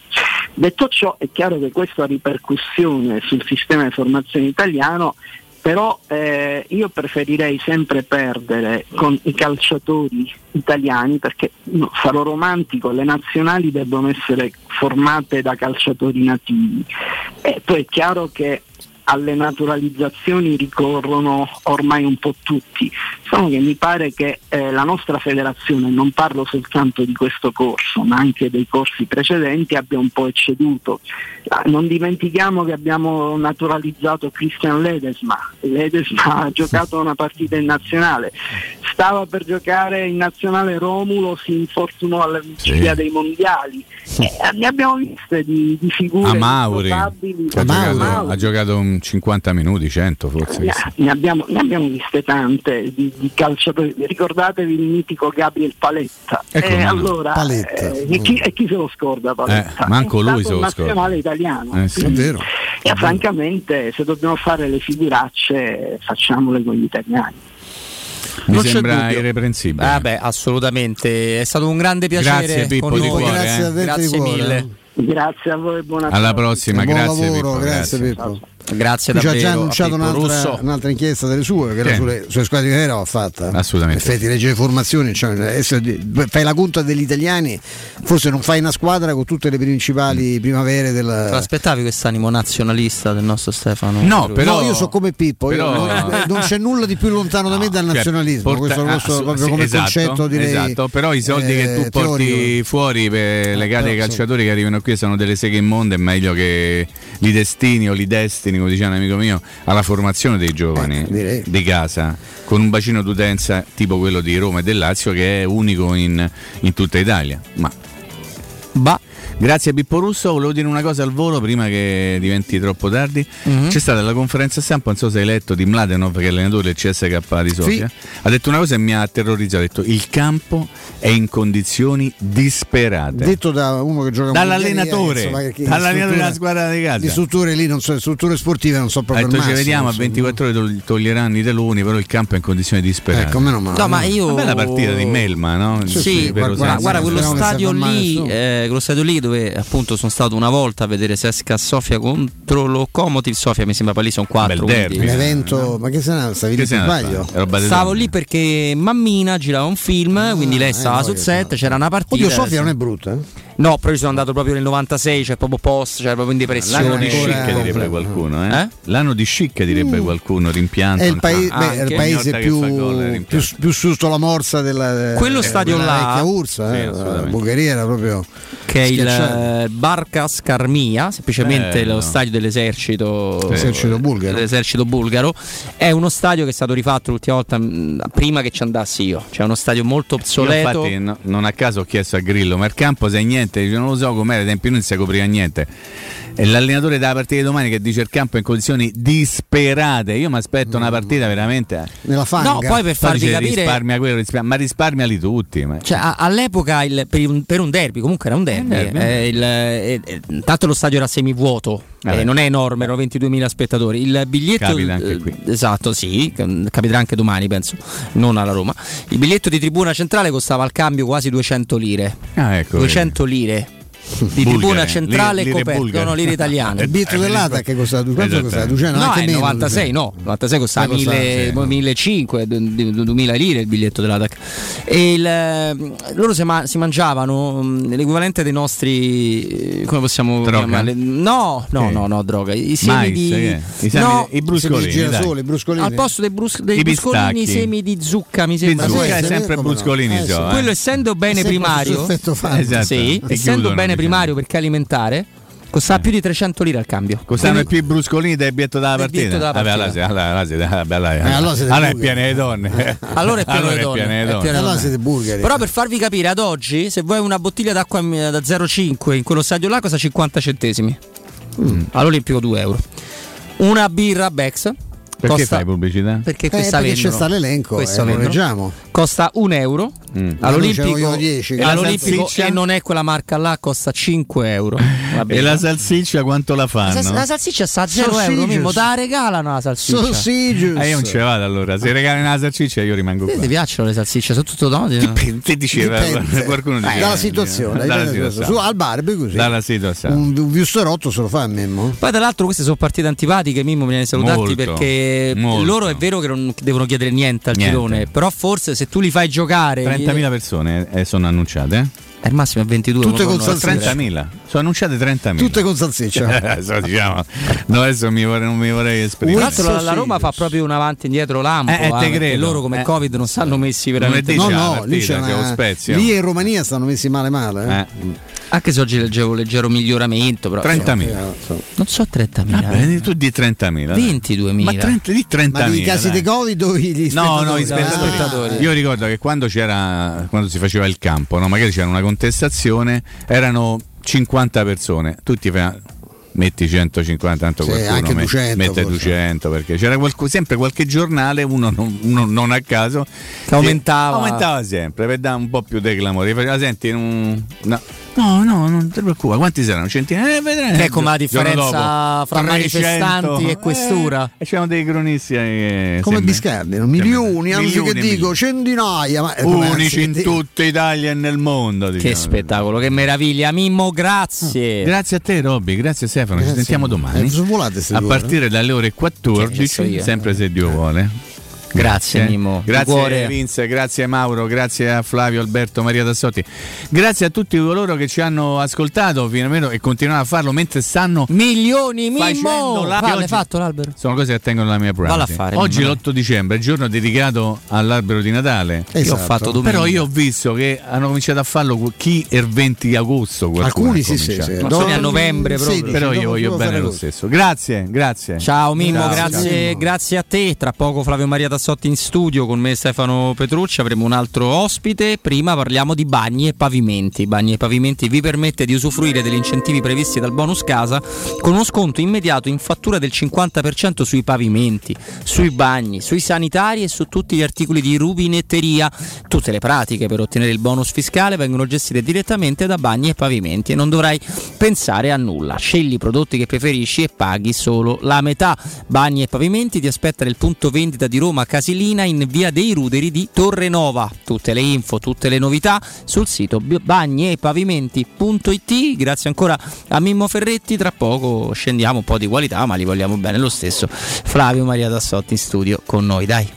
Detto ciò è chiaro che questo ha ripercussione sul sistema di formazione italiano però eh, io preferirei sempre perdere con i calciatori italiani perché no, sarò romantico, le nazionali debbono essere formate da calciatori nativi. E poi è chiaro che alle naturalizzazioni ricorrono ormai un po' tutti, solo che mi pare che eh, la nostra federazione, non parlo soltanto di questo corso, ma anche dei corsi precedenti, abbia un po' ecceduto. Ah, Non dimentichiamo che abbiamo naturalizzato Christian Ledesma, Ledesma ha giocato una partita in nazionale, stava per giocare in nazionale Romulo, si infortunò alla vigilia dei mondiali. Eh, ne abbiamo viste di, di figure A Mauri, improbabili. che ha, giocato, ha giocato un 50 minuti, 100 forse. Ne, ne abbiamo, ne abbiamo viste tante di, di calciatori. Ricordatevi il mitico Gabriel Paletta. Ecco, Eh, allora, Paletta. eh, e, chi, e chi se lo scorda Paletta? Eh, manco È lui se lo scorda. nazionale italiano. Eh, sì. È vero. E francamente, se dobbiamo fare le figuracce, facciamole con gli italiani. Mi Non sembra irreprensibile. Ah, beh, assolutamente. È stato un grande piacere Grazie, Pippo, con di cuore, Grazie eh. Grazie cuore, mille. eh. Grazie a voi, buona Alla prossima, Buon grazie lavoro, Pippo, grazie grazie. Pippo. Grazie Qui ci ha davvero già annunciato un'altra, un'altra inchiesta delle sue, che era Sì. sulle, sulle squadre di va fatta. Assolutamente. In effetti, legge le formazioni, cioè, di- fai la conta degli italiani, forse non fai una squadra con tutte le principali primavere Te della. l'aspettavi quest'animo nazionalista del nostro Stefano? No, però- no, io so come Pippo, però- non, non c'è nulla di più lontano da me dal Cioè, nazionalismo. porta- questo posso ah, proprio sì, come esatto, concetto direi. esatto, però i soldi che eh, tu porti teorico. fuori per legati ai però, calciatori che arrivano qui sono delle seghe immonde è meglio che li destini o li destini come diceva un amico mio alla formazione dei giovani direi. di casa con un bacino d'utenza tipo quello di Roma e del Lazio che è unico in, in tutta Italia ma Bah. Grazie a Pippo Russo, volevo dire una cosa al volo prima che diventi troppo tardi. Mhm. C'è stata la conferenza stampa, non so se hai letto, di Mladenov che è allenatore del CSK di Sofia. Ha detto una cosa e mi ha terrorizzato, ha detto il campo è in condizioni disperate. Detto da uno che gioca Dall'allenatore, insomma, che- che dall'allenatore della squadra di casa. Di strutture lì, non so, strutture sportive non so ha proprio detto il ci massimo, vediamo a insomma. 24 ore togli- toglieranno i teloni, però il campo è in condizioni disperate. Ecco, meno male. No, ma io. Una bella partita di Melma, no? Sì, vero guarda, senso. guarda, quello stadio lì, eh, quello stadio lì dove appunto sono stato una volta a vedere Sesca Sofia contro Lokomotiv Sofia, mi sembra poi lì sono quattro. Bel quindi- derby. Un evento, ma che se ne stavi lì Che se sbaglio? Stavo lì perché Mammina girava un film, quindi lei stava eh, sul set, c'era una partita. Oddio, Sofia non è brutta. eh? No, però io sono andato proprio nel 96, cioè proprio post, cioè proprio in depressione. L'anno di ancora- chic direbbe qualcuno, eh? Eh? L'anno di chic direbbe qualcuno, rimpianto. È il, paese- ancora. beh, è il paese più, gol più, più su sotto la morsa della, Quello eh, stadio là- Ursa. Sì, eh, la. Bulgaria era proprio che è il eh, Barkas Karmia, semplicemente Bello. lo stadio dell'esercito, Esercito bulgaro. dell'esercito bulgaro. È uno stadio che è stato rifatto l'ultima volta mh, prima che ci andassi io. Cioè uno stadio molto Io obsoleto. infatti no- non a caso ho chiesto a Grillo, ma il campo sai niente, dice non lo so com'era, ai tempi non si copriva niente. E l'allenatore della partita di domani che dice il campo è in condizioni disperate, io mi aspetto una partita veramente... nella fanga. No, poi per farvi dice, capire. risparmia quello, risparmia- ma risparmiali tutti. Ma... Cioè, a- all'epoca il- per, un, per un derby, comunque era un derby. derby. eh, il- eh, eh, intanto lo stadio era semivuoto, eh, non è enorme, erano 22.000 spettatori. Il biglietto. Capita anche eh, qui. Esatto, sì, capiterà anche domani, penso, non alla Roma. Il biglietto di tribuna centrale costava al cambio quasi 200 lire. Ah, ecco, 200 lire. Di tribuna centrale lire- lire coperto, bulgare. no, lire italiane. Il biglietto dell'ATA che costa quanto Esatto. costa? 200, No, anche è meno, 96, no, 96 costava Eh, costava, 1000, sì. 1500, du- du- 2000 lire il biglietto dell'ATAC. E il, eh, loro si, ma- si mangiavano mm, l'equivalente dei nostri, eh, come possiamo Droga? chiamarli? No, no, Che? no, no, droga. I semi Mais, di... I semi- no, i bruscolini, girasole, bruscolini. al posto dei, brus- dei I bruscolini, pistacchi. semi di zucca, mi sembra. zucca è sempre come no? bruscolini, Eh, so, eh. Quello essendo bene primario. Esatto. sì, essendo bene. Primario perché alimentare, costava più di 300 lire al cambio. Costano Quindi- più i bruscolini del biglietto della Del partita. della Vabbè, allora, partita. sì, allora, allora, vabbè, Eh, allora siete allora è piena di donne. Allora è pieno di donne, pieno Allora siete bulgari. Però per farvi capire, ad oggi, se vuoi una bottiglia d'acqua da 0,5 in quello stadio là, costa 50 centesimi. Mm. All'Olimpico 2 euro. Una birra Bex. Perché costa- fai pubblicità? Perché Eh, questa perché c'è sta l'elenco, Questa eh, lo leggiamo. Costa 1 euro. Mm. All'Olimpico, vogliono 10, E la all'Olimpico salsiccia? e non è quella marca là, costa 5 euro. E la salsiccia quanto la La fanno? sal- la salsiccia sta a 0 euro. Mimmo, te la regalano la salsiccia. Sausages. Eh, io non ce vado allora. Se regalano una salsiccia io rimango qua. ti piacciono le salsicce? Soprattutto no? Te diceva Dipende. qualcuno Eh, diceva. dalla situazione, Dalla dipende da- situazione. su, al barbecue così. Dalla situazione. Un, un viusterotto se lo fa a Memmo. Poi tra l'altro queste sono partite antipatiche, Mimmo mi viene salutarti Molto, perché molto. loro è vero che non devono chiedere niente al Niente. girone, però forse se tu li fai giocare 30.000 persone eh, sono annunciate. eh? al massimo è 22 Tutte con con salsiccia. 30.000. Sono annunciate 30.000. Tutte con salsiccia. So, diciamo. No, adesso mi vorrei- non mi vorrei Tra esprimere. l'altro la, la Roma fa proprio un avanti e indietro lampo, Eh, eh, te credo. loro come Eh. Covid non stanno messi veramente Lunedì no, c'è la no, partita, lì c'è una... Spezia. Lì in Romania stanno messi male male. eh. Eh, Anche se oggi leggevo un leggero miglioramento, però 30.000. non so 30.000. Vabbè, tu di 30.000. dai. 22.000. Ma 30, di 30.000. Ma i casi dai. di Covid o gli No, no, spettatori? i spettatori. Ah, spettatori. Io ricordo che quando c'era quando si faceva il campo, no? magari c'era una contestazione, erano 50 persone, tutti metti 150, tanto Sì, qualcuno anche me- 200 mette forse. 200 perché c'era qualcu- sempre qualche giornale, uno non, uno non a caso, Che aumentava. aumentava sempre per dare un po' più di clamore. Faceva, senti, un- no, No, no, non ti preoccupare. Quanti saranno? Centinaia? Eh, vedremo. Che è come la differenza fra 300. manifestanti e Eh, questura. E c'erano dei cronisti eh, Come Biscardi, milioni, anzi che milioni dico, centinaia. Ma, eh, Unici in che tutta Italia e nel mondo. Che diciamo. spettacolo, che meraviglia. Mimmo, grazie. Grazie a te Robby, grazie Stefano, Grazie. ci sentiamo domani. Eh, a partire dalle ore Che so 14, io. sempre se Dio vuole. Grazie, Mimmo. Di Grazie cuore. Vince, grazie Mauro, grazie a Flavio, Alberto, Maria Tassotti. Grazie a tutti coloro che ci hanno ascoltato finalmente e continuano a farlo mentre stanno Milioni, Facendo Mimmo. l'hai fatto l'albero? sono cose che tengono la mia privacy. A fare, Oggi Mimmo, l'8 dicembre è il giorno dedicato all'albero di Natale. Io ho Esatto. fatto domenica. Però io ho visto che hanno cominciato a farlo chi il 20 agosto. Alcuni sì, sì, sì. Ma sono a No, novembre proprio. 16, Però io voglio bene lo stesso. Grazie, grazie. Ciao Mimmo, grazie, ciao. grazie a te. Tra poco Flavio Maria Tassotti in studio con me Stefano Petrucci. Avremo un altro ospite. Prima parliamo di bagni e pavimenti. Bagni e pavimenti vi permette di usufruire degli incentivi previsti dal bonus casa con uno sconto immediato in fattura del 50% sui pavimenti, sui bagni, sui sanitari e su tutti gli articoli di rubinetteria. Tutte le pratiche per ottenere il bonus fiscale vengono gestite direttamente da bagni e pavimenti e non dovrai pensare a nulla. Scegli i prodotti che preferisci e paghi solo la metà. Bagni e pavimenti ti aspetta nel punto vendita di Roma Casilina in via dei Ruderi di Torre Nova. Tutte le info, tutte le novità sul sito bagniepavimenti.it. Grazie ancora a Mimmo Ferretti. Tra poco scendiamo un po' di qualità, ma li vogliamo bene lo stesso. Flavio Maria Tassotti in studio con noi, dai.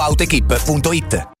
autoequip.it.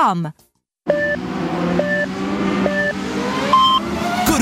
Bam!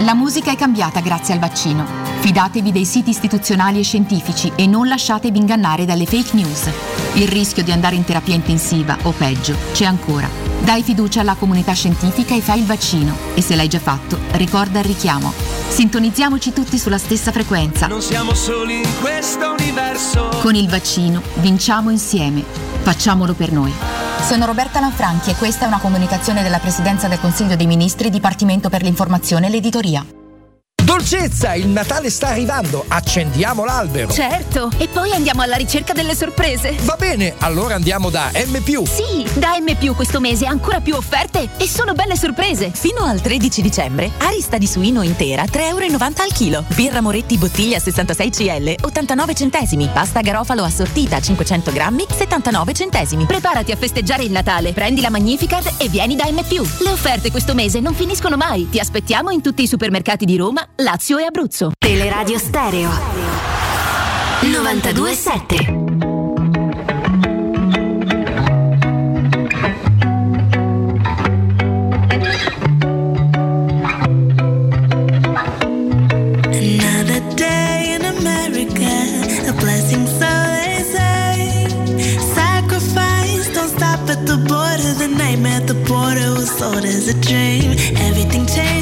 La musica è cambiata grazie al vaccino. Fidatevi dei siti istituzionali e scientifici e non lasciatevi ingannare dalle fake news. Il rischio di andare in terapia intensiva o peggio c'è ancora. Dai fiducia alla comunità scientifica e fai il vaccino. E se l'hai già fatto, ricorda il richiamo. Sintonizziamoci tutti sulla stessa frequenza. Non siamo soli in questo universo. Con il vaccino vinciamo insieme. Facciamolo per noi. Sono Roberta Lanfranchi e questa è una comunicazione della Presidenza del Consiglio dei Ministri, Dipartimento per l'informazione e l'editoria. Dolcezza, il Natale sta arrivando, accendiamo l'albero. Certo, e poi andiamo alla ricerca delle sorprese. Va bene, allora andiamo da M. Sì, da M questo mese ancora più offerte e sono belle sorprese. Fino al 13 dicembre, arista di suino intera 3,90 euro al chilo. Birra Moretti bottiglia 66 CL 89 centesimi. Pasta garofalo assortita 500 grammi 79 centesimi. Preparati a festeggiare il Natale, prendi la Magnificat e vieni da M. Le offerte questo mese non finiscono mai. Ti aspettiamo in tutti i supermercati di Roma, Lazio e Abruzzo. Teleradio Stereo 927 Another day in America, a blessing, so they say. Sacrifice, don't stop at the border. The nightmare at the border was sold as a dream. Everything changed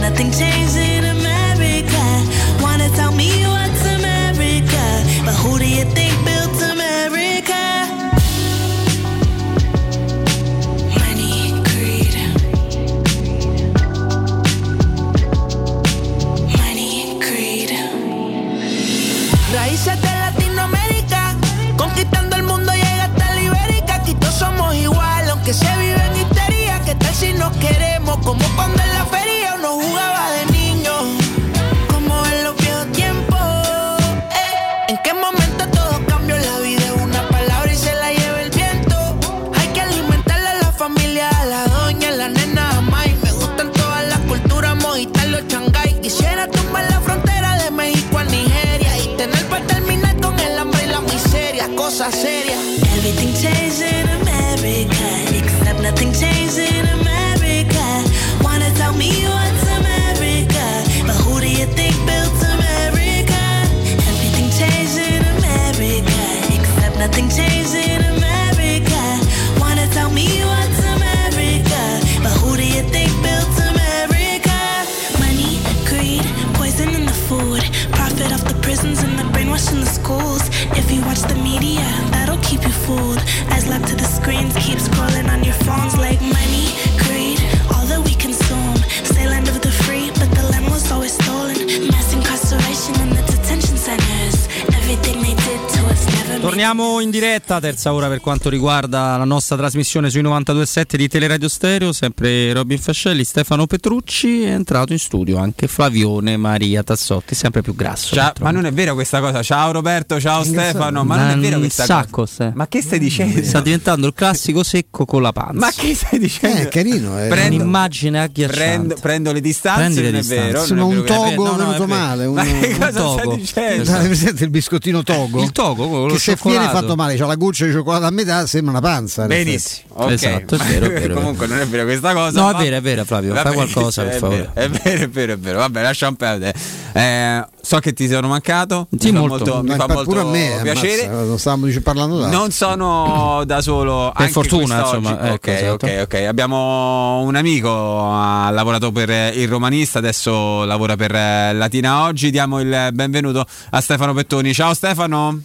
nothing changed fooled. Torniamo in diretta, terza ora per quanto riguarda la nostra trasmissione sui 92.7 di Teleradio Stereo, sempre Robin Fascelli, Stefano Petrucci, è entrato in studio anche Flavione Maria Tassotti, sempre più grasso. Ciao, ma non è vera questa cosa. Ciao Roberto, ciao Stefano. Ma non è vera questa sacco, cosa. Ste. Ma che stai dicendo? Sta diventando il classico secco con la panza. Ma che stai dicendo? Eh, è carino, eh. Prendo, Un'immagine agghiacciante. prendo, prendo le distanze, Prendi le non è distanze. vero. È un vero che- togo no, no, venuto è vero. male. Un, Ma che un cosa togo. stai dicendo? Presente il biscottino togo? Il togo, quello che si è viene fatto male, c'ha la goccia di cioccolato a metà, sembra una panza. Benissimo, ok. Esatto, è vero, è vero. Comunque non è vero questa cosa. No, è ma- vero, è vero, Flavio, Va fai bene, qualcosa, per è favore. Vero, è vero, è vero, è vero. Vabbè, lasciamo perdere. Eh, so che ti sono mancato. Sì, mi fa molto. molto, mi fa molto pure a me, piacere. ammazza, non stavamo parlando d'altro. Non sono da solo. Per anche fortuna, insomma, Ok, ecco, esatto. ok, ok. Abbiamo un amico, ha lavorato per il romanista, adesso lavora per Latina Oggi. Diamo il benvenuto a Stefano Pettoni. Ciao Stefano.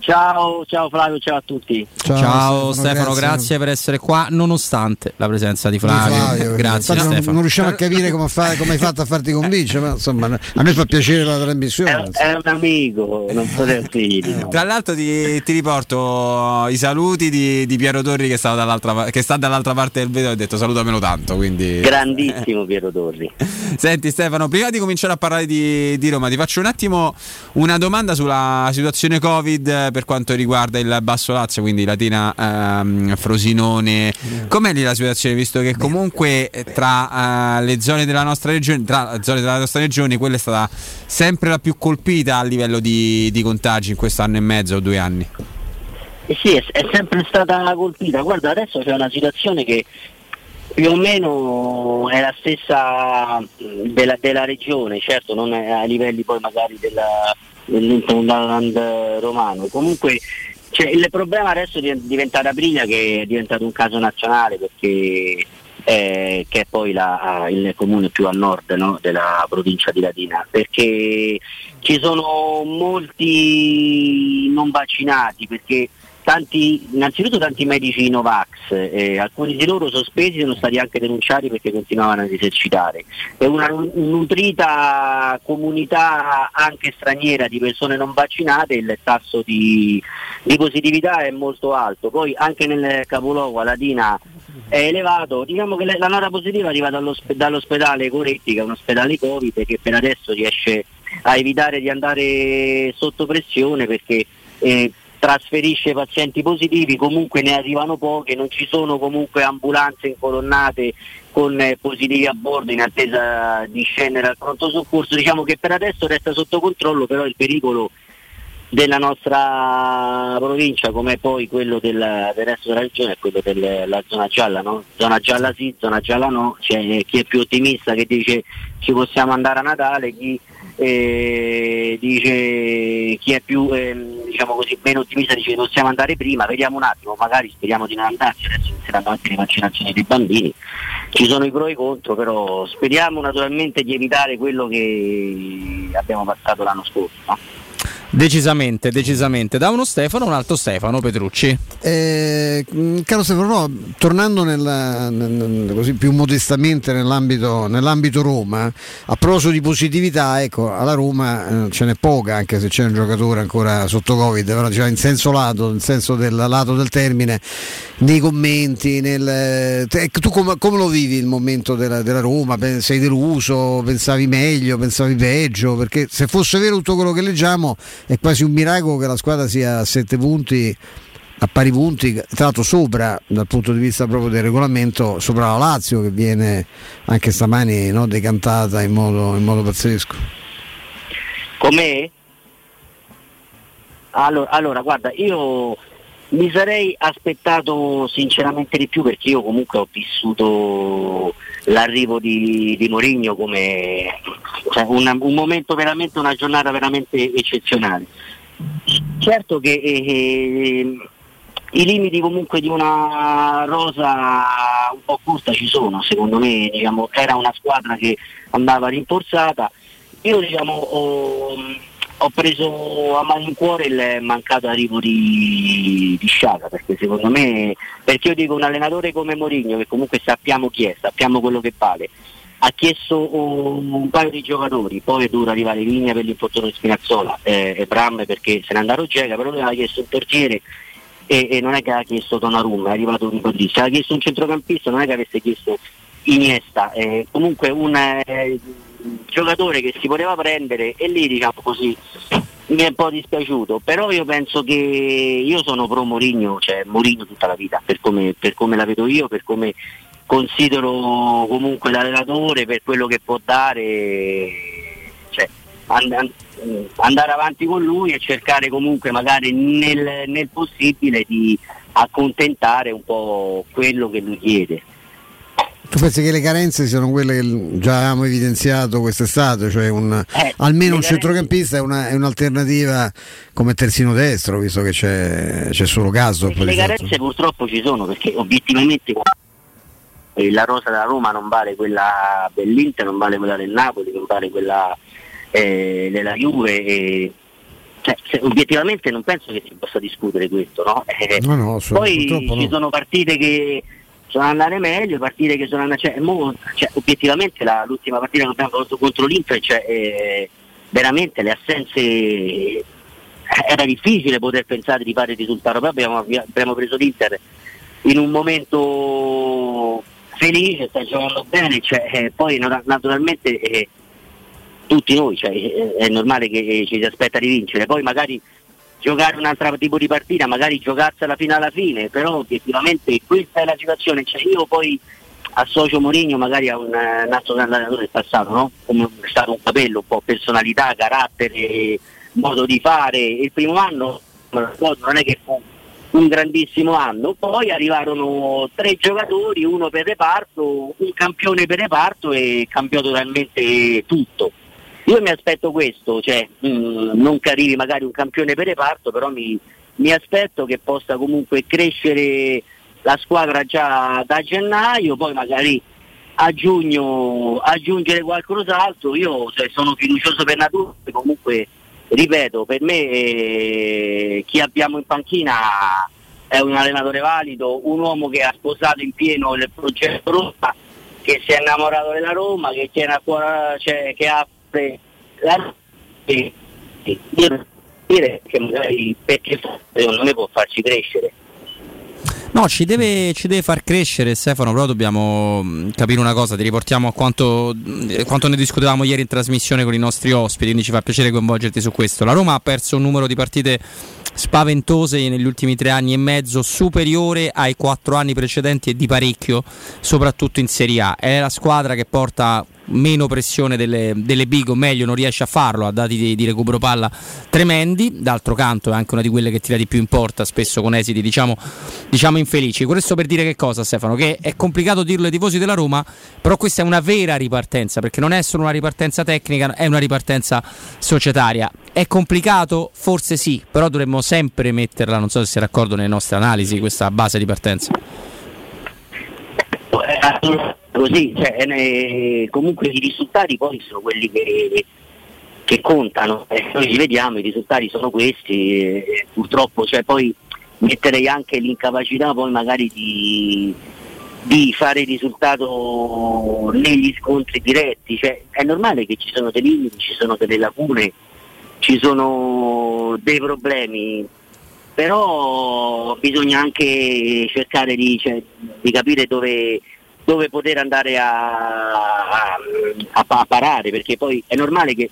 Ciao, ciao Flavio, ciao a tutti. Ciao, Stefano, grazie. per essere qua, nonostante la presenza di Flavio. Flavio, grazie infatti non, Stefano. non riusciamo a capire come, fa- come hai fatto a farti convincere, ma insomma a noi fa piacere la trasmissione. È un amico, non potete dire. Tra l'altro ti, ti riporto i saluti di, di Piero Torri che, stava dall'altra pa- che sta dall'altra parte del video e ho detto salutamelo tanto. Quindi... Grandissimo Piero Torri. Senti Stefano, prima di cominciare a parlare di, di Roma ti faccio un attimo una domanda sulla situazione Covid eh, per quanto riguarda il Basso Lazio, quindi Latina, ehm, Frosinone. Com'è lì la situazione? Visto che comunque eh, tra eh, le zone della nostra regione, tra le zone della nostra regione, quella è stata sempre la più colpita a livello di, di contagi in questo anno e mezzo o due anni. Eh sì, è, è sempre stata colpita. Guarda, adesso c'è una situazione che più o meno è la stessa della, della regione, certo non a livelli poi magari della, dell'Interland romano. Comunque cioè, il problema adesso è diventata Briglia che è diventato un caso nazionale perché eh, che è poi la- il comune più a nord no, della provincia di Latina, perché ci sono molti non vaccinati, perché tanti, innanzitutto tanti medici Novax, eh, alcuni di loro sospesi sono stati anche denunciati perché continuavano ad esercitare. È una nu- nutrita comunità anche straniera di persone non vaccinate, il tasso di, di positività è molto alto. Poi anche nel capoluogo a Latina è elevato, diciamo che la nota positiva arriva dall'ospe- dall'ospedale Coretti, che è un ospedale Covid che per adesso riesce a evitare di andare sotto pressione perché eh, trasferisce pazienti positivi, comunque ne arrivano poche, non ci sono comunque ambulanze incolonnate con eh, positivi a bordo in attesa di scendere al pronto soccorso, diciamo che per adesso resta sotto controllo, però il pericolo della nostra provincia come poi quello del, del resto della regione è quello della zona gialla, no? zona gialla sì, zona gialla no, c'è chi è più ottimista che dice ci possiamo andare a Natale, chi eh, dice chi è più ehm, diciamo così meno ottimista dice possiamo andare prima, vediamo un attimo, magari speriamo di non andarci, adesso inizieranno anche le vaccinazioni dei bambini, ci sono i pro e i contro, però speriamo naturalmente di evitare quello che abbiamo passato l'anno scorso. no? Decisamente, decisamente. Da uno Stefano, un altro Stefano Petrucci. Eh, mh, caro Stefano, no, tornando nella- nel- così più modestamente nell'ambito, nell'ambito Roma, a proposito di positività, ecco, alla Roma eh, ce n'è poca, anche se c'è un giocatore ancora sotto Covid, però diciamo, in senso lato, nel senso del lato del termine, nei commenti, nel, te- ecco, tu come, come lo vivi il momento della, della Roma? Sei deluso? Pensavi meglio? Pensavi peggio? Perché se fosse vero tutto quello che leggiamo è quasi un miracolo che la squadra sia a sette punti a pari punti, tra l'altro sopra dal punto di vista proprio del regolamento, sopra la Lazio che viene anche stamani no, decantata in modo, in modo pazzesco. Com'è? Allora, allora, guarda, io mi sarei aspettato sinceramente di più perché io comunque ho vissuto l'arrivo di, di Mourinho come cioè, una- un momento veramente, una giornata veramente eccezionale. Certo che eh, i limiti comunque di una rosa un po' corta ci sono, secondo me diciamo, era una squadra che andava rinforzata. Io diciamo, ho, ho preso a malincuore il mancato arrivo di, di Sciaga, perché secondo me, perché io dico un allenatore come Mourinho, che comunque sappiamo chi è, sappiamo quello che vale, ha chiesto un, un paio di giocatori, poi è dovuto arrivare Vigna per l'infortunio di Spinazzola eh, e Bram perché se ne è andato Gega, però lui aveva chiesto un portiere e, e non è che ha chiesto Donnarumma, è arrivato un Rodriguez, aveva chiesto un centrocampista, non è che avesse chiesto Iniesta, eh, comunque un eh, giocatore che si poteva prendere e lì diciamo così mi è un po' dispiaciuto, però io penso che io sono pro Mourinho, cioè Mourinho tutta la vita, per come, per come la vedo io, per come considero comunque l'allenatore, per quello che può dare, cioè, and- and- andare avanti con lui e cercare comunque magari nel, nel possibile di accontentare un po' quello che lui chiede. Tu pensi che le carenze siano quelle che già avevamo evidenziato quest'estate, cioè un- Eh, almeno un centrocampista è, una- è un'alternativa come terzino destro, visto che c'è, c'è solo caso. Le carenze purtroppo ci sono perché obiettivamente eh, la rosa della Roma non vale quella dell'Inter, non vale quella del Napoli, non vale quella eh, della Juve. e- cioè, se- obiettivamente non penso che si possa discutere questo, no? Eh, No, no, poi ci no. sono partite che sono andate meglio, partite che sono andate. Cioè, mo- cioè, obiettivamente la- l'ultima partita che abbiamo fatto contro l'Inter, cioè, eh, veramente le assenze era difficile poter pensare di fare il risultato, poi abbiamo, abbiamo preso l'Inter in un momento felice, sta giocando bene, cioè, eh, poi nat- naturalmente eh, tutti noi, cioè, eh, è normale che eh, ci si aspetta di vincere, poi magari giocare un altro tipo di partita, magari giocarsela fino alla fine, però obiettivamente questa è la situazione, cioè, io poi associo Mourinho magari a un, eh, un altro allenatore del passato, no? come è stato un capello, un po' personalità, carattere, modo di fare, il primo anno non è che fu un grandissimo anno, poi arrivarono tre giocatori, uno per reparto, un campione per reparto e cambiò totalmente tutto. Io mi aspetto questo, cioè mh, non che arrivi magari un campione per reparto, però mi, mi aspetto che possa comunque crescere la squadra già da gennaio, poi magari a giugno aggiungere qualcos'altro. Io cioè, sono fiducioso per natura, comunque ripeto, per me eh, chi abbiamo in panchina è un allenatore valido, un uomo che ha sposato in pieno il progetto Roma, che si è innamorato della Roma, che cuore, cioè, che ha la Roma. E- e io dire che magari perché secondo me può farci crescere. No, ci deve, ci deve far crescere Stefano, però dobbiamo mh, capire una cosa, ti riportiamo a quanto, mh, quanto ne discutevamo ieri in trasmissione con i nostri ospiti, quindi ci fa piacere coinvolgerti su questo. La Roma ha perso un numero di partite spaventose negli ultimi tre anni e mezzo, superiore ai quattro anni precedenti e di parecchio, soprattutto in Serie A. È la squadra che porta meno pressione delle, delle big, o meglio non riesce a farlo a dati di, di recupero palla tremendi, d'altro canto è anche una di quelle che tira di più in porta, spesso con esiti diciamo, diciamo infelici. Questo per dire che cosa Stefano? Che è complicato dirlo ai tifosi della Roma, però questa è una vera ripartenza, perché non è solo una ripartenza tecnica, è una ripartenza societaria. È complicato? Forse sì, però dovremmo sempre metterla, non so se sei d'accordo nelle nostre analisi, questa base di partenza. Così, cioè, eh, comunque i risultati poi sono quelli che, che contano, eh, noi li vediamo, i risultati sono questi, eh, purtroppo cioè, poi metterei anche l'incapacità poi magari di, di fare risultato negli scontri diretti, cioè, è normale che ci sono dei limiti, ci sono delle lacune, ci sono dei problemi, però bisogna anche cercare di, cioè, di capire dove, dove poter andare a, a- a- parare, perché poi è normale che,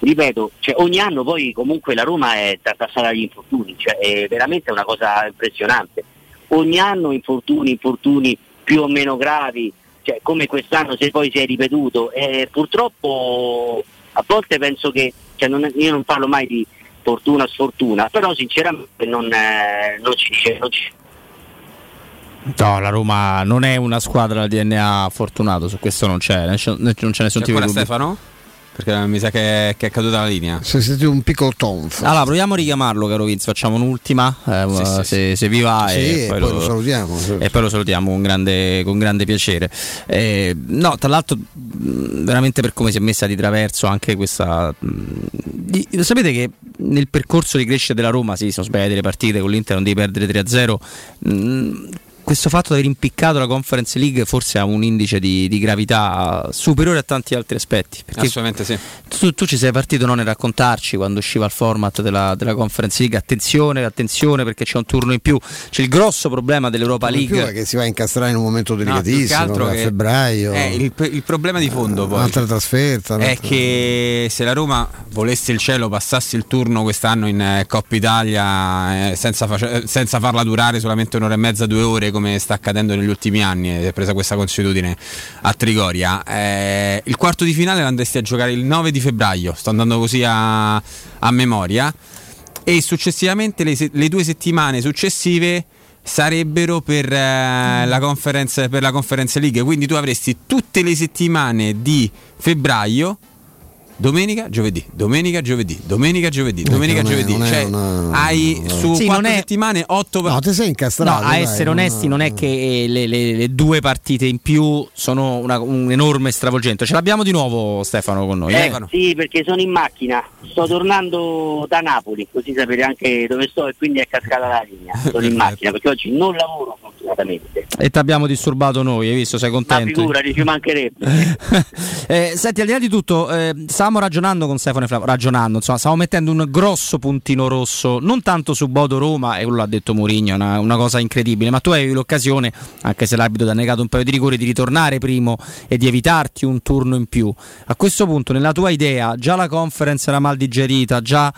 ripeto, cioè, ogni anno poi comunque la Roma è tartassata dagli infortuni, cioè, è veramente una cosa impressionante. Ogni anno infortuni, infortuni più o meno gravi, cioè, come quest'anno se poi si è ripetuto, e purtroppo a volte penso che, cioè, non- io non parlo mai di fortuna o sfortuna, però sinceramente non, eh, non ci dice, non ci- No, la Roma non è una squadra al DNA fortunato, su questo non c'è, non c'è nessun C'è tipo di dubbio. Stefano? Perché mi sa che, che è caduta la linea. Si è sentito un piccolo tonfo. Allora, proviamo a richiamarlo, caro Vince. Facciamo un'ultima. eh, Sì, sì, se, se vi va, Sì, e, e poi lo salutiamo, certo. E poi lo salutiamo con grande, con grande piacere. Eh, no, tra l'altro, veramente per come si è messa di traverso anche questa. mh, di- lo sapete che nel percorso di crescita della Roma, sì, sono sbagliate le partite con l'Inter, non devi perdere 3-0. Questo fatto di aver impiccato la Conference League forse ha un indice di, di gravità superiore a tanti altri aspetti. Perché Assolutamente sì. tu, tu ci sei partito non nel raccontarci quando usciva il format della, della Conference League. Attenzione, attenzione perché c'è un turno in più. C'è il grosso problema dell'Europa più League. è che si va a incastrare in un momento No, più che delicatissimo, altro a febbraio. eh, il, il problema di fondo poi un'altra trasferta. è un'altra- che se la Roma volesse il cielo passasse il turno quest'anno in eh, Coppa Italia eh, senza, face- senza farla durare solamente un'ora e mezza, due ore come sta accadendo negli ultimi anni, ed è presa questa consuetudine a Trigoria. Eh, il quarto di finale l'andresti a giocare il 9 di febbraio, sto andando così a, a memoria, e successivamente le, le due settimane successive sarebbero per, eh, la conference, per la Conference League, quindi tu avresti tutte le settimane di febbraio. Domenica, giovedì, domenica, giovedì, domenica, giovedì, domenica, non è- giovedì. è Cioè, una- hai su Sì, quattro è- settimane otto No, ti sei No, incastrato. a dai, essere non- onesti, non è che le, le- le due partite in più sono una- un enorme stravolgimento. Ce l'abbiamo di nuovo, Stefano, con noi. Eh, Stefano. sì, perché sono in macchina, sto tornando da Napoli, così sapete anche dove sto e quindi è cascata la linea. Sono in macchina perché oggi non lavoro fortunatamente. E ti abbiamo disturbato noi, hai visto? Sei Ma contento? figurati, ci mancherebbe. Eh, senti, al di là di tutto, eh, stavamo ragionando con Stefano e Flavio, ragionando, insomma, stavamo mettendo un grosso puntino rosso, non tanto su Bodo Roma, e quello l'ha detto Mourinho, una, una cosa incredibile, ma tu avevi l'occasione, anche se l'arbitro ti ha negato un paio di rigori, di ritornare primo e di evitarti un turno in più. A questo punto, nella tua idea, già la conference era mal digerita, già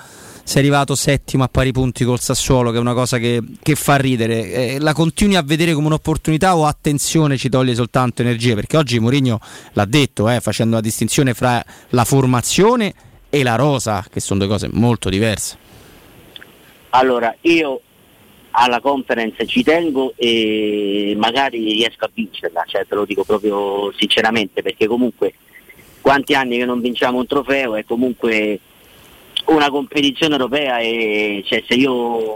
sei arrivato settimo a pari punti col Sassuolo, che è una cosa che, che fa ridere. Eh, la continui a vedere come un'opportunità o attenzione ci toglie soltanto energie? Perché oggi Mourinho l'ha detto, eh, facendo la distinzione fra la formazione e la rosa, che sono due cose molto diverse. Allora, io alla conference ci tengo e magari riesco a vincerla, cioè te lo dico proprio sinceramente, perché comunque quanti anni che non vinciamo un trofeo è comunque una competizione europea e cioè, se io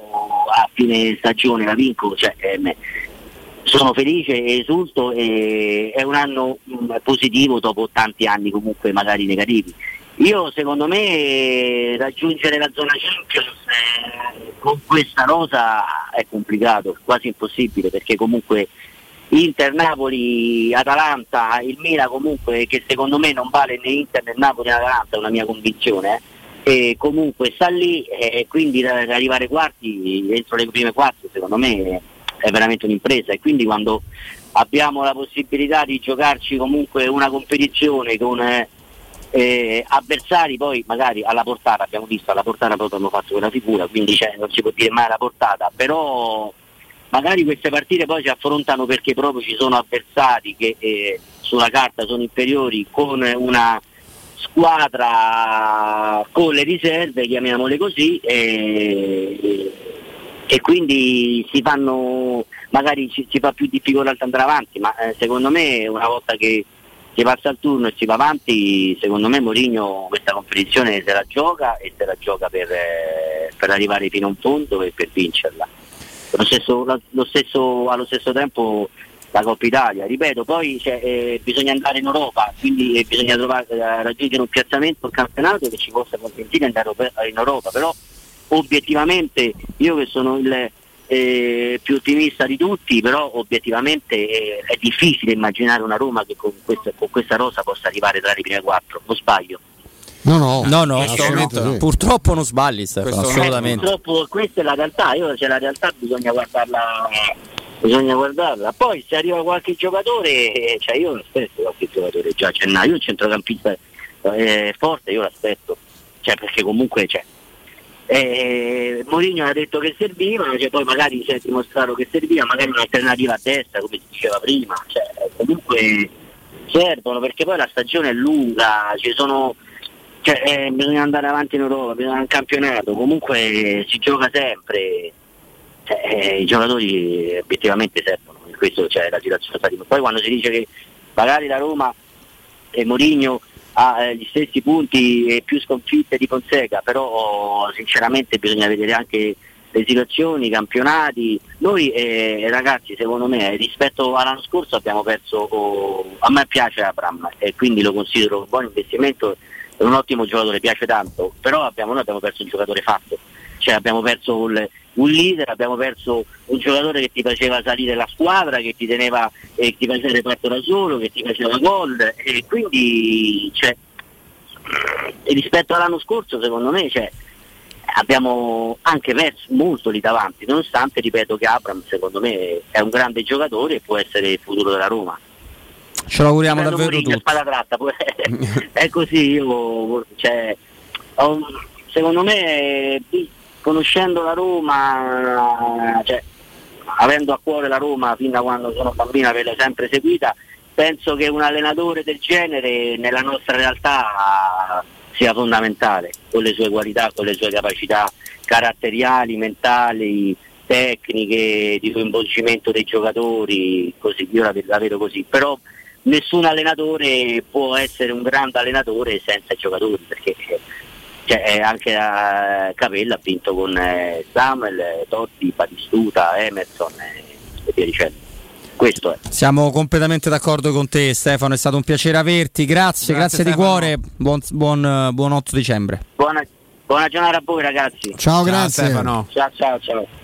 a fine stagione la vinco, cioè, eh, sono felice e esulto e è un anno mh, positivo dopo tanti anni comunque magari negativi. Io secondo me raggiungere la zona Champions eh, con questa rosa è complicato, quasi impossibile perché comunque Inter, Napoli, Atalanta, il Milan comunque che secondo me non vale né Inter né Napoli né Atalanta, è una mia convinzione. eh, E comunque sta lì e quindi arrivare quarti entro le prime quattro secondo me è veramente un'impresa. E quindi quando abbiamo la possibilità di giocarci comunque una competizione con eh, avversari poi magari alla portata, abbiamo visto alla portata proprio hanno fatto quella figura, quindi cioè, non si può dire mai alla portata, però magari queste partite poi si affrontano perché proprio ci sono avversari che eh, sulla carta sono inferiori con una squadra con le riserve, chiamiamole così, e, e quindi si fanno, magari ci- si fa più difficoltà ad andare avanti, ma eh, secondo me una volta che si passa il turno e si va avanti, secondo me Mourinho questa competizione se la gioca e se la gioca per, eh, per arrivare fino a un fondo e per vincerla. Lo stesso, lo stesso- allo stesso tempo la Coppa Italia, ripeto, poi cioè, eh, bisogna andare in Europa, quindi eh, bisogna trovare, eh, raggiungere un piazzamento al campionato che ci possa consentire di andare in Europa, però obiettivamente io che sono il eh, più ottimista di tutti, però obiettivamente eh, è difficile immaginare una Roma che con questa, con questa rosa possa arrivare tra le prime quattro, non sbaglio. No, no, No, no, assolutamente no. sì. purtroppo non sbagli, Stefano, assolutamente. Eh, purtroppo questa è la realtà, io cioè, la realtà bisogna guardarla, bisogna guardarla. Poi se arriva qualche giocatore, eh, cioè io aspetto qualche giocatore già a gennaio, un centrocampista eh, forte, io l'aspetto, cioè perché comunque c'è. Eh, Mourinho ha detto che serviva, cioè, poi magari si è dimostrato che serviva, magari un'alternativa a destra, come si diceva prima, cioè, comunque servono perché poi la stagione è lunga, ci sono cioè, eh, bisogna andare avanti in Europa, bisogna un campionato, comunque si gioca sempre, Cioè, i giocatori obiettivamente servono, in questo c'è la situazione. Poi quando si dice che magari la Roma e Mourinho ha eh, gli stessi punti e più sconfitte di Fonseca, però sinceramente bisogna vedere anche le situazioni, i campionati. Noi eh, ragazzi secondo me rispetto all'anno scorso abbiamo perso, oh, a me piace Abram e quindi lo considero un buon investimento, è un ottimo giocatore, piace tanto, però abbiamo, noi abbiamo perso un giocatore fatto, cioè abbiamo perso un, un leader, abbiamo perso un giocatore che ti faceva salire la squadra, che ti teneva e ti faceva il reparto da solo, che ti faceva gol e quindi cioè, e rispetto all'anno scorso secondo me cioè, abbiamo anche perso molto lì davanti, nonostante ripeto che Abram secondo me è un grande giocatore e può essere il futuro della Roma. Ce l'auguriamo Prendo davvero Mourinho a tutti. spada tratta, poi- è così, io cioè, secondo me eh, conoscendo la Roma cioè, avendo a cuore la Roma fin da quando sono bambina, averla sempre seguita, penso che un allenatore del genere nella nostra realtà sia fondamentale, con le sue qualità, con le sue capacità caratteriali, mentali, tecniche, di coinvolgimento dei giocatori, così io la, la vedo così. Però nessun allenatore può essere un grande allenatore senza i giocatori, perché cioè, eh, anche eh, Capella ha vinto con eh, Samuel, Totti, Batistuta, Emerson eh, e via dicendo. Questo è. Siamo completamente d'accordo con te Stefano, è stato un piacere averti, grazie, grazie, Grazie, di cuore, buon, buon, buon 8 dicembre. Buona, buona giornata a voi ragazzi. Ciao, grazie. Stefano. Ciao ciao ciao.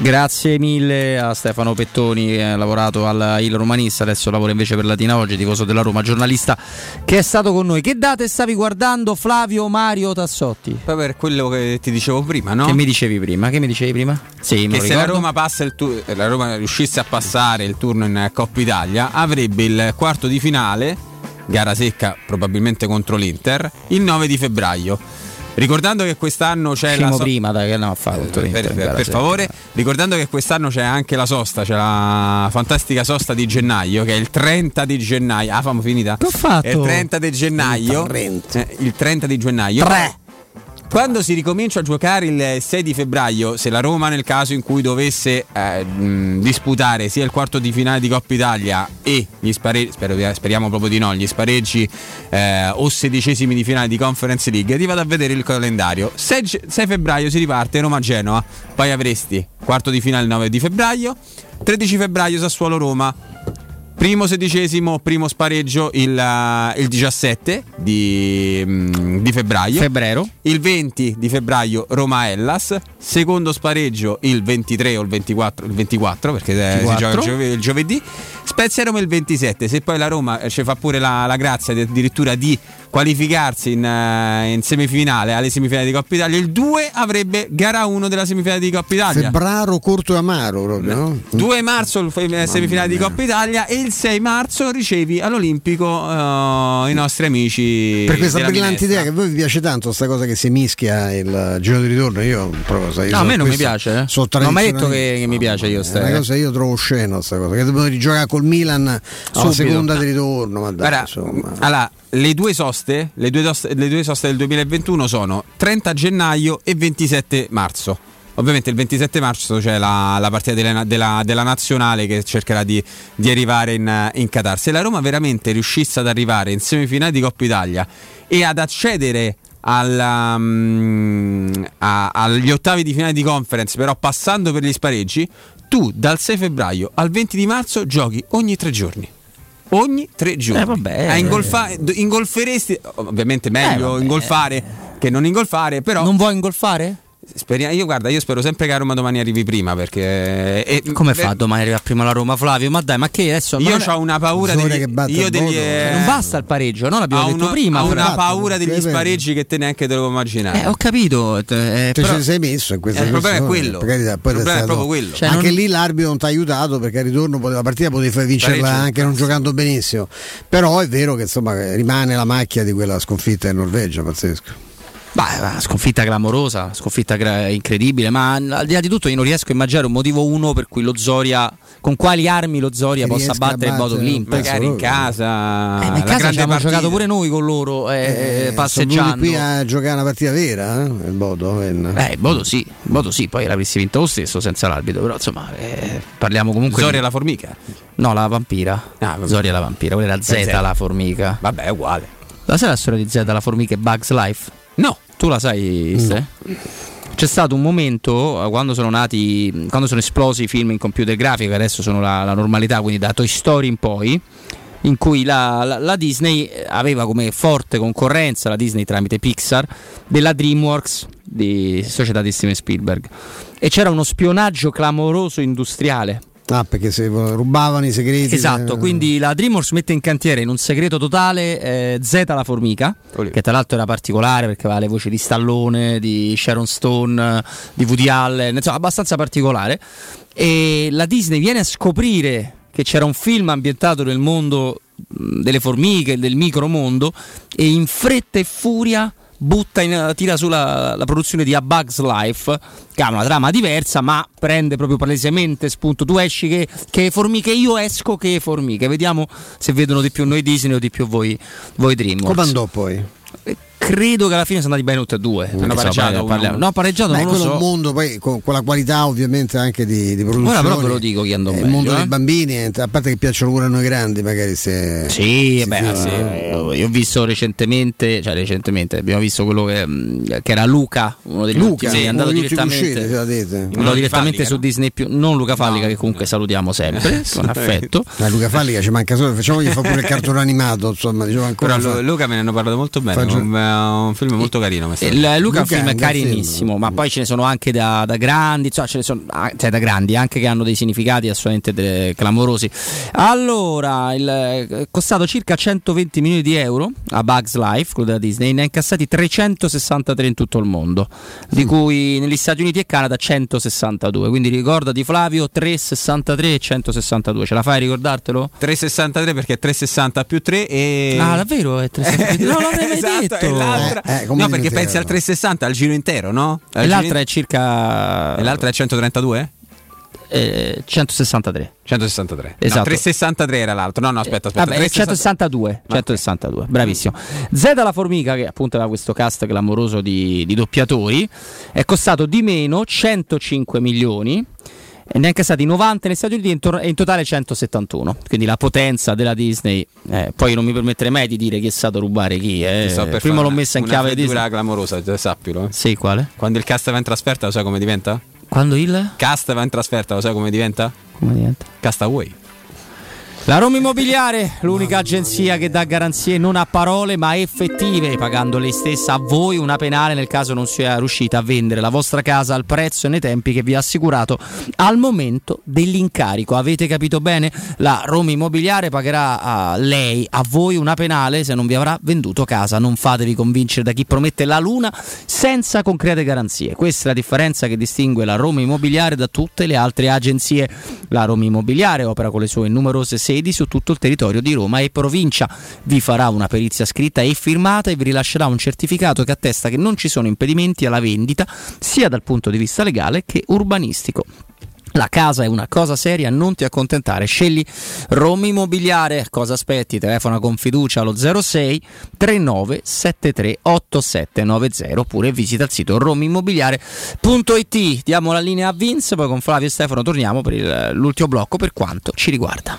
Grazie mille a Stefano Pettoni che ha lavorato al Il Romanista, adesso lavora invece per Latina Oggi, tifoso della Roma, giornalista che è stato con noi. Che date stavi guardando Flavio Mario Tassotti? Poi per quello che ti dicevo prima, no? Che mi dicevi prima? Che mi dicevi prima? Sì, che se la. Roma, passa il tu- la Roma riuscisse a passare il turno in Coppa Italia avrebbe il quarto di finale, gara secca probabilmente contro l'Inter, il 9 di febbraio. Ricordando che quest'anno c'è Uscimo la so- prima da che andiamo a fare contro per, l'Inter, per- per favore, ricordando che quest'anno c'è anche la sosta, c'è la fantastica sosta di gennaio che è il 30 di gennaio. Ah, famo finita? Che ho fatto? È il 30 di gennaio. Eh, il 30 di gennaio. Quando si ricomincia a giocare il 6 di febbraio, se la Roma nel caso in cui dovesse eh, mh, disputare sia il quarto di finale di Coppa Italia e gli spareggi, speriamo proprio di no, gli spareggi eh, o sedicesimi di finale di Conference League, ti vado a vedere il calendario. 6, ge- 6 febbraio si riparte Roma-Genoa, poi avresti quarto di finale il 9 di febbraio, 13 febbraio Sassuolo-Roma, Primo sedicesimo, primo spareggio il, eh, il 17 di, mm, di febbraio. Febbraio. Il 20 di febbraio Roma-Hellas. Secondo spareggio il 23 o il 24, il 24 perché eh, si 24. gioca il, giove- il giovedì. Spezia Roma il 27. Se poi la Roma eh, ci fa pure la, la grazia di- addirittura di qualificarsi in, eh, in semifinale alle semifinali di Coppa Italia, il 2 avrebbe gara 1 della semifinale di Coppa Italia. Febbraro, corto e amaro proprio, no? 2 marzo fe- semifinale di Coppa Italia e il 6 marzo ricevi all'Olimpico eh, i nostri amici Per questa brillante idea che a voi vi piace tanto sta cosa che si mischia il giro di ritorno, io proprio sai, io No, a me non mi piace. Eh. Non ho mai detto che, che mi piace io. È Ste, una cosa io trovo sceno sta cosa, che dobbiamo rigiocare col Milan alla seconda di ritorno, ma dai, Guarda, insomma. allora, le due soste, le due, le due soste del 2021 sono 30 gennaio e 27 marzo. Ovviamente il 27 marzo c'è la, la partita della, della- della nazionale che cercherà di, di arrivare in, in Qatar. Se la Roma veramente riuscisse ad arrivare in semifinale di Coppa Italia e ad accedere alla, mm, a- agli ottavi di finale di conference, però passando per gli spareggi, tu dal 6 febbraio al 20 di marzo giochi ogni tre giorni. Ogni tre giorni. Eh, vabbè. A ingolfa- d- ingolferesti, ovviamente meglio vabbè. ingolfare che non ingolfare, però. Non vuoi ingolfare? Speria- io guarda, io spero sempre che a Roma domani arrivi prima perché. e- Come beh, fa domani arriva prima la Roma, Flavio? Ma dai, ma che adesso. Io non è- ho una paura degli, che batte io degli, eh, Non basta il pareggio, no? L'abbiamo ho detto una- prima. ho una paura che degli vedi. spareggi che te neanche te lo puoi immaginare. Eh, ho capito. eh, Cioè, però- ci sei messo in questa Eh, il problema è quello. per carità, Il è problema è stato- proprio quello. Cioè, anche non- lì l'arbitro non ti ha aiutato perché al ritorno poteva- la partita potevi far vincerla Pareggio. anche non giocando benissimo. Però è vero che insomma rimane la macchia di quella sconfitta in Norvegia, pazzesco. Beh, una sconfitta clamorosa, sconfitta gra- incredibile, ma al di là di tutto io non riesco a immaginare un motivo uno per cui lo Zoria, con quali armi lo Zoria Che possa battere il Bodo Olimpico. Magari in casa. Eh, ma in la casa abbiamo partita. giocato pure noi con loro, eh, Eh, sono passeggiando. qui a giocare una partita vera, eh? il Bodo. Eh, il Bodo sì, il Bodo sì, poi l'avresti vinto lo stesso senza l'arbitro, però insomma eh, parliamo comunque Zoria di... la formica. No, la vampira. Ah. Zoria la vampira, quella era Z, Eh, Z. la formica. Vabbè, è uguale. La sai la storia di Z, la formica e Bugs Life? No. Tu la sai, Ste? C'è stato un momento eh, quando sono nati, quando sono esplosi i film in computer grafico, che adesso sono la, la normalità, quindi da Toy Story in poi, in cui la, la- la Disney aveva come forte concorrenza, la Disney tramite Pixar, della DreamWorks di società di Steven Spielberg. E c'era uno spionaggio clamoroso industriale. Ah, perché se rubavano i segreti. Esatto, eh, quindi la DreamWorks mette in cantiere in un segreto totale eh, Z la formica, che tra l'altro era particolare perché aveva le voci di Stallone, di Sharon Stone, di Woody Allen, insomma abbastanza particolare. E la Disney viene a scoprire che c'era un film ambientato nel mondo mh, delle formiche, del micromondo, e in fretta e furia in, tira sulla la produzione di A Bug's Life, che ha una trama diversa, ma prende proprio palesemente spunto. Tu esci che, che formiche, io esco che formiche. Vediamo se vedono di più noi Disney o di più voi, voi DreamWorks. Come andò poi? Credo che alla fine sono andati bene tutti e due. Hanno pareggiato parliamo- No, pareggiato Beh, non lo quello è so. un mondo poi con, con la qualità ovviamente anche di, di produzione. Ora però ve lo dico chi andò È il meglio, mondo eh. dei bambini, eh, a parte che piacciono pure a noi grandi, magari se. Sì, si beh, filmano. sì, io, ho visto recentemente, cioè recentemente abbiamo visto quello che, mh, che era Luca, uno degli Luca, ultimi, è uno andato direttamente, se dite. andato direttamente Fallica, su no? Disney più, non Luca Fallica che comunque salutiamo sempre con affetto. Ma Luca Fallica ci manca solo, facciamogli fa pure il cartone animato, insomma, diciamo ancora. Però fa- Lu- Luca me ne hanno parlato molto bene, un, un film molto carino. Il Luca è un film è un bel carinissimo, ma poi ce ne sono anche da, da grandi, ne sono ah, cioè da grandi anche che hanno dei significati assolutamente de- clamorosi. Allora, il, è costato circa 120 milioni di euro a Bugs Life, quello della Disney, ne ha incassati 363 in tutto il mondo, di cui negli Stati Uniti e Canada 162. Quindi ricordati Flavio 363 e 162. Ce la fai a ricordartelo? 363 perché è 360 più 3 e... Ah, davvero? È 363? Non l'avrei mai Esatto, detto. L'altra- Eh, eh, no, perché pensi al 360 al giro intero, no? Al E giro l'altra è circa E l'altra è 132? eh, 163. 163. Esatto. No, 363 era l'altro. No, no, aspetta, aspetta. Vabbè, è 162, 162, bravissimo. Z la formica, che appunto aveva questo cast clamoroso di, di doppiatori, è costato di meno 105 milioni. E ne ha incassati 90 negli Stati Uniti e in, to- e in totale 171. Quindi la potenza della Disney. eh, poi non mi permetterei mai di dire chi è stato a rubare chi. eh. Prima l'ho messa in una chiave freddura Disney. clamorosa, sappilo. eh. Sì, quale? Quando il cast va in trasferta, lo sai come diventa? Quando il? Cast va in trasferta, lo sai come diventa? Come diventa? Castaway. La Roma Immobiliare, l'unica agenzia che dà garanzie non a parole ma effettive, pagando lei stessa a voi una penale nel caso non sia riuscita a vendere la vostra casa al prezzo e nei tempi che vi ha assicurato al momento dell'incarico. Avete capito bene? La Roma Immobiliare pagherà a lei, a voi una penale se non vi avrà venduto casa. Non fatevi convincere da chi promette la luna senza concrete garanzie. Questa è la differenza che distingue la Roma Immobiliare da tutte le altre agenzie. La Roma Immobiliare opera con le sue numerose sedi su tutto il territorio di Roma e provincia. Vi farà una perizia scritta e firmata e vi rilascerà un certificato che attesta che non ci sono impedimenti alla vendita sia dal punto di vista legale che urbanistico. La casa è una cosa seria, non ti accontentare. Scegli Roma Immobiliare. Cosa aspetti? Telefona con fiducia allo 06 39 73 8790 oppure visita il sito romimmobiliare.it. Diamo la linea a Vince, poi con Flavio e Stefano torniamo per il- l'ultimo blocco per quanto ci riguarda.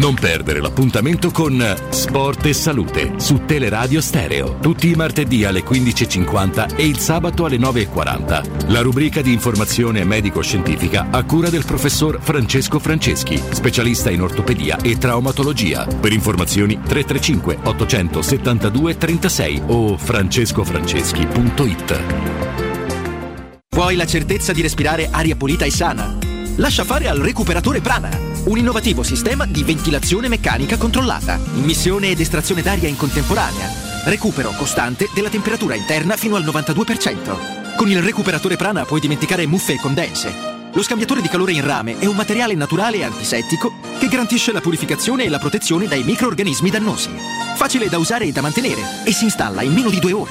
Non perdere l'appuntamento con Sport e Salute su Teleradio Stereo. Tutti i martedì alle 15.50 e il sabato alle 9.40. La rubrica di informazione medico-scientifica a cura del professor Francesco Franceschi, specialista in ortopedia e traumatologia. Per informazioni 335 872 36 o francescofranceschi.it. Vuoi la certezza di respirare aria pulita e sana? Lascia fare al recuperatore Prana, un innovativo sistema di ventilazione meccanica controllata, immissione ed estrazione d'aria in contemporanea, recupero costante della temperatura interna fino al 92%. Con il recuperatore Prana puoi dimenticare muffe e condense. Lo scambiatore di calore in rame è un materiale naturale e antisettico che garantisce la purificazione e la protezione dai microorganismi dannosi. Facile da usare e da mantenere e si installa in meno di due ore.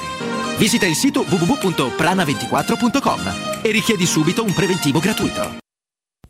Visita il sito www.prana24.com e richiedi subito un preventivo gratuito.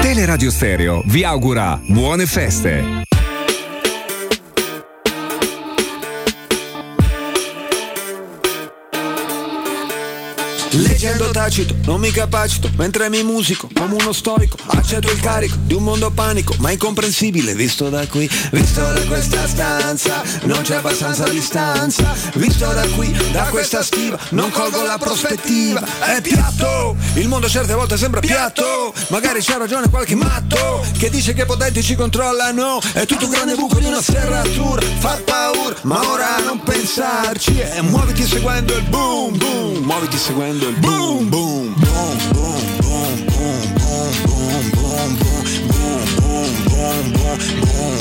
Teleradio Stereo vi augura buone feste. Leggendo tacito, non mi capacito, mentre mi musico come uno stoico, accetto il carico di un mondo panico, ma incomprensibile visto da qui, visto da questa stanza, non c'è abbastanza distanza, visto da qui, da questa stiva, non colgo la prospettiva, è piatto, il mondo certe volte sembra piatto, magari c'ha ragione qualche matto, che dice che i potenti ci controllano, è tutto un grande buco di una serratura, fa paura, ma ora non pensarci, e muoviti seguendo il boom boom, muoviti seguendo il boom boom boom boom boom boom boom boom boom boom boom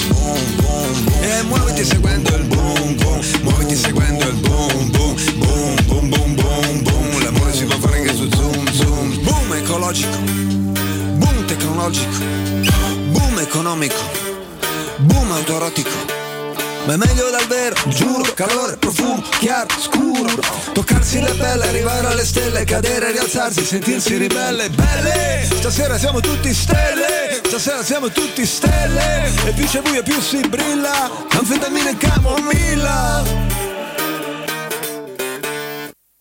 boom e muoviti seguendo il boom boom muoviti seguendo il boom boom boom boom boom boom boom l'amore si può fare anche su zoom zoom boom ecologico boom tecnologico boom economico boom autorotico ma è meglio dal vero, giuro, calore, profumo, chiaro, scuro. Toccarsi le pelle, arrivare alle stelle, cadere, rialzarsi, sentirsi ribelle Belle, stasera siamo tutti stelle, stasera siamo tutti stelle. E più c'è buio più si brilla, anfetamina e camomilla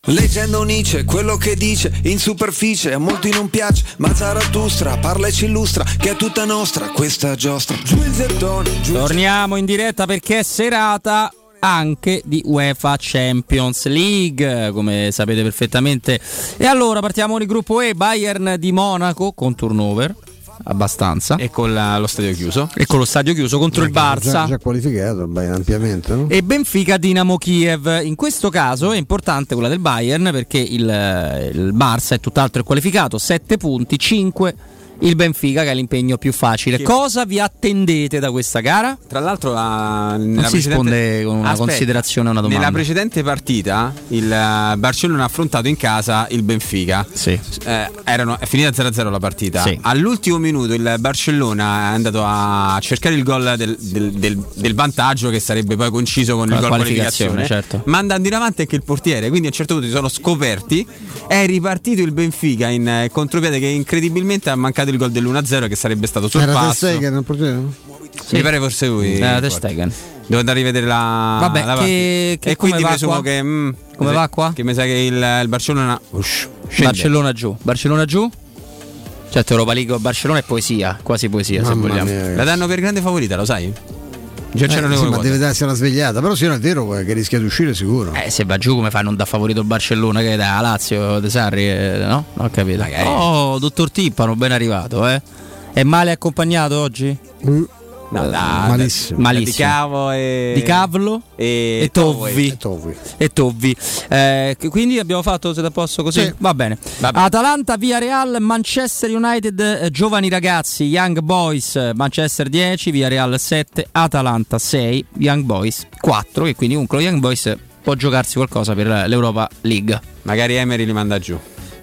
Leggendo Nietzsche, quello che dice in superficie a molti non piace, ma Zarathustra parla e ci illustra che è tutta nostra questa giostra. Giù il gettone, giù Torniamo in diretta perché è serata anche di UEFA Champions League, come sapete perfettamente. E allora partiamo con il gruppo E, Bayern di Monaco con turnover abbastanza e con la- lo stadio chiuso e con lo stadio chiuso contro il Barça Già, già qualificato beh, ampiamente, no? e Benfica Dinamo Kiev. In questo caso è importante quella del Bayern perché il, il Barça è tutt'altro qualificato, 7 punti, 5 il Benfica che è l'impegno più facile. Che- Cosa vi attendete da questa gara? Tra l'altro, la, Non si precedente- risponde con una Aspetta, considerazione a una domanda. Nella precedente partita, il eh, Barcellona ha affrontato in casa il Benfica. Sì. Eh, erano, è finita 0-0 la partita. Sì. All'ultimo minuto il Barcellona è andato a cercare il gol del, del- del- del vantaggio che sarebbe poi coinciso con Con il gol qualificazione, certo. Ma andando in avanti anche il portiere, quindi a un certo punto si sono scoperti. È ripartito il Benfica in contropiede che incredibilmente ha mancato il gol dell'1-0 che sarebbe stato sul Era passo. Stegen il portiere? Mi pare forse lui. Era Ter Stegen. Devo andare a rivedere la. Vabbè, la che- che e quindi come va presumo qua? che. mm, Come mi va sa- qua? Che mi sa che il, il Barcellona. Ush, scende. Barcellona giù. Barcellona giù? Certo, Europa League Barcellona è poesia, quasi poesia se Mamma vogliamo. mia. La danno per grande favorita, lo sai? Già Eh, c'erano sì, le ma deve darsi una svegliata. Però se non è vero eh, che rischia di uscire sicuro. Eh, se va giù come fa a non da favorito il Barcellona che da Lazio, De Sarri, eh, no? Non ho capito. Oh, dottor Tippano, ben arrivato, eh. È male accompagnato oggi? No, Eh, da, malissimo. Malissimo. Di cavo e. Di Cavlo e, e Tovvi. E Tovvi. E Tovvi. Eh, quindi abbiamo fatto, siete a posto così? Sì. Va bene. Atalanta, Via Real, Manchester United, eh, giovani ragazzi, Young Boys, Manchester 10, Via Real 7, Atalanta 6, Young Boys 4, e quindi comunque lo Young Boys può giocarsi qualcosa per l'Europa League. Magari Emery li manda giù.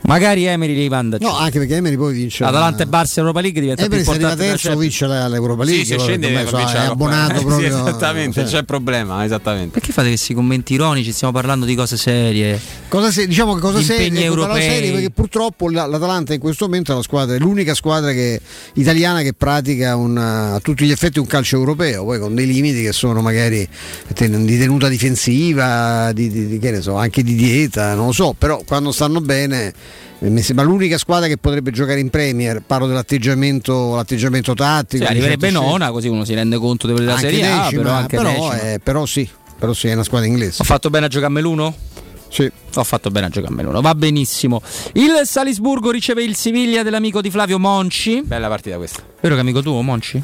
Magari Emery li manda. No, anche perché Emery poi vince. Atalanta e Barça Europa League diventa Emery più se arriva importante della terzo vince l'Europa League. Sì, se scende ormai so, è abbonato Sì, proprio. esattamente, sì. c'è problema, esattamente. Perché fate questi commenti ironici? Stiamo parlando di cose serie. Cosa se- diciamo che cosa serie, europei. serie perché purtroppo la- l'Atalanta in questo momento è la squadra, è l'unica squadra che- italiana che pratica un, a tutti gli effetti un calcio europeo, poi con dei limiti che sono magari di tenuta difensiva, di, di- di- che ne so, anche di dieta, non lo so, però quando stanno bene mi sembra l'unica squadra che potrebbe giocare in Premier, parlo dell'atteggiamento l'atteggiamento tattico. Cioè, di arriverebbe nona, così uno si rende conto della Anche Serie A, decima, però anche però, eh, però sì, però sì, è una squadra inglese. Ho fatto bene a giocarmi l'uno? Sì. Ho fatto bene a giocarmi l'uno, va benissimo. Il Salisburgo riceve il Siviglia dell'amico di Flavio Monci. Bella partita questa. Vero che amico tuo, Monci?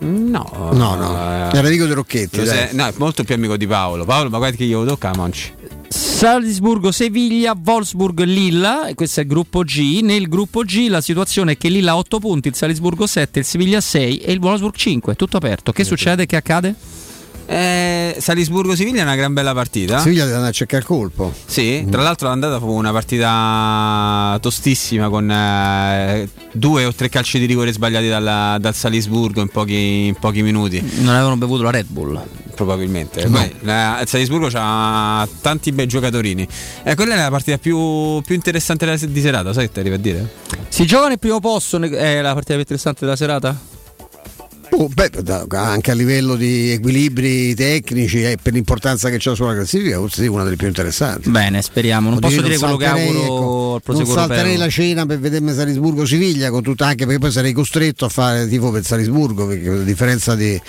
No, No, no, eh, era amico di Rocchetti. sai- no, è molto più amico di Paolo. Paolo, ma guarda che io lo tocca a Monci. Salisburgo, Seviglia, Wolfsburg, Lilla, e questo è il gruppo G. Nel gruppo G la situazione è che Lilla ha 8 punti, il Salisburgo 7, il Siviglia 6 e il Wolfsburg 5. Tutto aperto. Che succede? Che accade? Eh, Salisburgo-Siviglia è una gran bella partita. Siviglia deve andare a cercare il colpo. Sì, tra l'altro l'andata fu una partita tostissima con eh, due o tre calci di rigore sbagliati dalla- dal Salisburgo in pochi, in pochi minuti. Non avevano bevuto la Red Bull. Probabilmente. No. Poi, la- il Salisburgo ha tanti bei giocatori. E quella è la partita più, più interessante della- di serata, sai che ti arriva a dire? Si gioca nel primo posto, è la partita più interessante della serata? Oh, beh, da- anche a livello di equilibri tecnici e per l'importanza che c'è sulla classifica, forse sì, una delle più interessanti. Bene, speriamo. Non Oddio, posso dire quello che auguro ecco, al Non salterei europeo. la cena per vedermi Salisburgo-Siviglia, con tutta, anche perché poi sarei costretto a fare tifo per Salisburgo, perché a differenza di,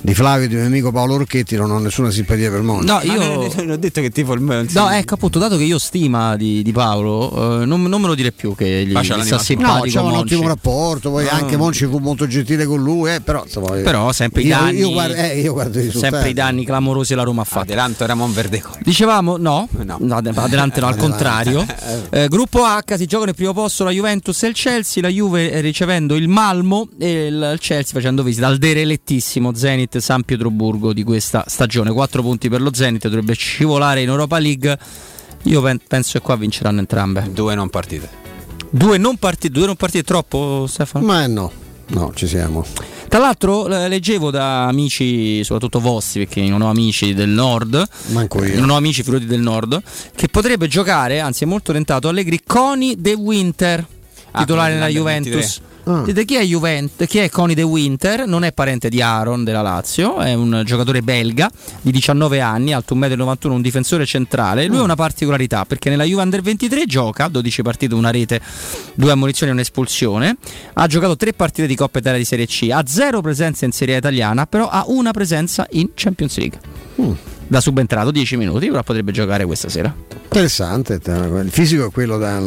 di Flavio e di mio amico Paolo Rocchetti non ho nessuna simpatia per Monza. No, io- Non ho detto che tifo il No, ecco appunto, dato che io stima di, di Paolo, eh, non, non me lo dire più che gli, gli sta sua. No, simpatico c'è un ottimo rapporto, poi Ah. anche Monci fu molto gentile con lui, eh, però, insomma, Però sempre i io, danni, io guardo, eh, io guardo i sempre i danni clamorosi la Roma ha fatto. Adelanto era Monverdeco. Dicevamo no, No. ade- adelante no, al contrario. Eh, gruppo H si gioca nel primo posto la Juventus e il Chelsea, la Juve eh, ricevendo il Malmo e il il Chelsea facendo visita al derelettissimo Zenit San Pietroburgo di questa stagione. 4 punti per lo Zenit, dovrebbe scivolare in Europa League. Io pen- penso che qua vinceranno entrambe. Due non partite. Due non partite, due non partite troppo Stefano? Ma no, no, ci siamo. Tra l'altro leggevo da amici, soprattutto vostri, perché non ho amici del nord, Manco io. non ho amici frutti del nord, che potrebbe giocare, anzi è molto tentato, Allegri Coni De Winter, Ah, titolare quello nella Juventus. 23. Dite chi è, Juvent- chi è Coni De Winter? Non è parente di Aaron della Lazio, è un giocatore belga di 19 anni, alto 1,91 m, un difensore centrale. Lui ha una particolarità perché nella Juve Under 23 gioca 12 partite, una rete, due ammonizioni e un'espulsione. Ha giocato tre partite di Coppa Italia di Serie C, ha zero presenza in Serie A italiana, però ha una presenza in Champions League. Da subentrato 10 minuti, però potrebbe giocare questa sera. Interessante, te- il fisico è quello da,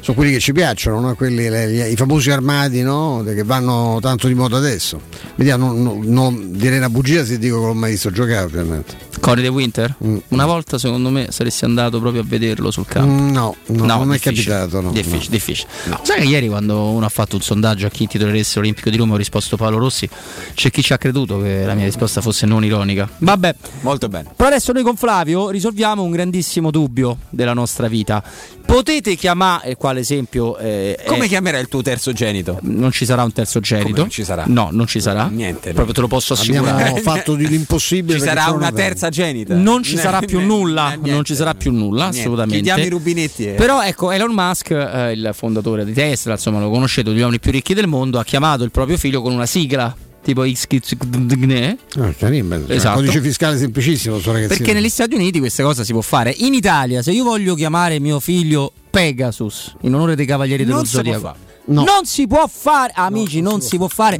sono quelli che ci piacciono, no? Quelli, le- gli- i famosi armadi no? che vanno tanto di moda adesso. Vediamo, non, non- non direi una bugia se dico che l'ho mai visto giocare ovviamente. Corey De Winter? Una volta secondo me saresti andato proprio a vederlo sul campo. Mm, no, no, non mi è capitato, no, difficile, no. difficile. Sai che ieri quando uno ha fatto un sondaggio a chi titoleresse l'Olimpico di Roma ho risposto Paolo Rossi, c'è chi ci ha creduto che la mia risposta fosse non ironica. Vabbè, molto bene. Però adesso noi con Flavio risolviamo un grandissimo dubbio della nostra vita. Potete chiamare, quale esempio... eh, Come è- chiamerai il tuo terzogenito? Non ci sarà un terzogenito. Come non ci sarà? No, non ci sarà. Niente. Proprio te lo posso assicurare. Abbiamo fatto di l'impossibile. Ci sarà una terza genita. Non ci sarà più nulla, non ci sarà più nulla, assolutamente. Chiediamo i rubinetti. e- Però ecco, Elon Musk, eh, il fondatore di Tesla, insomma, lo conoscete, uno degli uomini più ricchi del mondo, ha chiamato il proprio figlio con una sigla tipo XKZGNE. Ah, carino, Esatto. Codice fiscale semplicissimo. Perché negli Stati Uniti questa cosa si può fare. In Italia, se io voglio chiamare mio figlio Pegasus in onore dei Cavalieri dello Non può Zodiaco. No. non si può fare, amici, non, si può fare.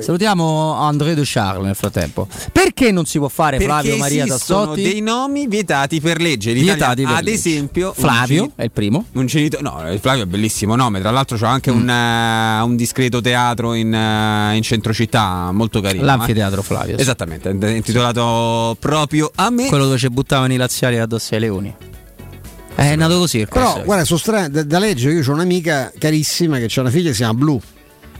Salutiamo André De Charles nel frattempo. Perché non si può fare Perché Flavio Maria Tassotti? dei nomi vietati per legge. Vietati per ad legge. esempio, Flavio è il primo. Un genitore, no, Flavio è un bellissimo nome. Tra l'altro, c'ha anche un, eh, un discreto teatro in, eh, in centro città, molto carino. L'anfiteatro Flavio. eh. Esattamente, è intitolato proprio a me. Quello dove ci buttavano i laziali addosso ai leoni. È nato così il Però, guarda, sono strano, da, da leggere, io ho un'amica carissima che ha una figlia che si chiama Blu.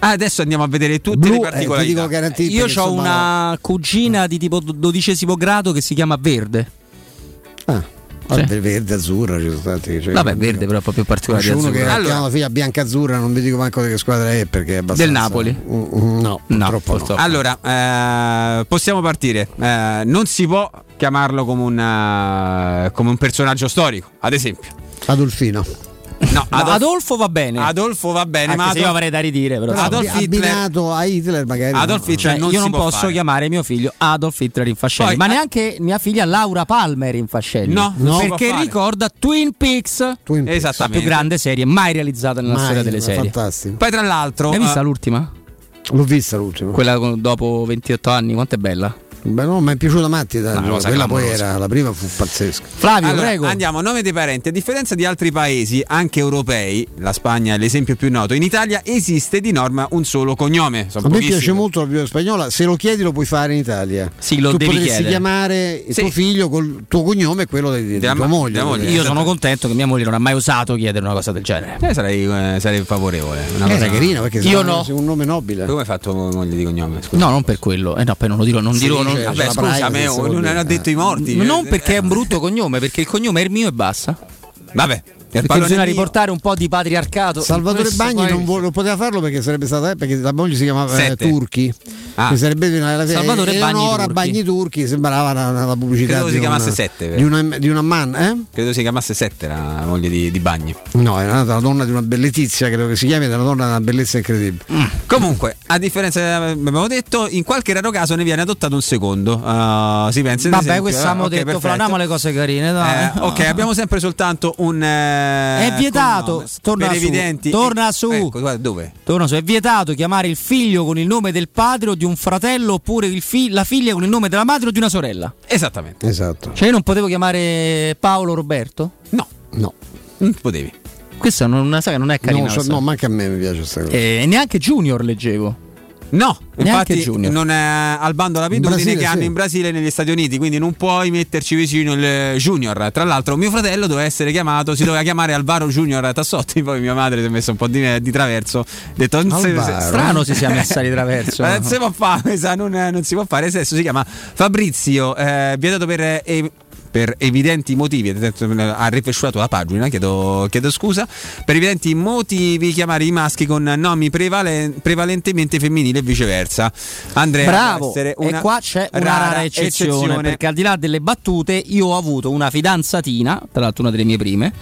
Ah, adesso andiamo a vedere tutte Blu, le eh, ti particolarità. garantito Io ho insomma, una cugina di tipo dodicesimo grado che si chiama Verde. Ah, vabbè, verde, azzurra, ci sono stati. cioè, Vabbè, verde però più particolare. C'è uno che chiamato la figlia bianca azzurra, non vi dico manco di che squadra è perché è abbastanza. Del Napoli? Mm, mm, No, purtroppo no. Allora, eh, possiamo partire. Eh, non si può chiamarlo come un, eh, come un personaggio storico, ad esempio. Adolfino. No, No, Adolfo va bene. Adolfo va bene, Anche ma se io avrei da ridire, però. Adolf Hitler- abbinato a Hitler magari. Adolf no. Hitler Cioè, non io si non può posso fare. chiamare mio figlio Adolf Hitler in Fascelli, Poi, ma neanche mia figlia Laura Palmer in Fascelli. No, può perché ricorda Twin Peaks, Twin Peaks. la Esattamente. più grande serie mai realizzata nella Mai, storia delle serie. Fantastico. Poi tra l'altro, Hai vista eh, l'ultima? L'ho vista l'ultima. Quella con- dopo 28 anni, quanto è bella? Beh, no, mi è piaciuta Matti. dai, Una no, quella poi era la prima, fu pazzesca. Flavio, allora, prego. andiamo, nome dei parenti. A differenza di altri paesi, anche europei, la Spagna è l'esempio più noto, in Italia esiste di norma un solo cognome. Sono A me pochissimi. piace molto la Bibbia spagnola, se lo chiedi lo puoi fare in Italia. Sì, lo tu devi potresti chiedere. chiamare il Sì. tuo figlio col tuo cognome e quello di, di Della tua ma- moglie. moglie. Io sono contento che mia moglie non ha mai osato chiedere una cosa del genere. Eh, sarei, eh, sarei favorevole. Una Eh, cosa- Era carina perché Io no. sei un nome nobile. Come hai fatto moglie di cognome? Scusa. No, non per quello. Eh no, poi non lo dirò, non Sì, dirò. Non- cioè, Vabbè, scusa, me non hanno detto i morti. non perché è un brutto cognome, perché il cognome è il mio e basta. Vabbè, Perché bisogna mio. riportare un po' di patriarcato. Salvatore Bagni poi- non, vo- non poteva farlo perché sarebbe stata eh, perché la moglie si chiamava eh, Sette. Turchi. Ah. Sarebbe una, Salvatore Bagni Eleonora Turchi. Bagni Turchi sembrava una, una pubblicità Credo di si chiamasse una, Sette, di una, di una man, eh? Credo si chiamasse Sette, la moglie di, di Bagni. No, è nata una donna di una bella Letizia, credo che si chiami, è una donna di una bellezza incredibile. Comunque, a differenza abbiamo detto, in qualche raro caso ne viene adottato un secondo. Uh, si pensa Vabbè, questo abbiamo ok, detto, perfetto. flaniamo le cose carine, dai. Eh, ok, abbiamo sempre soltanto un. Eh, È vietato, cognome. torna per su, evidenti. torna su. Ecco, guarda, dove? Torna su, è vietato chiamare il figlio con il nome del padre o di un fratello oppure il fi- la figlia con il nome della madre o di una sorella. Esattamente. Esatto. Cioè io non potevo chiamare Paolo Roberto? No, No. non potevi. Questa non, sai, che non è carina. No, so- no, manca a me mi piace questa cosa. E neanche Junior leggevo. No, Neanche infatti Junior. non è al bando l'abitudine Brasile, che hanno sì. in Brasile e negli Stati Uniti, quindi non puoi metterci vicino il Junior. Tra l'altro mio fratello doveva essere chiamato, si doveva chiamare Alvaro Junior Tassotti, poi mia madre si è messa un po' di, di traverso, ha detto si- Alvaro. Strano si sia messa di traverso. Eh, non si può fare, non, non si può fare. Adesso si chiama Fabrizio, eh, vietato per, eh, per evidenti motivi. Ha rifresciato la pagina, chiedo, chiedo scusa. Per evidenti motivi, chiamare i maschi con nomi prevale- prevalentemente femminili e viceversa. Andrea, Bravo, essere una e qua c'è una rara, eccezione, perché al di là delle battute io ho avuto una fidanzatina, tra l'altro una delle mie prime.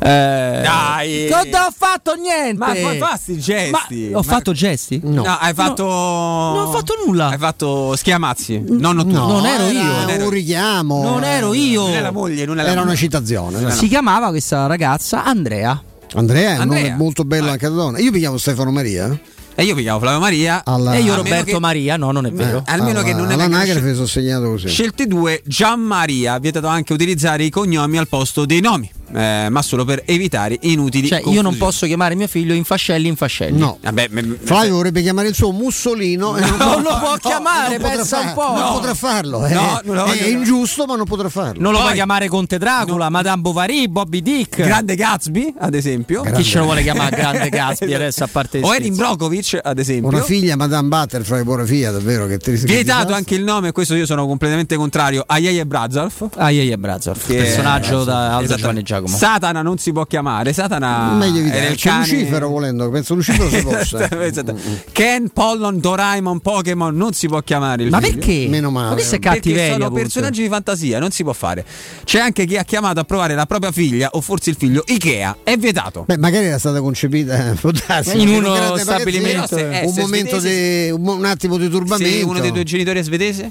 Eh, Dai! non ho fatto niente! Ma poi fa sti gesti. Ma ho Ma- fatto gesti? No. No, hai fatto. non ho fatto nulla. Hai fatto schiamazzi. Non No, non ero era io. Ero- un richiamo. Non ero io. Non è la moglie, non è la Era una citazione. dai. Si chiamava questa ragazza Andrea. Andrea è un Andrea. nome molto bello Vai. anche da donna. Io mi chiamo Stefano Maria. E io mi chiamo Flavio Maria. Alla- E io Roberto che- Maria, no, non è vero. almeno che non vengano All'anagrafe scel- sono segnato così. Scelte due, Gianmaria, vietato anche utilizzare i cognomi al posto dei nomi, eh, ma solo per evitare inutili Cioè, io non posso chiamare mio figlio Infascelli Infascelli. No. Vabbè, me- me- Flavio vorrebbe chiamare il suo Mussolino e non, Non lo può chiamare, non potrà pensa un po'. Non No. potrà farlo. eh. No, è ingiusto, ma non potrà farlo. Non lo puoi chiamare Conte Dracula, Madame Bovary, Bobby Dick. Grande Gatsby, ad esempio. Chi ce lo vuole chiamare Grande Gatsby adesso a parte O? Erin Brokovic, ad esempio. Una figlia, Madame Butterfly, buona figlia, davvero che ti Vietato anche il nome, questo io sono completamente contrario, a Yeye Brazalf. Ah, Yeye Brazov, Che- personaggio da Aldo Esattamente. Giovanni Giacomo. Satana non si può chiamare, Satana Meglio evitare. il C'è cane. Lucifero volendo, penso Lucifero si possa. Esatto. Ken, Pollon, Doraemon, Pokémon non si può chiamare il Ma figlio. perché? Meno male. Ma questa è Perché cattiveria. sono appunto. personaggi di fantasia, non si può fare. C'è anche chi ha chiamato a provare la propria figlia o forse il figlio Ikea, è vietato. Beh, magari era stata concepita darsi, In uno un stabilimento, magazzino, eh, un se momento svedese- di un, mo- un attimo di turbamento. Se uno dei tuoi genitori è svedese?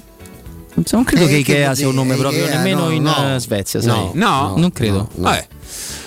Non credo Eh, che Ikea sia un nome proprio Ikea, nemmeno no, in no. eh, Svezia, No. sai? No? non credo. Vabbè.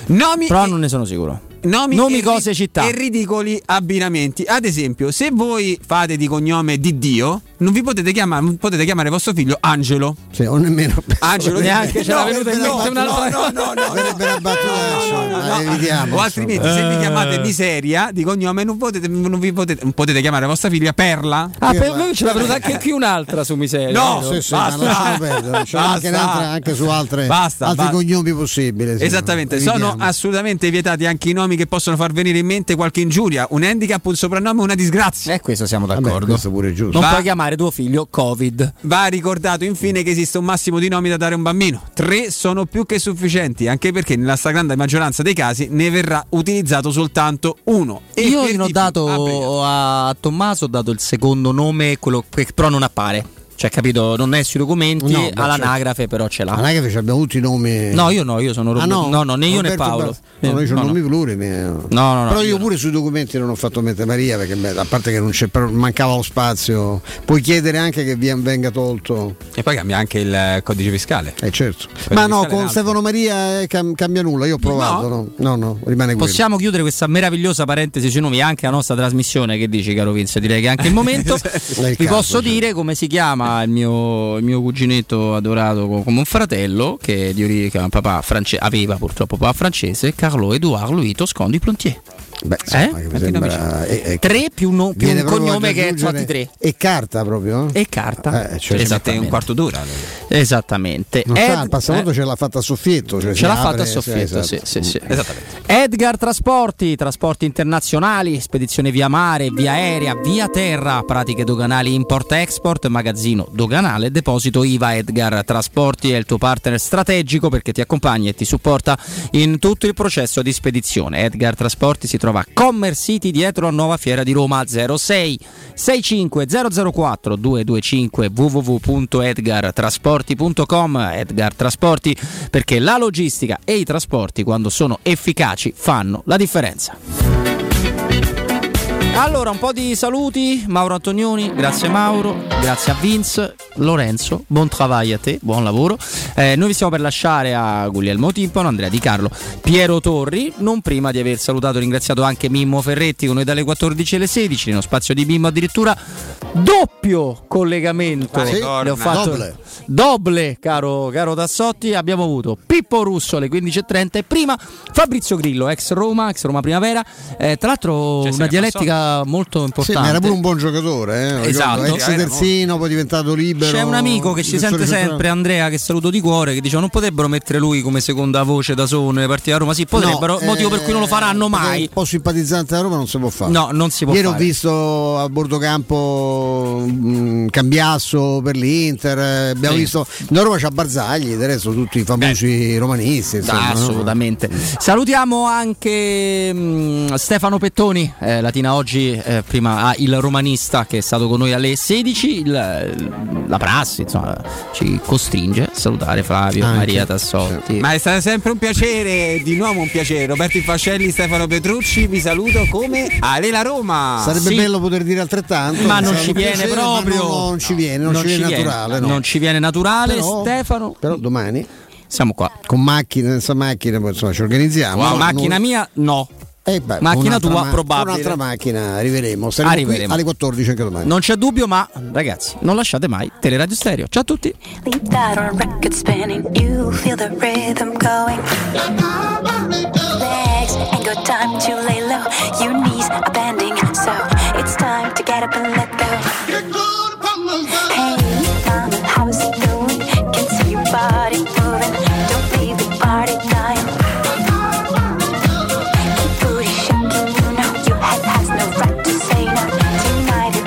Nomi, Però non ne sono sicuro. Nomi, Nomi, e, cose, città. e ridicoli abbinamenti. Ad esempio, se voi fate di cognome di Dio, non vi potete chiamare, potete chiamare vostro figlio Angelo. Sì, o nemmeno. Angelo Neanche ce l'ha venuta in no, mente un'altra no, no, no, Verrebbe una battuta. O altrimenti, se vi chiamate miseria di cognome, non, potete, non vi potete, non potete chiamare vostra figlia Perla. Ah, Per noi ce l'ha venuta anche qui un'altra su miseria. No? Sì, sì, ma Basta. lasciamo perdere. C'è anche, Basta. un'altra- anche su altre, Basta, altri basta. cognomi possibili. sì. Esattamente, sono assolutamente vietati anche i nomi che possono far venire in mente qualche ingiuria, un handicap, un soprannome, una disgrazia. E questo siamo Vabbè, d'accordo. questo pure è giusto. Non Va- puoi chiamare tuo figlio Covid. Va ricordato infine che esiste un massimo di nomi da dare a un bambino. Tre sono più che sufficienti, anche perché nella stragrande maggioranza dei casi ne verrà utilizzato soltanto uno. E Io ne ho dato a Tommaso, ho dato il secondo nome, quello che però non appare. Cioè, capito, non è sui documenti, No, all'anagrafe però ce l'ha. Anagrafe ci abbiamo tutti i nomi. No, io no, io sono Ah, Roberto. no? no, no, né io né Roberto Paolo. Bas- No, noi no, no. nomi plurimi. eh. No, no, Però io, pure sui documenti non ho fatto mettere Maria perché beh, a parte che non c'è, mancava lo spazio. Puoi chiedere anche che vi- venga tolto. E poi cambia anche il eh, codice fiscale. Eh certo. Ma no, con. Stefano Maria eh, cam- cambia nulla, io ho provato. No, no, no, rimane quello. Possiamo chiudere questa meravigliosa parentesi sui nomi anche la nostra trasmissione. Che dici, caro Vince? Direi che anche il momento. Vi caso, posso sì. dire come si chiama il mio, il mio cuginetto adorato co- come un fratello che di ori- che ha un papà france- aveva purtroppo papà francese, Carlo Edouard Louis Toscon di Plontier. Beh, Eh? insomma, mi sembra, eh, eh, Tre più, no- più un cognome che è fatti tre. E carta proprio? E carta. Eh, cioè, Esattamente. un quarto d'ora. Esattamente. Non Ed- sa, il passaporto eh, ce l'ha fatta a soffietto. Cioè Ce l'ha apre, fatta a sì, soffietto, esatto. sì, sì, sì. Esattamente. Edgar Trasporti, trasporti internazionali, spedizione via mare, via aerea, via terra, pratiche doganali import-export, magazzino doganale, deposito IVA Edgar Trasporti è il tuo partner strategico perché ti accompagna e ti supporta in tutto il processo di spedizione. Edgar Trasporti si trova a Commerce City dietro a Nuova Fiera di Roma 06 65 004 225 www.edgartrasporti.com Edgar Trasporti perché la logistica e i trasporti quando sono efficaci fanno la differenza. Allora, un po' di saluti, Mauro Antonioni, grazie Mauro, grazie a Vince, Lorenzo, buon travaglio a te, buon lavoro. Eh, noi vi stiamo per lasciare a Guglielmo Timpano, Andrea Di Carlo, Piero Torri, non prima di aver salutato e ringraziato anche Mimmo Ferretti con noi dalle 14 alle 16, nello spazio di Mimmo addirittura doppio collegamento. Sì, Le ho fatto doble. doble, caro, caro Tassotti. Abbiamo avuto Pippo Russo alle 15.30 e prima Fabrizio Grillo, ex Roma, ex Roma Primavera. Eh, tra l'altro Cioè, se una ne molto Sì, importante. ma era pure un buon giocatore, eh? Esatto. Ex terzino, poi diventato libero. C'è un amico che ci sente sempre, Andrea, che saluto di cuore, che dice non potrebbero mettere lui come seconda voce da solo nelle partite a Roma. Sì, potrebbero, No, motivo per cui non lo faranno eh, mai. Un po' simpatizzante a Roma non si può fare. No, non si può Ieri fare. ho visto a bordo campo mh, Cambiasso per l'Inter. eh, Abbiamo Sì. visto. Da Roma c'ha Barzagli, del resto tutti i famosi romanisti. Insomma, Ah, no? assolutamente. Salutiamo anche mm, Stefano Pettoni, eh, Latina oggi, eh, prima ah, il romanista che è stato con noi alle 16. Il- la prassi insomma, ci costringe a salutare Flavio, Anche, Maria Tassotti. Ma è stato sempre un piacere, di nuovo un piacere. Roberto Infascelli, Stefano Petrucci, vi saluto come Alela Roma. Sarebbe Sì. bello poter dire altrettanto. Ma non ci viene piacere, proprio. Non, non ci viene, non, ci viene naturale. no. Non ci viene naturale, Però- Stefano. Però domani Siamo qua. con macchine, senza macchine, poi insomma ci organizziamo. La No, macchina noi- mia no. Eh, beh, Macchina un'altra tua, ma- probabile. Un'altra macchina, arriveremo. Saremo qui Arriveremo. alle 14 anche domani. Non c'è dubbio, ma ragazzi, non lasciate mai Teleradio Stereo. Ciao a tutti. Legs ain't got time to lay low. Your knees are bending, so it's time to get up and let